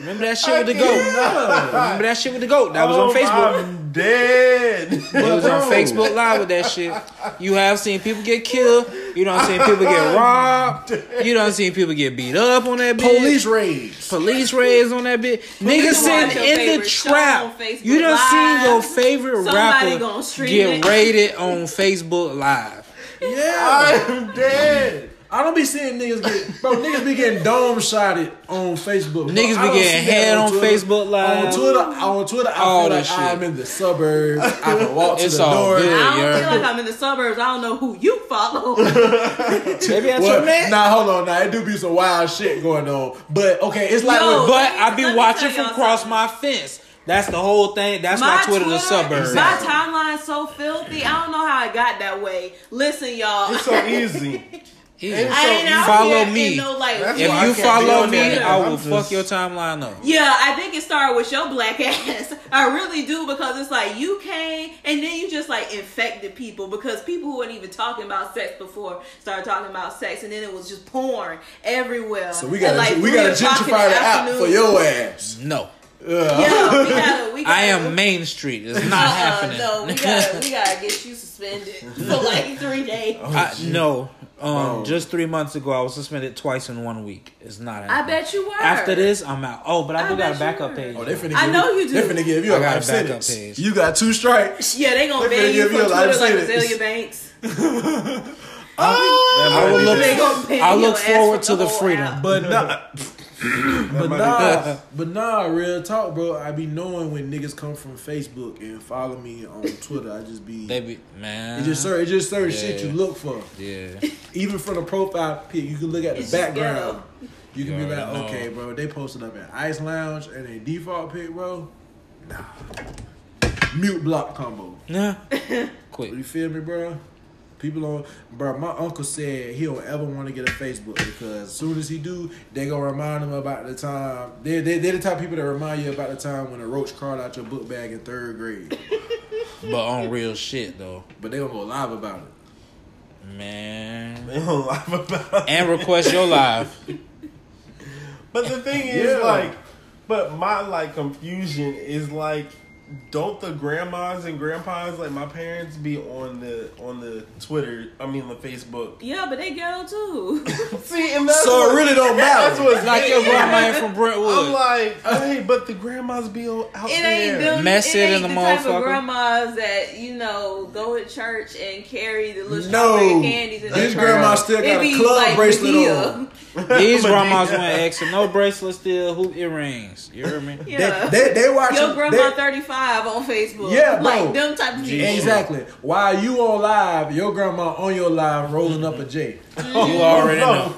Remember that shit with the goat? Yeah. Remember that shit with the goat? That was on Oh, Facebook. I'm dead. It was on Facebook Live with that shit. You have seen people get killed. You don't seen people get robbed. You don't seen people get beat up on that bitch. Police raids. Police raids on that bitch. Niggas watch sitting in the trap. on Facebook You done Live. seen your favorite Somebody rapper gonna get it. raided on Facebook Live. Yeah. I'm dead. I don't be seeing niggas get bro. Niggas be getting dome shotted on Facebook. bro. Niggas be getting see head on Twitter. Facebook Live. On Twitter, on Twitter, I All feel that like shit. I'm in the suburbs. I can walk to the all door. good. I don't Yeah. feel like I'm in the suburbs. I don't know who you follow. Maybe that's Well, your man. Nah, hold on. Now it do be some wild shit going on, but okay, it's like Yo, when- But me- I be watching from y'all across my fence. That's the whole thing. That's why Twitter the suburbs. My timeline's so filthy. I don't know how I got that way. Listen, y'all. It's so easy. Easy. I ain't out Follow here me. in no, like, If you follow me, there. I will I'm fuck your timeline up. Yeah, I think it started with your black ass. I really do because it's like you came and then you just like infected people because people who weren't even talking about sex before started talking about sex and then it was just porn everywhere. so we got to like, we got to o'clock gentrify the app for your ass. No. Yeah, we gotta, we gotta, I am Main Street. It's not uh-uh, happening. No, we gotta, we gotta get you suspended for like three days. I, no. Um, Oh. just three months ago, I was suspended twice in one week. It's not I bet you were. After this, I'm out. Oh, but I, I do got a backup page. Oh, they finna Give I know you, you do. They finna give you a I got a backup sentence. page. You got two strikes. Yeah, they gonna They ban you from you a Twitter like sentence. Azealia Banks. I will look. They gonna ban I look forward from to the freedom. app. But nah, but nah, but nah, real talk, bro. I be knowing when niggas come from Facebook and follow me on Twitter. I just be. They be man. It just certain, it just certain shit you look for. yeah. Even from the profile pic, you can look at the It's just background. You can You be like, know. okay, bro, they posted up at Ice Lounge and a default pic, bro. Nah. Mute block combo. Nah. Quick. You feel me, bro? People on, bro. My uncle said he don't ever want to get a Facebook because as soon as he do, they gonna remind him about the time. They they they the type of people that remind you about the time when a roach crawled out your book bag in third grade. But on real shit though, But they gonna go live about it. man. They don't laugh about it. And request your live. But the thing is, Yeah. like, but my like confusion is like, don't the grandmas and grandpas like my parents be on the on the Twitter? I mean the Facebook. Yeah, but they ghetto too. See, and that's So what, it really don't matter. That's what's Like your grandma ain't from I'm Brentwood. like, hey, but the grandmas be on- out It there. ain't them. Mess it it in ain't the the type motherfucker. of grandmas that you know go to church and carry the little No. strawberry candies. In This their grandma still It got a club like bracelet Madea. on. These grandmas went extra. No bracelets, still, hoop earrings. You hear me? Yeah. They, they, they watching. Your grandma they- thirty five on Facebook. Yeah, bro. like them type of people. Exactly. While you on live, your grandma on your live rolling up a J. You already know.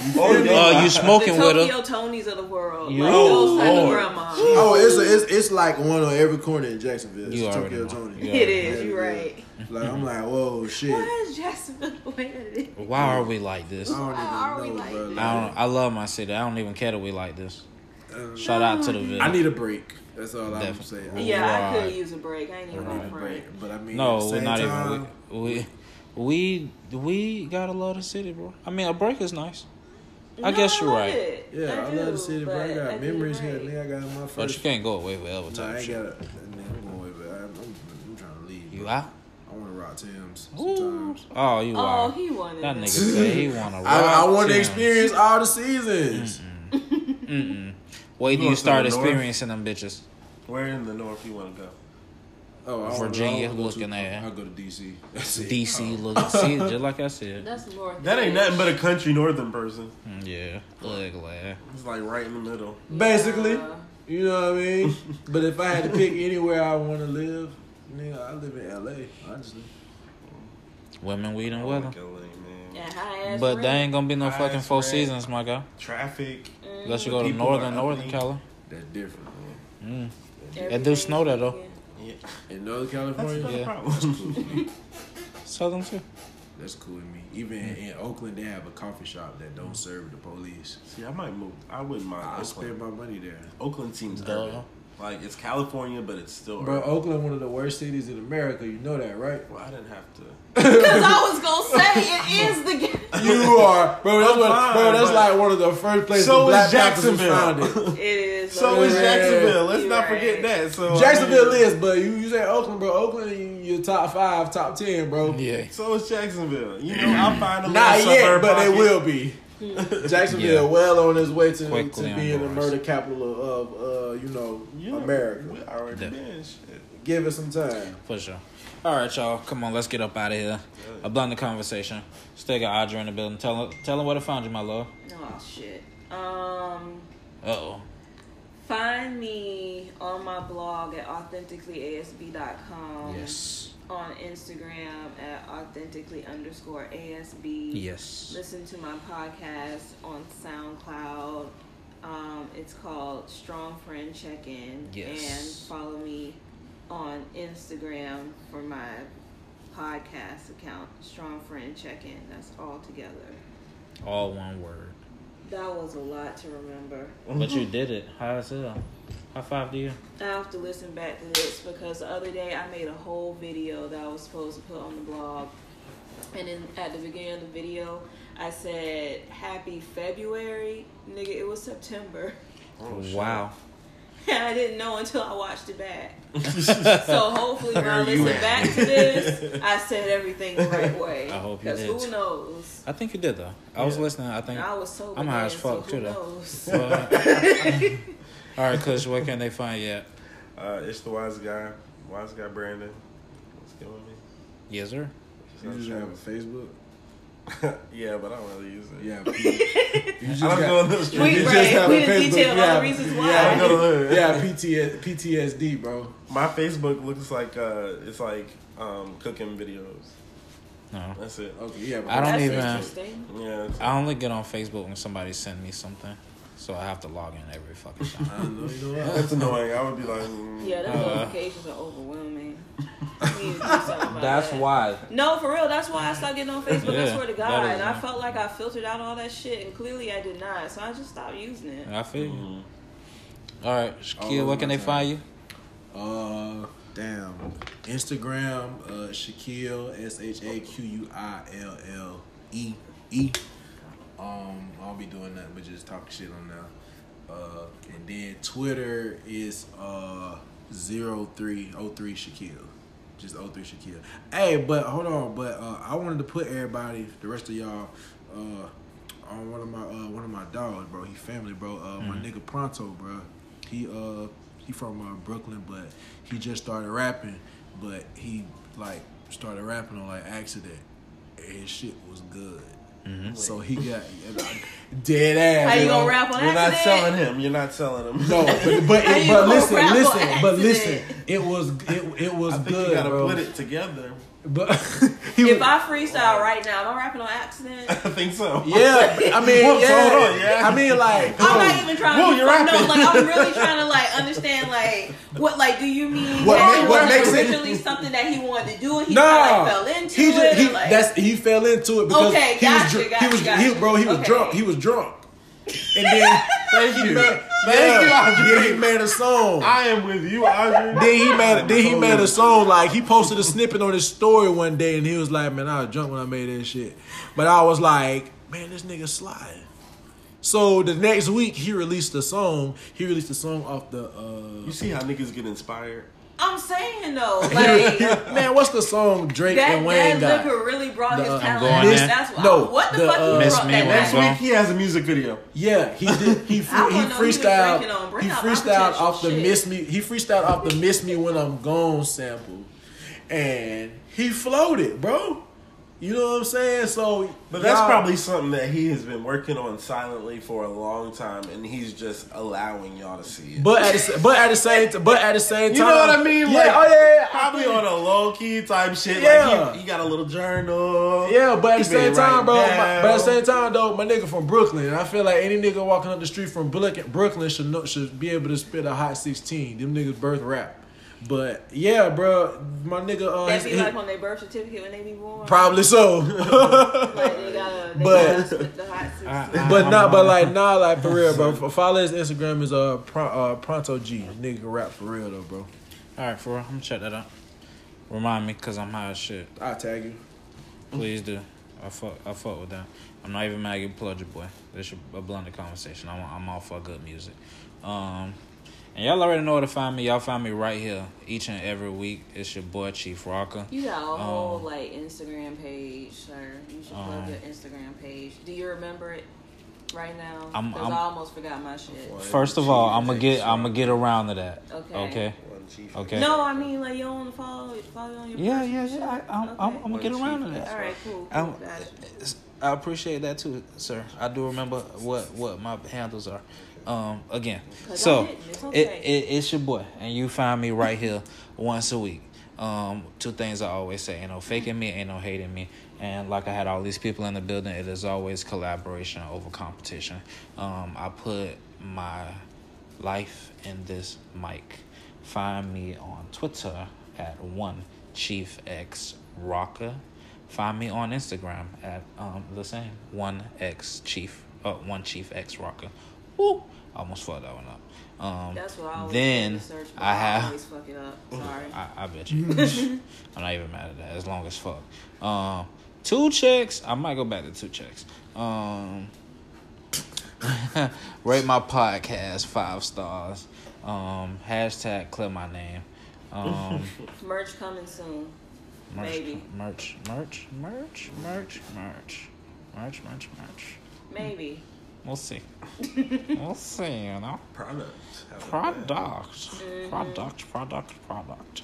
Oh, oh, yeah. Oh, you The smoking with Tokyo her? Tonis of the world. You- like those type of Lord. grandmas. Oh, it's a, it's it's like one on every corner in Jacksonville. It's You already Tokyo know. Tony. You It is. You're right. Like I'm like, whoa, shit. Why is Jacksonville the way that it is? Why are we like this? I don't Why are we even like bro. this? I don't. I love my city. I don't even care that we like this. Uh, Shout out to the village. I need a break. That's all I'm Definitely. saying. Yeah, I could use a break. I ain't even I need a break. But I mean, at No, the we're not time, even. We, we we we gotta love the city, bro. I mean, a break is nice. I No, guess you're right. it. Yeah, I, love do, the city, but I got I need a memories here. break. Nigga, I got my first. But you can't go away forever. Nah, Type I ain't shit. got it. I'm going away, but I'm, I'm, I'm trying to leave. You bro. out? I want to rock Tim's Ooh. Oh, you Oh, are. he wanted That it. nigga said he wanna. I, I want to experience all the seasons. Mm-mm. Wait till You you go to start the north? experiencing them bitches. Where in the north you want to go? Oh, Virginia I don't go looking to, at. I go to DC. That's it. DC look. See, just like I said. That's North. That ain't nothing but a country northern person. Mm, Yeah, ugly. It's like right in the middle. Basically, Uh, you know what I mean. but if I had to pick anywhere I want to live, nigga, I live in LA. Honestly, Women, weed, and I weather. like LA, man. and high ass But rent. they ain't gonna be no High fucking Four rent. Seasons, my guy. Traffic. Unless you go to northern, northern ugly. Cali. that's different. Mm. It do snow there though. Yeah. In Northern California, not Yeah. a problem. cool. Southern too. That's cool with me. Even mm. in Oakland, they have a coffee shop that don't serve the police. See, I might move. I wouldn't mind I spend my money there. Oakland seems Duh. urban. Like it's California, but it's still Bro, urban. Oakland, one of the worst cities in America. You know that, right? Well, I didn't have to. Because I was gonna say it is the. You are, bro. That's what, fine, bro. That's like one of the first places So the Black is Panthers was Jacksonville. founded. It is. So though. is Yeah. Jacksonville. Let's You're not right. forget that. So I Jacksonville mean, is, but you, you say Oakland, bro. Oakland, you, you're top five, top ten, bro. Yeah. So is Jacksonville. You know, I'll find a Not yet, suburb but they will be. Jacksonville Yeah. well on his way to, to Quickly on being the murder capital of, of uh, you know, Yeah, America. We already Yeah. been shit. Give it some time. For sure. All right, y'all. Come on, let's get up out of here. A blunt the conversation. Still got Audra in the building. Tell her, tell her where to find you, my love. Oh shit. Um, Uh oh. find me on my blog at authenticallyasb.com. Yes. On Instagram at authentically underscore asb. Yes. Listen to my podcast on SoundCloud. Um, it's called Strong Friend Check In. Yes. And follow me on Instagram for my podcast account, Strong Friend Check In. That's all together. All one word. That was a lot to remember. But you did it. How's it? High five to you. I have to listen back to this because the other day I made a whole video that I was supposed to put on the blog. And then at the beginning of the video, I said, Happy February. Nigga, it was September. wow. And I didn't know until I watched it back. so hopefully when I you listen at? back to this, I said everything the right way. I hope you Because did. who knows? I think you did though. I was listening. I think I was so. I'm high as then, fuck so too though. Well, all right, Kush. Where can they find you at? Uh, it's the wise guy, wise guy Brandon. What's good with me? Yes, sir. You just have a Facebook. yeah, but I don't really use it. Yeah, you just I don't got- go on those you We- just right, have we a done Facebook. detailed all the Yeah, reasons Yeah, why. I go to the- yeah, PTS, PTSD, bro. My Facebook looks like uh, it's like um, cooking videos. No. That's it. Okay, yeah. I don't That's even. interesting. Yeah. I only get on Facebook when somebody send me something, so I have to log in every fucking time. I know, you know what? That's annoying. I would be like, mm. Yeah, those Uh. notifications are overwhelming. We need to do something about That's that. why. No, for real. That's why I stopped getting on Facebook. I swear to God, is and I felt like I filtered out all that shit, and clearly I did not. So I just stopped using it. I feel you. Mm. All right, Shaquille, Oh, where can my they find you? Uh, damn. Instagram, uh, Shaquille S H A Q U I L L E E. Um, I'll be doing nothing but just talking shit on there. Uh, and then Twitter is uh zero three oh three Shaquille. Just 03 Shaquille. Hey, but hold on, but uh, I wanted to put everybody, the rest of y'all, uh, on one of my uh, one of my dogs, bro. He family, bro. Uh, My nigga Pronto, bro. He uh he from uh, Brooklyn, but he just started rapping, but he like started rapping on like accident, and his shit was good. Mm-hmm. So he got dead ass. How you gonna rap on You're not selling him. You're not selling him. No, but but, it, but listen, listen, but listen. It was it, it was I think good, you gotta bro. put it together. But he was, If I freestyle right now, am I rapping on accident? I think so. yeah, I mean, Whoa, yeah, hold on, yeah. I mean, like, I'm not even trying Whoa, to. you're no, like I'm really trying to like understand like what like do you mean What that ma- it what was makes it- originally something that he wanted to do and he no, kinda, like fell into he it? he or, like, that's he fell into it because Okay, he was gotcha, he was gotcha. he, bro he was Okay. drunk he was drunk and then Thank he you. made, Thank yeah, you, Audrey. then he made a song. I am with you, Audrey. then he made then he made a song like he posted a snippet on his story one day and he was like, man, I was drunk when I made that shit, but I was like, man, this nigga sliding. So the next week he released a song. He released a song off the. uh You see how niggas get inspired? I'm saying though, like Man, what's the song Drake that and Wayne that got? liquor really brought The, his uh, talent. I'm out. going in. That's why. No, what the, the, fuck uh, you Miss brought that when Next week he has a music video. Yeah, he did. He free, he wanna know who he was freestyled. drinking on. Bring He out freestyled off the shit. "Miss Me." He freestyled off the "Miss Me When I'm Gone" sample, and he floated, bro. You know what I'm saying? So, But that's probably something that he has been working on silently for a long time, and he's just allowing y'all to see it. But at the, but at the same t- but at the same you time, know what I mean? Yeah, Like, oh yeah, yeah, probably on you. a low key type shit. Yeah. Like he, he got a little journal. Yeah, but at the same time, bro. My, but at the same time, though, my nigga from Brooklyn, and I feel like any nigga walking up the street from Brooklyn should know, should be able to spit a hot sixteen. Them niggas birth rap. But yeah, bro, my nigga, uh, That his- be his- like on their birth certificate when they be born. probably so. Like they gotta, they But- gotta spit the. But not, but like, nah, like for real, bro. Follow his Instagram is uh, Pro, uh Pronto G. Nigga rap for real though, bro. All right, for real, I'm gonna check that out. Remind me, cause I'm high as shit. I tag you. Please do. I fuck, I fuck with that. I'm not even mad at you, plug your boy. This should a blended conversation. I'm, I'm all for good music. Um, and y'all already know where to find me. Y'all find me right here each and every week. It's your boy Chief Rocka. You got a whole Um, like Instagram page, sir. You should plug um, your Instagram page. Do you remember it? right now? I'm- Because I'm- I almost forgot my shit. First of all, I'm gonna get I'm gonna get around to that. Okay. Okay. Okay. No, I mean like you don't want to follow follow on your. Yeah, personal yeah, shit? yeah. I, I'm, I'm, I'm gonna get around to that. All right, cool. cool. I'm- Got it. I appreciate that too, sir. I do remember what what my handles are. Um, again. so. It, okay. it it's your boy, and you find me right here once a week. Um, two things I always say: ain't no faking me, ain't no hating me. And like I had all these people in the building, it is always collaboration over competition. Um, I put my life in this mic. Find me on Twitter at one Chief X Rocka. Find me on Instagram at um the same one X Chief uh one Chief X Rocka. Woo! Almost fucked that one up. Um, That's what I always then but I have always fuck it up. Sorry. I, I bet you. I'm not even mad at that. As long as fuck. Um, two checks. I might go back to two checks. Um, rate my podcast five stars. Um, hashtag clear my name. Um, Merch coming soon. merch, Maybe. merch, merch, merch, merch, merch, merch, merch, merch. Maybe. We'll see. we'll see. You know. Product. How about that? Product, product, product, product.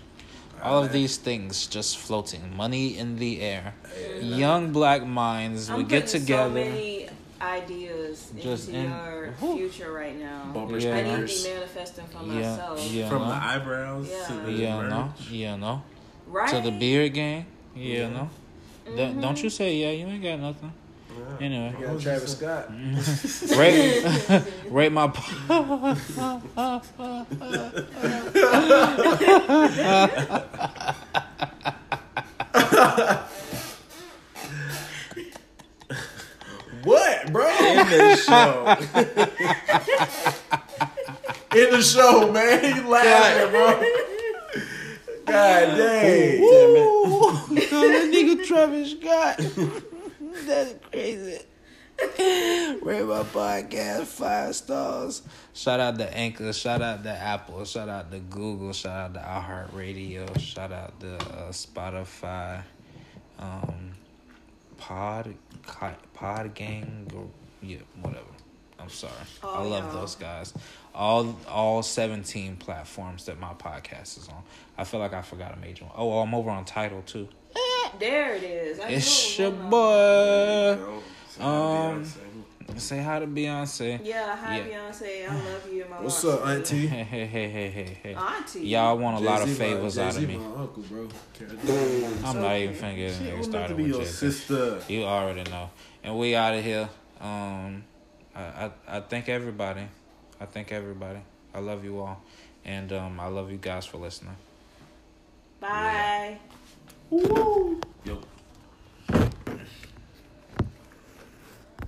All of these things just floating, money in the air. Young black minds, I'm we get together. So many ideas Just into in- your Whew. future right now. Bumper Yeah. I need to be manifesting for Yeah, myself. yeah, From the no. eyebrows to Yeah. the Yeah, merch. no, yeah, no. Right. To the beard game, yeah, no. Mm-hmm. Don't- Don't you say yeah? You ain't got nothing. Yeah. Anyway, You got Travis Scott. rate rate my. What, bro? In the show. In the show, man. You laughing, bro. God dang. that nigga Travis Scott. That's crazy. Rate my podcast five stars. Shout out to Anchor. Shout out to Apple. Shout out to Google. Shout out to iHeartRadio. Shout out to uh, Spotify. Um, Pod, Pod Gang. Or, yeah, whatever. I'm sorry. I Oh, love yeah. those guys. All all 17 platforms that my podcast is on. I feel like I forgot a major one. Oh, I'm over on Tidal too. There it is. I It's knew your was one of boy. Go. Say Um, Beyonce. Say hi to Beyonce. Yeah, hi Yeah. Beyonce. I love you. My What's heart. up, auntie? Hey, hey, hey, hey, hey, hey. Auntie. Y'all want a lot of Jay-Z my- favors out of me. my uncle, bro. I'm not even finna get a Shit, nigga we're started to be with your sister. You already know. And we out of here. Um, I, I, I thank everybody. I thank everybody. I love you all. And um, I love you guys for listening. Bye. Woo! Yo.